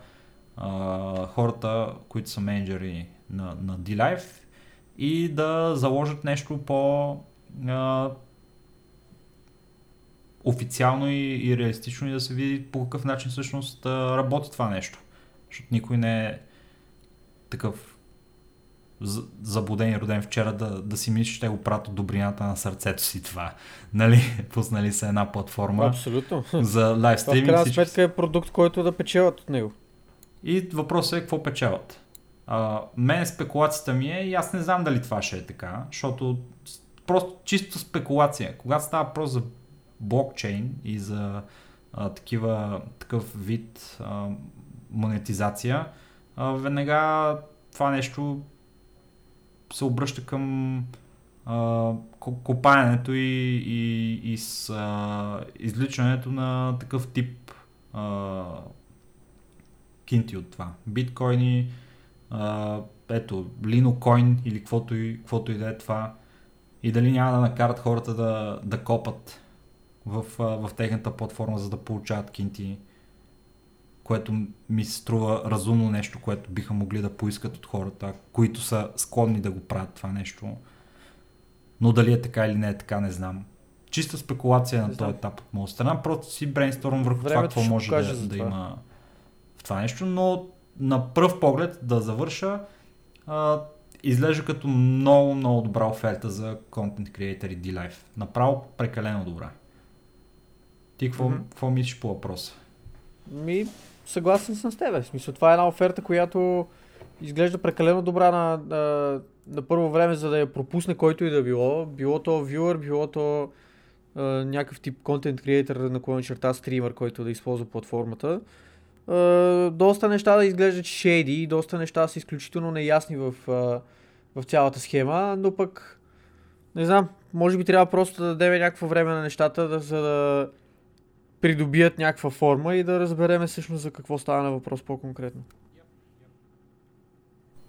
а, хората, които са менеджери на, на D-Life и да заложат нещо по а, официално и, и реалистично и да се види по какъв начин всъщност да работи това нещо. Защото никой не е такъв заблуден и роден вчера да, да си мисли, че те го правят от добрината на сърцето си това. *laughs* Нали? Пуснали се една платформа
Абсолютно.
за *laughs* лайв стриминг. В
крайна сметка е продукт, който да печелят от него.
И въпросът е какво печелят. А, мен спекулацията ми е и аз не знам дали това ще е така, защото просто чисто спекулация. Когато става въпрос за блокчейн и за а, такива, такъв вид а, монетизация, а, веднага това нещо се обръща към а, копаенето и, и, и с а, изличането на такъв тип а, кинти от това. Биткоини, а, ето, линокоин или каквото и, каквото и да е това. И дали няма да накарат хората да, да копат в, в техната платформа, за да получават кинти, което ми се струва разумно нещо, което биха могли да поискат от хората, които са склонни да го правят това нещо. Но дали е така или не е така, не знам. Чиста спекулация на този етап от моя страна, просто си брейнсторм върху това, какво може да, да има в това нещо, но на пръв поглед да завърша, а, изглежда като много, много добра оферта за контент creator и D-Life. Направо прекалено добра. Ти какво, mm-hmm. какво мислиш по въпроса?
Ми, съгласен съм с теб. В смисъл, това е една оферта, която изглежда прекалено добра на, на, на първо време, за да я пропусне който и да било. Било то вюър, било то а, някакъв тип контент креатор на клона черта стример, който да използва платформата. А, доста неща да изглеждат шейди, доста неща са изключително неясни в, а, в цялата схема, но пък не знам, може би трябва просто да дадем някакво време на нещата, да, за да придобият някаква форма и да разбереме всъщност за какво става въпрос по-конкретно.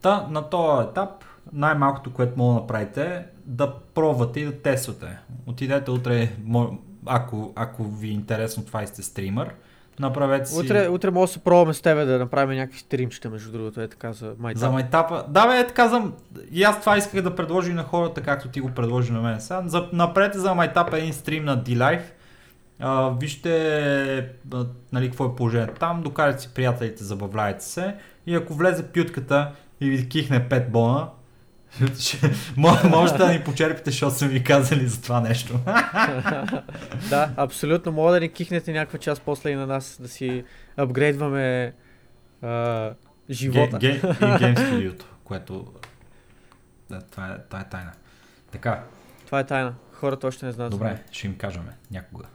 Та, на този етап най-малкото, което мога да направите е да пробвате и да тествате. Отидете утре, ако, ако ви е интересно това и сте стример, направете си...
Утре, утре може да се пробваме с тебе да направим някакви стримчета, между другото, е така за майтапа.
За майтапа. Да, бе, е така за... И аз това исках да предложа и на хората, както ти го предложи на мен. Сега, за... Напред за майтапа един стрим на D-Life а, вижте нали, какво е положението там, докарате си приятелите, забавляйте се и ако влезе пютката и ви кихне 5 бона, може да ни почерпите, защото са ви казали за това нещо. *laughs*
да, абсолютно. Мога да ни кихнете някаква част после и на нас, да си апгрейдваме а, живота.
Ге, ге, и *laughs* Studio, което да, това, е, това е тайна. Така.
Това е тайна. Хората още не знаят.
Добре, ще им кажем някога.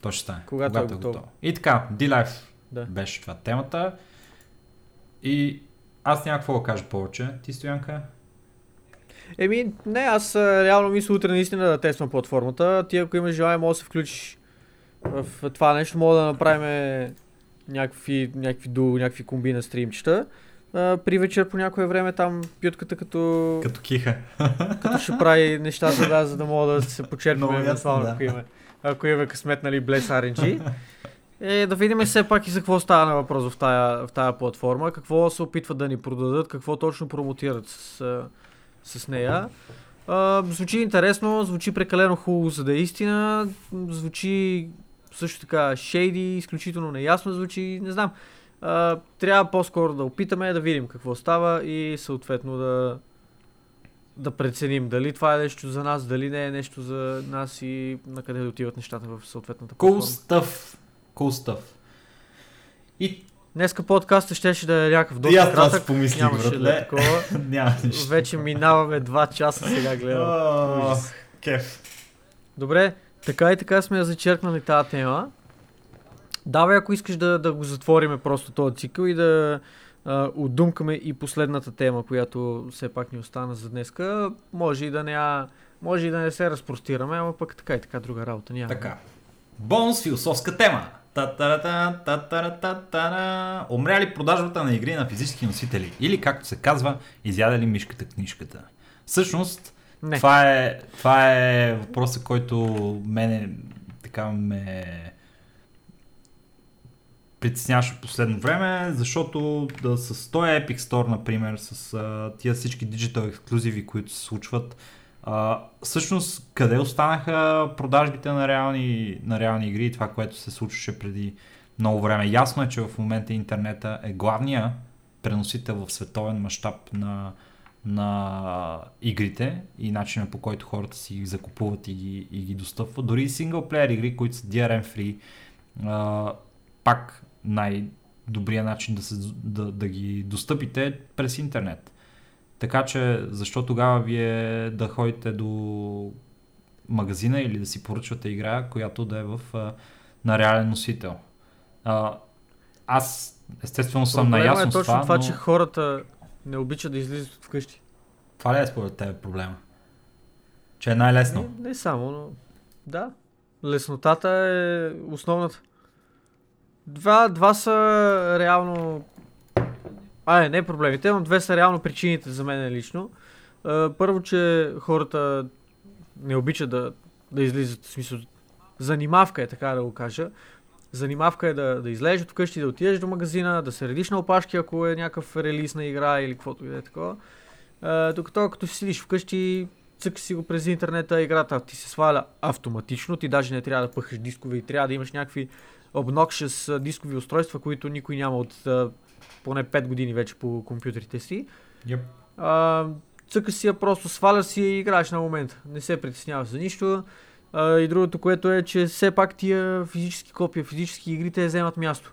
То ще стане.
Когато, когато е, е готово. готово.
И така, D-Life да. беше това темата. И аз няма какво да кажа повече. Ти, Стоянка?
Еми, не, аз реално мисля утре наистина да тествам платформата. Ти ако имаш желание, може да се включиш в това нещо. Мога да направим някакви, някакви ду, някакви комбина стримчета. при вечер по някое време там пютката като...
Като киха.
Като ще прави нещата, да, за да мога да се почерпим евентуално, да. ако имаме ако имаме късмет, нали, Bless RNG. Е, да видим все пак и за какво става на въпрос в тая, в тая платформа, какво се опитват да ни продадат, какво точно промотират с, с нея. А, звучи интересно, звучи прекалено хубаво, за да е истина, звучи също така шейди, изключително неясно звучи, не знам. А, трябва по-скоро да опитаме да видим какво става и съответно да, да преценим дали това е нещо за нас, дали не е нещо за нас и на къде да отиват нещата в съответната
платформа. Cool stuff. Cool stuff. И
Днеска подкаста ще да е някакъв доста
аз кратък. помислих, Нямаше
да е такова. *laughs* Вече минаваме 2 часа сега гледам.
Кеф.
Добре, така и така сме зачеркнали тази тема. Давай, ако искаш да, да го затвориме просто този цикъл и да Uh, отдумкаме и последната тема, която все пак ни остана за днеска. Може и да не, може и да не се разпростираме, ама пък така и така друга работа няма.
Така. Бонус философска тема. Умря ли продажбата на игри на физически носители? Или, както се казва, изяде ли мишката книжката? Всъщност,
Не.
това е, това е въпросът, който мене така ме притесняваше последно време, защото да, с този Epic Store, например, с а, тия всички диджитал ексклюзиви, които се случват, а, всъщност къде останаха продажбите на реални, на реални игри и това, което се случваше преди много време. Ясно е, че в момента интернета е главния преносител в световен мащаб на, на игрите и начина по който хората си ги закупуват и ги, и ги достъпват. Дори и синглплеер игри, които са DRM free, а, пак най-добрият начин да, се, да, да ги достъпите е през интернет. Така че защо тогава вие да ходите до магазина или да си поръчвате игра, която да е в, а, на реален носител? А, аз естествено съм
Проблема
наясно
е
с
точно
това,
това,
но...
че хората не обичат да излизат от вкъщи.
Това ли е според теб проблема? Че е най-лесно.
Не, не само, но да. Леснотата е основната. Два, два са реално... А, не, не проблемите, но две са реално причините за мен лично. А, Първо, че хората не обичат да, да излизат, в смисъл, занимавка е, така да го кажа. Занимавка е да, да излезеш от вкъщи, да отидеш до магазина, да се редиш на опашки, ако е някакъв релиз на игра или каквото и да е такова. А, докато като си седиш вкъщи, цъкаш си го през интернета, играта ти се сваля автоматично, ти даже не трябва да пъхаш дискове и трябва да имаш някакви obnoxious дискови устройства, които никой няма от поне 5 години вече по компютрите си.
Yep.
А, цъкаш си я просто, сваляш си и играеш на момента. Не се притесняваш за нищо. А, и другото, което е, че все пак тия физически копия, физически игри те вземат място.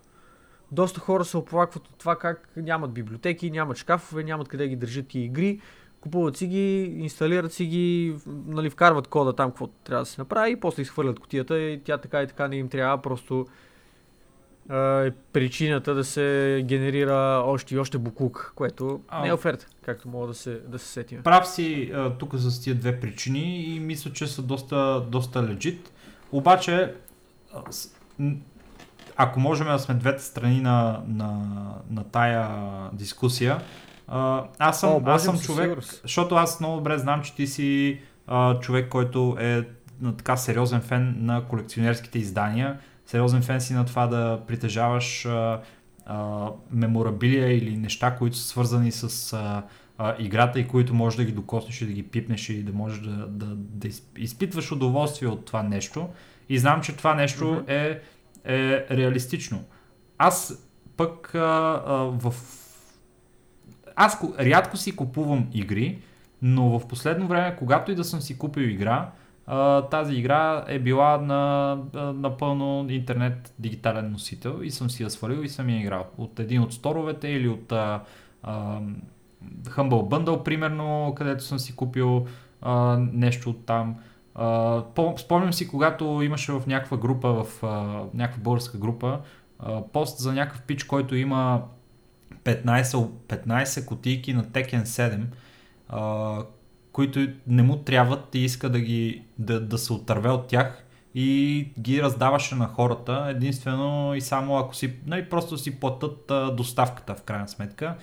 Доста хора се оплакват от това как нямат библиотеки, нямат шкафове, нямат къде ги държат тия игри. Купуват си ги, инсталират си ги, нали, вкарват кода там, каквото трябва да се направи и после изхвърлят котията и тя така и така не им трябва, просто е причината да се генерира още и още буклук, което
А.
не е оферта, както мога да се, да се сетим.
Прав си а, тук с тия две причини и мисля, че са доста, доста легит. Обаче, ако можем да сме двете страни на, на, на тая дискусия, а, аз съм,
О,
аз съм човек,
сигурност.
защото аз много добре знам, че ти си а, човек, който е на така сериозен фен на колекционерските издания, сериозен фен си на това да притежаваш а, а, меморабилия или неща, които са свързани с а, а, играта и които можеш да ги докоснеш и да ги пипнеш и да можеш да, да, да из- изпитваш удоволствие от това нещо. И знам, че това нещо е, е реалистично. Аз пък а, а, в... Аз рядко си купувам игри, но в последно време, когато и да съм си купил игра, тази игра е била на напълно интернет дигитален носител и съм си я свалил и съм я играл. От един от сторовете или от а, а, Humble Bundle, примерно, където съм си купил а, нещо от там. Спомням си, когато имаше в някаква група, в а, някаква българска група, а, пост за някакъв пич, който има 15, 15 кутийки на Tekken 7, а, които не му трябват и иска да, ги, да, да се отърве от тях и ги раздаваше на хората. Единствено и само ако си, нали, просто си платят а, доставката в крайна сметка,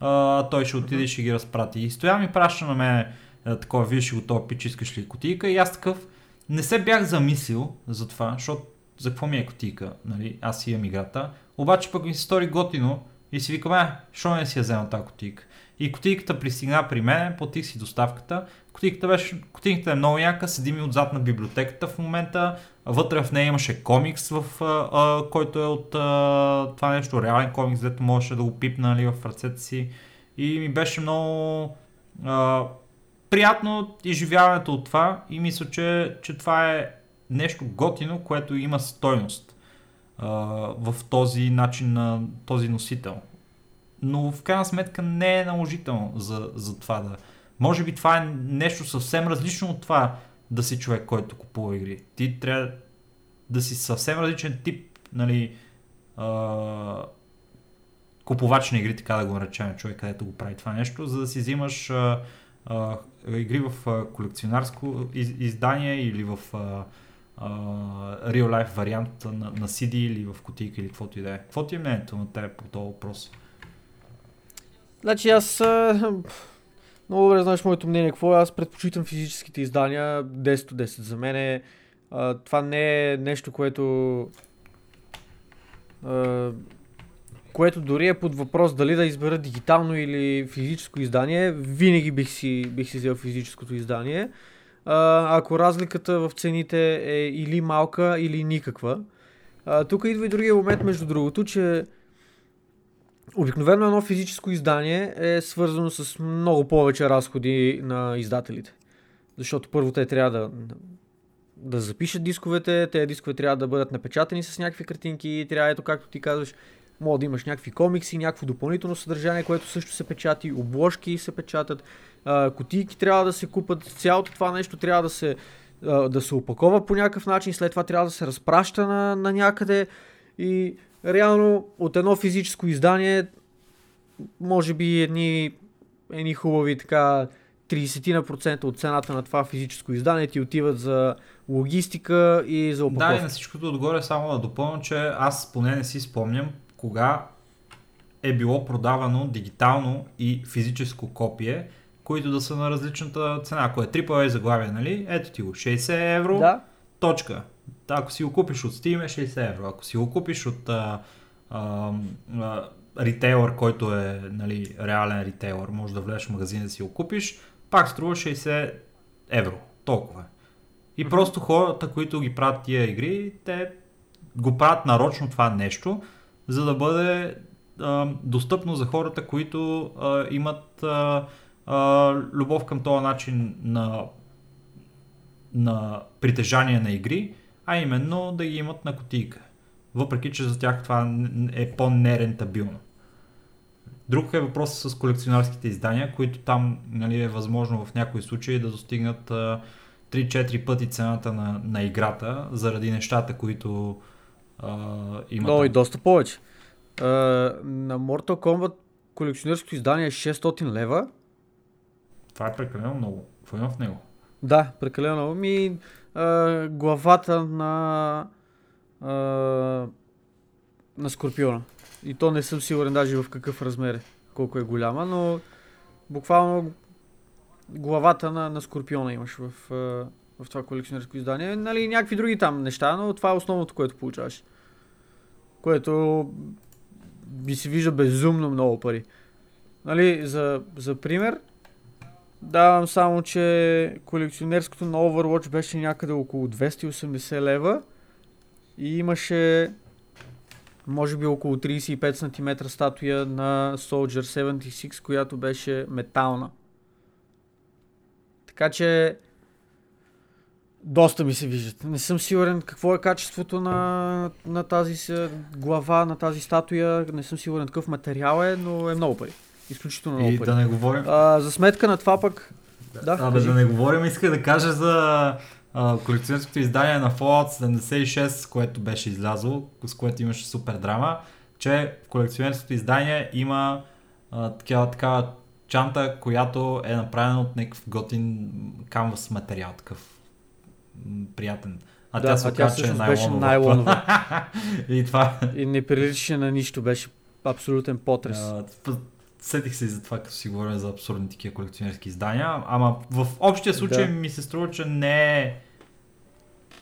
а, той ще отиде и ще ги разпрати. И стоя ми праща на мен а, такова, виж го този пич, искаш ли кутийка? И аз такъв не се бях замислил за това, защото за какво ми е кутийка, нали, аз си имам играта, обаче пък ми се стори готино и си викам, е, що не си я взема тази кутийка. И кутийката пристигна при мен, платих си доставката. Кутийката, беше, кутийката е много яка, седи ми отзад на библиотеката в момента. Вътре в нея имаше комикс, в, а, а, който е от а, това нещо, реален комикс, дето можеше да го пипна нали, в ръцете си. И ми беше много а, приятно изживяването от това и мисля, че, че това е нещо готино, което има стойност а, в този начин на този носител. Но в крайна сметка не е наложително за, за това да... Може би това е нещо съвсем различно от това да си човек, който купува игри. Ти трябва да си съвсем различен тип, нали, а, купувач на игри, така да го наречем, човек, където го прави това нещо, за да си взимаш а, а, игри в а, колекционарско из, издание или в а, uh, real life вариант на, на CD или в кутийка или каквото и да е. Какво ти е мнението на тебе по този въпрос?
Значи аз *laughs* много добре знаеш моето мнение. Какво е? Аз предпочитам физическите издания 10 от 10. За мен е, това не е нещо, което а, което дори е под въпрос дали да избера дигитално или физическо издание, винаги бих си, бих си взел физическото издание. А, ако разликата в цените е или малка, или никаква. А, тук идва и другия момент, между другото, че обикновено едно физическо издание е свързано с много повече разходи на издателите. Защото първо те трябва да, да запишат дисковете, тези дискове трябва да бъдат напечатани с някакви картинки, трябва, ето както ти казваш, мога да имаш някакви комикси, някакво допълнително съдържание, което също се печати, обложки се печатат, кутийки трябва да се купат, цялото това нещо трябва да се, да се опакова по някакъв начин, след това трябва да се разпраща на, на някъде и реално от едно физическо издание може би едни, едни хубави така 30% от цената на това физическо издание ти отиват за логистика и за опаковка.
Да, и на всичкото отгоре само да допълня, че аз поне не си спомням кога е било продавано дигитално и физическо копие, които да са на различната цена. Ако е AAA заглавие, нали? Ето ти го, 60 евро,
Да,
точка. Ако си го купиш от Steam е 60 евро. Ако си го купиш от а, а, а, ритейлър, който е нали, реален ритейлър, може да влезеш в магазин да си го купиш, пак струва 60 евро. Толкова е. И просто хората, които ги правят тия игри, те го правят нарочно това нещо, за да бъде а, достъпно за хората, които а, имат а, а, любов към този начин на, на притежание на игри, а именно да ги имат на кутийка. Въпреки, че за тях това е по-нерентабилно. Друг е въпросът с колекционарските издания, които там нали, е възможно в някои случаи да достигнат а, 3-4 пъти цената на, на играта, заради нещата, които а, има.
но
там.
и доста повече. А, на Mortal Kombat колекционерското издание е 600 лева.
Това е прекалено много. Какво има в него?
Да, прекалено много. Ми, главата на а, на Скорпиона. И то не съм сигурен даже в какъв размер е, колко е голяма, но буквално главата на, на Скорпиона имаш в, в това колекционерско издание. Нали, някакви други там неща, но това е основното, което получаваш. Което би се вижда безумно много пари. Нали, за, за пример, давам само, че колекционерското на Overwatch беше някъде около 280 лева и имаше може би около 35 см статуя на Soldier 76, която беше метална. Така че доста ми се виждат. Не съм сигурен какво е качеството на, на тази глава, на тази статуя. Не съм сигурен какъв материал е, но е много пари. Изключително много
И
пари.
да не говорим.
А, за сметка на това пък... Да,
Абе,
кажи.
да не говорим, иска да кажа за а, колекционерското издание на Fallout 76, което беше излязло, с което имаше супер драма, че в колекционерското издание има а, такава, такава чанта, която е направена от някакъв готин канвас материал, такъв приятен. А
Да,
тя се
а
оказа, че е найлонова.
найлонова. *laughs*
И това
И не приличаше на нищо, беше абсолютен потрес.
А, п- Сетих се и за това, като си говорим за абсурдни такива колекционерски издания. Ама в общия случай
Да.
ми се струва, че не е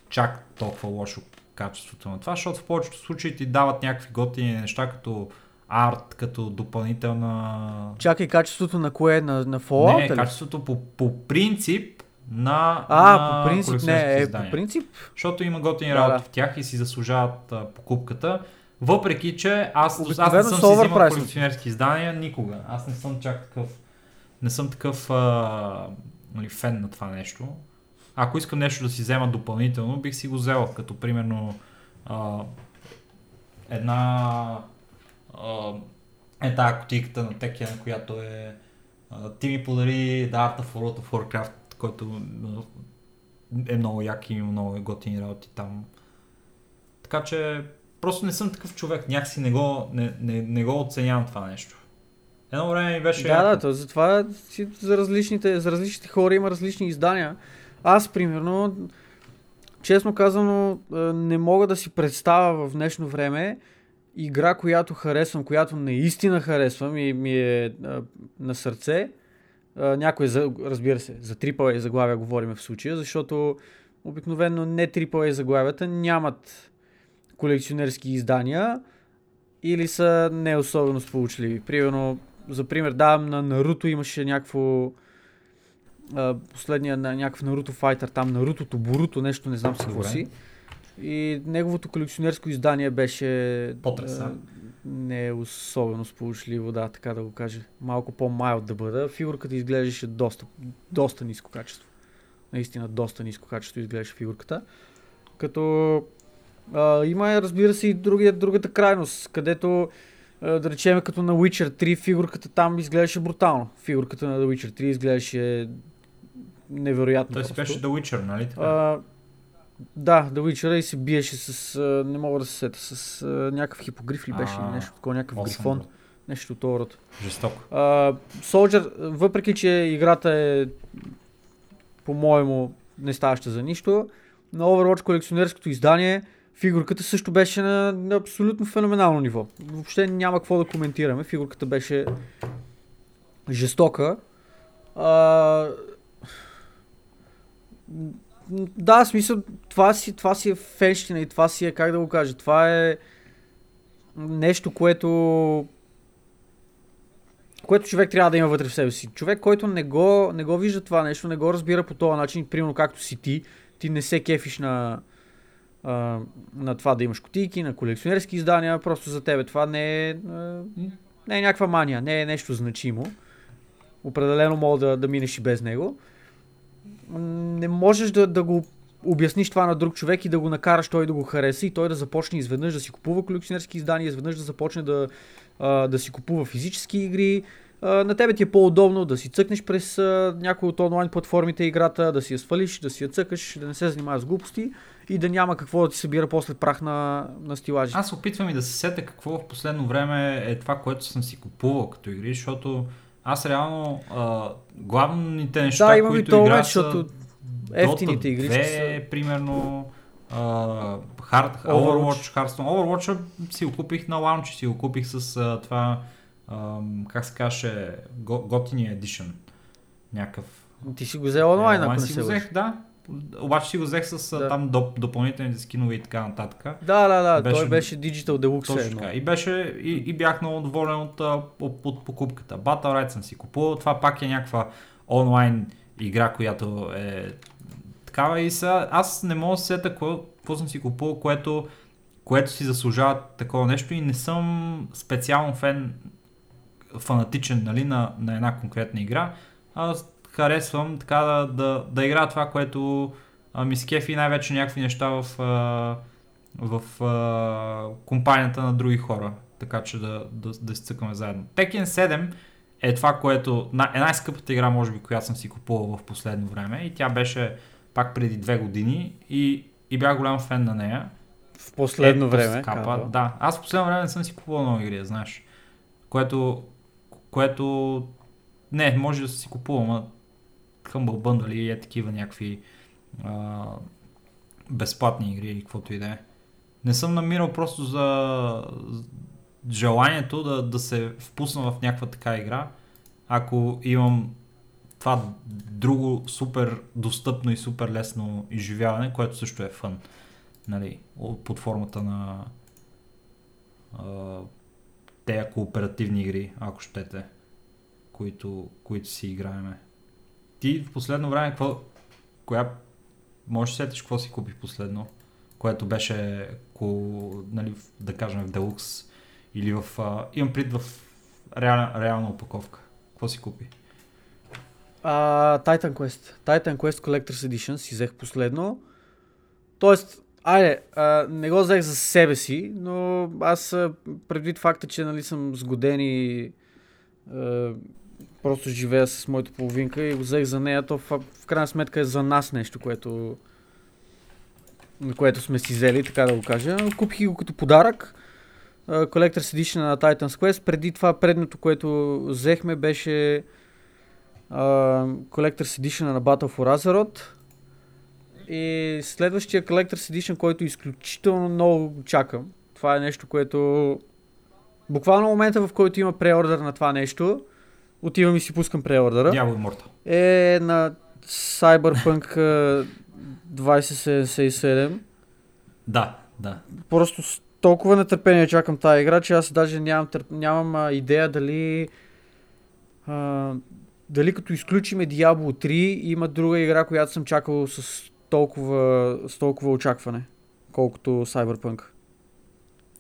чак толкова лошо качеството на това, защото в повечето случаи ти дават някакви готини неща, като арт, като допълнителна...
Чакай, качеството на кое? На, на Fallout?
не, качеството по, по принцип на
А,
на
по принцип, не, е, по принцип.
Защото има готини
Да,
работи
да.
в тях и си заслужават а, покупката. Въпреки, че аз, аз не съм си взимал колекционерски издания никога. Аз не съм чак такъв. Не съм такъв а, нали, фен на това нещо. Ако искам нещо да си взема допълнително, бих си го взел. Като примерно а, една а, е тази кутийката на Tekken, която е а, ти ми подари The Art of World of Warcraft, който е много як и много готини работи там. Така че просто не съм такъв човек, някакси не го, не, не, не го оценявам това нещо. Едно време ми беше
Да, да, то затова за, различните, за различните хора има различни издания. Аз, примерно, честно казано, не мога да си представя в днешно време игра, която харесвам, която наистина харесвам и ми е на сърце. Някой, за, разбира се, за AAA заглавия говорим в случая, защото обикновено не AAA заглавията нямат колекционерски издания или са не особено сполучливи. Примерно, за пример давам на Наруто имаше някакво последния на някакъв Наруто файтър, там Нарутото, Буруто, нещо не знам какво си. И неговото колекционерско издание беше
Потряса.
не е особено сполучливо, да, така да го кажа. Малко по-майлд да бъда. Фигурката изглеждаше доста, доста ниско качество. Наистина доста ниско качество изглеждаше фигурката. Като а, има, разбира се, и другия, другата крайност, където да речем като на Witcher 3 фигурката там изглеждаше брутално. Фигурката на The Witcher 3 изглеждаше невероятно.
Той си беше The Witcher, нали така?
А, да, The Witcher и се биеше с, а, не мога да се сета, с а, някакъв хипогриф ли беше, или нещо такова, някакъв грифон. Бро. Нещо от този род.
Жестоко.
А, Soldier, въпреки че играта е по-моему не ставаща за нищо, на Overwatch колекционерското издание фигурката също беше на, на абсолютно феноменално ниво. Въобще няма какво да коментираме. Фигурката беше жестока. А, да, смисъл, това си, това си е фенщина и това си е, как да го кажа, това е нещо, което което човек трябва да има вътре в себе си. Човек, който не го, не го вижда това нещо, не го разбира по този начин, примерно както си ти, ти не се кефиш на, а, на това да имаш кутийки, на колекционерски издания, просто за тебе това не е, не е някаква мания, не е нещо значимо. Определено мога да, да минеш и без него не можеш да, да го обясниш това на друг човек и да го накараш той да го хареса и той да започне изведнъж да си купува колекционерски издания, изведнъж да започне да, а, да си купува физически игри. А, на тебе ти е по-удобно да си цъкнеш през а, някои от онлайн платформите играта, да си я свалиш, да си я цъкаш, да не се занимаваш с глупости и да няма какво да ти събира после прах на, на стилажи.
Аз опитвам и да се сета какво в последно време е това, което съм си купувал като игри, защото аз реално а, главните неща,
да,
които
това,
игра
защото ефтините игри
са... примерно uh, Hard, Overwatch, Hearthstone. Overwatch си го купих на лаунчи, си го купих с uh, това, uh, как се каже, Готиния Edition. Някакъв.
Ти си го взел онлайн,
е,
ако не
си го взех, да. Обаче си го взех с да. там доп, допълнителните скинове и така нататък.
Да, да, да, беше, той беше Digital Deluxe.
Точно така. И, беше, и, и бях много доволен от, от, от покупката. Battle Ride съм си купувал, това пак е някаква онлайн игра, която е такава и са, аз не мога да се сета какво, какво съм си купувал, което, което си заслужава такова нещо и не съм специално фен, фанатичен нали, на, на една конкретна игра. Аз харесвам така да, да, да игра това, което а, ми скефи най-вече някакви неща в, а, в а, компанията на други хора, така че да, да, да си цъкаме заедно. Tekken 7 е това, което е най-скъпата игра, може би, която съм си купувал в последно време и тя беше пак преди две години и, и бях голям фен на нея.
В последно е, време? Капа,
да, аз в последно време не съм си купувал много игри, знаеш. Което, което не, може да си купувам, но Humble Bundle и е такива някакви а, безплатни игри или каквото и да е. Не съм намирал просто за желанието да, да се впусна в някаква така игра, ако имам това друго супер достъпно и супер лесно изживяване, което също е фън. Нали, под формата на а, тези кооперативни игри, ако щете, които, които си играеме. Ти в последно време, какво, коя, можеш да сетиш какво си купи последно, което беше, ко, нали, да кажем в Deluxe или в, а, имам пред в реална, реална опаковка. Какво си купи?
Uh, Titan Quest. Titan Quest Collector's Edition си взех последно. Тоест, айде, uh, не го взех за себе си, но аз предвид факта, че нали, съм сгоден и просто живея с моята половинка и го взех за нея, то в, в крайна сметка е за нас нещо, което което сме си взели, така да го кажа. Купих го като подарък. Collector's Edition на Titan's Quest. Преди това предното, което взехме беше Collector's Edition на Battle for Azeroth И следващия Collector's Edition, който изключително много чакам. Това е нещо, което... Буквално момента, в който има преордър на това нещо, отивам и си пускам преордъра.
Дявол Морта.
Е на Cyberpunk 2077.
Да, да.
Просто с толкова нетърпение чакам тази игра, че аз даже нямам, търп... нямам а, идея дали а, дали като изключиме Diablo 3 има друга игра, която съм чакал с толкова, с толкова очакване, колкото Cyberpunk.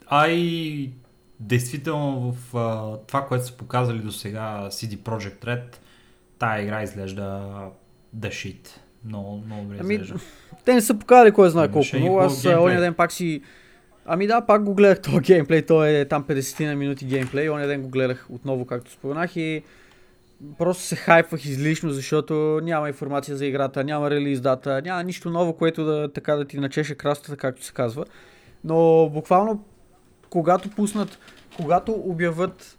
Ай, действително в а, това, което са показали до сега CD Projekt Red, тая игра изглежда да shit. Много, много добре
Ами,
изглежда.
Те не са показали кой знае
Имаше
колко
хубав
Аз ония ден пак си... Ами да, пак го гледах този геймплей. Той е там 50 на минути геймплей. Ония ден го гледах отново, както споменах и просто се хайпвах излишно, защото няма информация за играта, няма релиз дата, няма нищо ново, което да, така да ти начеше крастата, както се казва. Но буквално, когато пуснат, когато обявят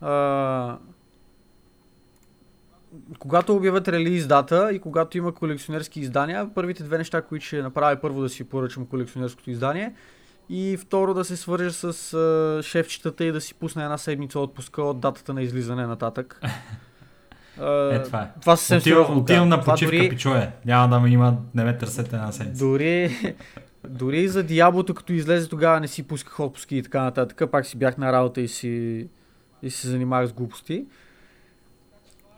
а, когато обявят релиз дата и когато има колекционерски издания, първите две неща, които ще направя първо да си поръчам колекционерското издание и второ да се свържа с а, шефчетата и да си пусна една седмица отпуска от датата на излизане нататък. *laughs*
Е, това е.
Това съвсем
Отивам,
сериозно.
отивам
да.
на
Това
почивка,
дори,
пичове. Няма да ме има, не ме търсете една седмица.
дори, дори за Диаблото, като излезе тогава не си пусках отпуски и така нататък. Пак си бях на работа и си, и се занимавах с глупости.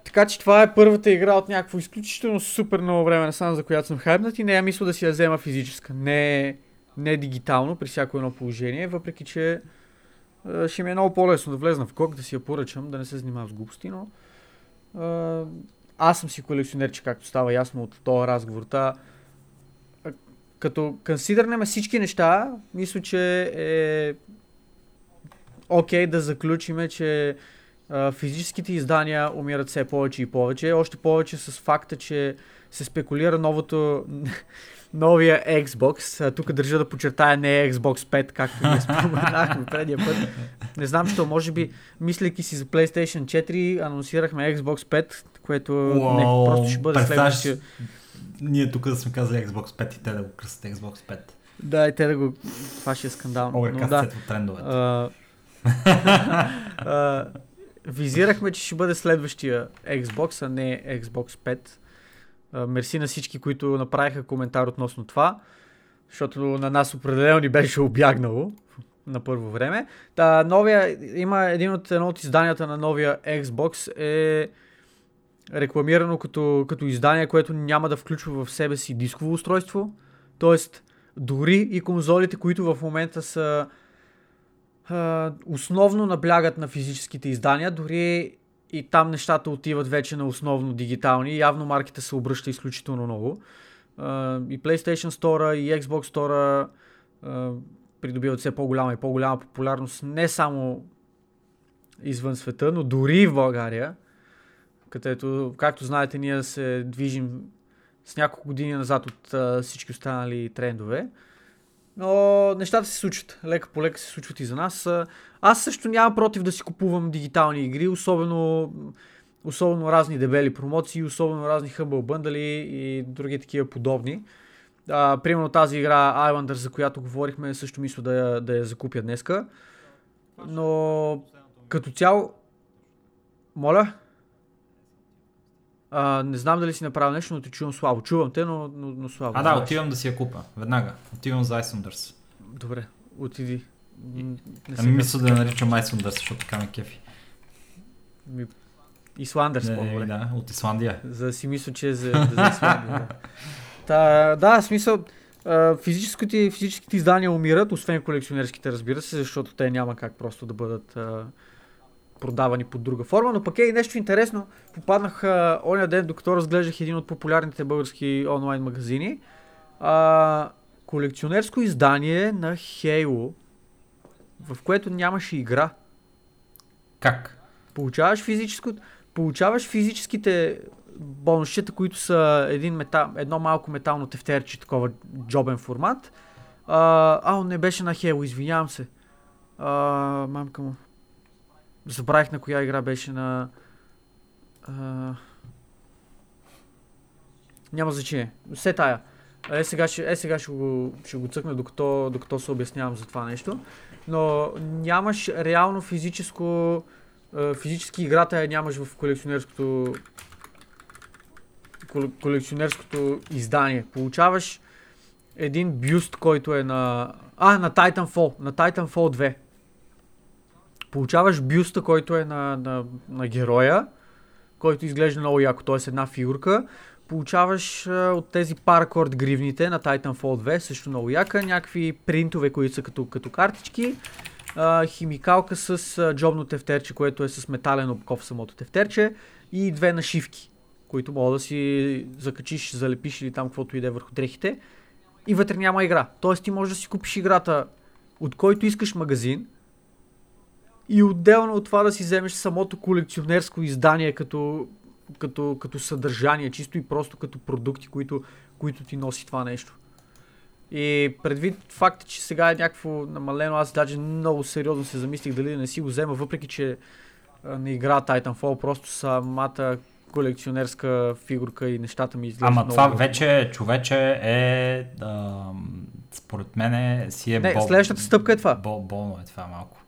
Така че това е първата игра от някакво изключително супер много време насам, за която съм хайпнат и не я мисля да си я взема физическа. Не, не дигитално при всяко едно положение, въпреки че е, ще ми е много по-лесно да влезна в кок, да си я поръчам, да не се занимавам с глупости, но е, аз съм си колекционерче, както става ясно от този разговор. Та, като консидернем всички неща, мисля, че е окей да заключиме, че а, физическите издания умират все повече и повече. Още повече с факта, че се спекулира новото, *laughs* новия Xbox. А, тук държа да подчертая не е Xbox 5, както ние споменахме предния път. Не знам, що може би, мислейки си за PlayStation 4, анонсирахме Xbox 5, което не,
Уау,
просто ще бъде
представяш
следващия.
Ние тук да сме казали Xbox 5 и те да го кръстят Xbox 5.
Да, и те да го... Това ще е скандално. Но да.
от трендовете.
А, а, визирахме, че ще бъде следващия Xbox, а не Xbox 5. А, мерси на всички, които направиха коментар относно това, защото на нас определено ни беше обягнало на първо време. Та, новия, има един от, едно от изданията на новия Xbox е рекламирано като, като издание, което няма да включва в себе си дисково устройство. Тоест, дори и конзолите, които в момента са а, основно наблягат на физическите издания, дори и там нещата отиват вече на основно дигитални. Явно марките се обръща изключително много. А, и PlayStation Store, и Xbox Store придобиват все по-голяма и по-голяма популярност не само извън света, но дори в България, където, както знаете, ние се движим с няколко години назад от а, всички останали трендове. Но нещата се случват. Лека по лека се случват и за нас. Аз също нямам против да си купувам дигитални игри, особено, особено разни дебели промоции, особено разни Humble Bundle и други такива подобни. А, примерно тази игра Islanders, за която говорихме, също мисля да я, да я закупя днеска. Но като цяло... Моля? А, не знам дали си направил нещо, но те чувам слабо. Чувам те, но, но, но слабо.
А, да, отивам да си я купа. Веднага. Отивам за Islanders.
Добре, отиди. Не
Ами мисля да я наричам Islanders, защото така ме кефи.
Ми... Исландърс,
Не,
по-добре.
да, от Исландия.
За да си мисля, че е за, за Исландия. да. Та, да, смисъл, физическите, физическите издания умират, освен колекционерските, разбира се, защото те няма как просто да бъдат продавани под друга форма. Но пък е и нещо интересно. Попаднах а, оня ден, докато разглеждах един от популярните български онлайн магазини. А, колекционерско издание на Halo, в което нямаше игра.
Как?
Получаваш физическо, получаваш физическите бонусчета, които са един мета, едно малко метално тефтерче, такова джобен формат. А, а, не беше на Halo, извинявам се. А, мамка му. Забравих на коя игра беше на... А, няма значение. Все тая. Е, сега ще, е, сега ще го, ще го цъкна, докато, докато се обяснявам за това нещо. Но нямаш реално физическо, физически играта я нямаш в колекционерското колекционерското издание. Получаваш един бюст, който е на... А, на Titanfall. На Titanfall 2. Получаваш бюста, който е на, на, на героя, който изглежда много яко, т.е. една фигурка. Получаваш а, от тези паракорд гривните на Titanfall 2, също много яка, някакви принтове, които са като, като картички, а, химикалка с а, джобно тефтерче, което е с метален обков самото тефтерче и две нашивки, които мога да си закачиш, залепиш или там каквото иде върху дрехите и вътре няма игра. Тоест ти можеш да си купиш играта от който искаш магазин и отделно от това да си вземеш самото колекционерско издание като, като, като съдържание, чисто и просто като продукти, които, които ти носи това нещо. И предвид факта, че сега е някакво намалено, аз даже много сериозно се замислих дали да не си го взема, въпреки че не игра Titanfall, просто самата колекционерска фигурка и нещата ми изглеждат
Ама това
много.
вече, човече е, а, според мен си е
Не,
бол...
следващата стъпка е това.
Бол, болно е това малко.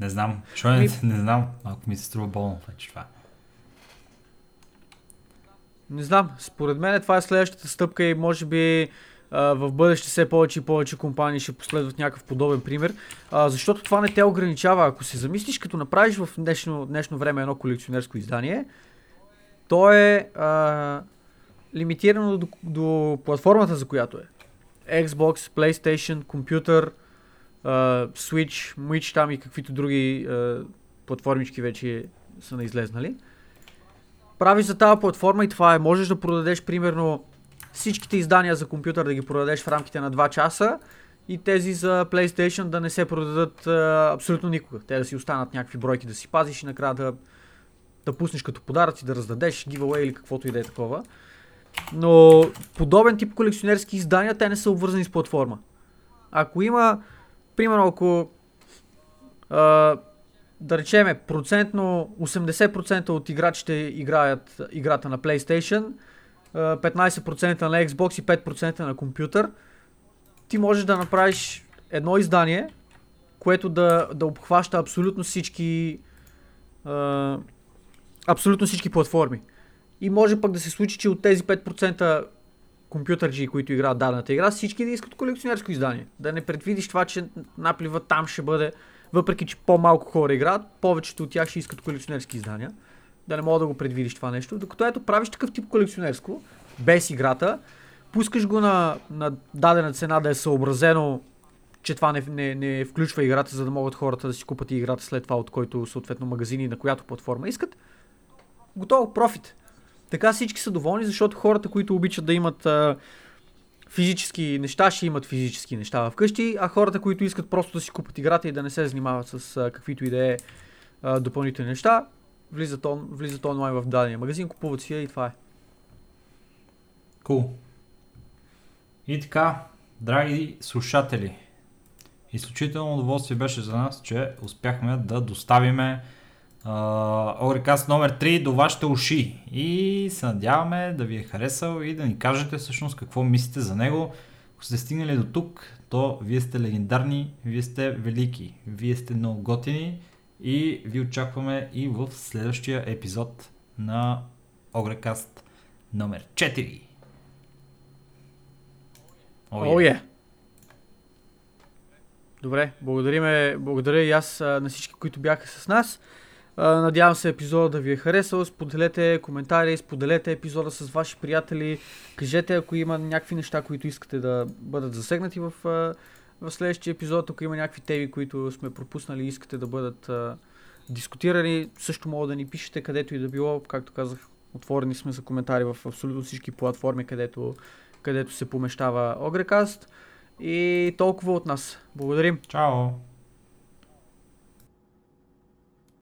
Не знам, що не,
Ми-
не знам, малко ми се струва болно вече това.
Не знам, според мен това е следващата стъпка и може би в бъдеще все повече и повече компании ще последват някакъв подобен пример, защото това не те ограничава. Ако се замислиш, като направиш в днешно, днешно време едно колекционерско издание, то е а, лимитирано до, до платформата, за която е. Xbox, PlayStation, компютър, а, Switch, Mwitch там и каквито други а, платформички вече са наизлезнали правиш за тази платформа и това е. Можеш да продадеш примерно всичките издания за компютър да ги продадеш в рамките на 2 часа и тези за PlayStation да не се продадат а, абсолютно никога. Те да си останат някакви бройки да си пазиш и накрая да, да пуснеш като подаръци, да раздадеш, giveaway или каквото и да е такова. Но подобен тип колекционерски издания, те не са обвързани с платформа. Ако има, примерно ако а, да речеме, процентно 80% от играчите играят играта на PlayStation, а, 15% на Xbox и 5% на компютър, ти можеш да направиш едно издание, което да, да обхваща абсолютно всички а, абсолютно всички платформи. И може пък да се случи, че от тези 5% компютърджи, които играят дадената игра, всички да искат колекционерско издание. Да не предвидиш това, че наплива там ще бъде въпреки че по-малко хора играят, повечето от тях ще искат колекционерски издания. Да не мога да го предвидиш това нещо. Докато ето правиш такъв тип колекционерско, без играта, пускаш го на, на дадена цена да е съобразено, че това не, не, не включва играта, за да могат хората да си купат и играта след това, от който съответно магазини на която платформа искат. Готово, профит. Така всички са доволни, защото хората, които обичат да имат а, физически неща, ще имат физически неща вкъщи, а хората, които искат просто да си купат играта и да не се занимават с а, каквито и да е допълнителни неща, влизат, он, влизат онлайн в дадения магазин, купуват си я и това е.
Cool. И така, драги слушатели, изключително удоволствие беше за нас, че успяхме да доставиме Орикаст номер 3 до вашите уши. И се надяваме да ви е харесал и да ни кажете всъщност какво мислите за него. Ако сте стигнали до тук, то вие сте легендарни, вие сте велики, вие сте много готини и ви очакваме и в следващия епизод на Огрекаст номер 4.
О, oh, yeah. Добре, благодариме, благодаря и аз на всички, които бяха с нас. Надявам се епизода да ви е харесал. Споделете коментари, споделете епизода с ваши приятели. Кажете ако има някакви неща, които искате да бъдат засегнати в, в следващия епизод. Ако има някакви теми, които сме пропуснали и искате да бъдат дискутирани, също мога да ни пишете където и да било. Както казах, отворени сме за коментари в абсолютно всички платформи, където, където се помещава Огрекаст. И толкова от нас. Благодарим.
Чао!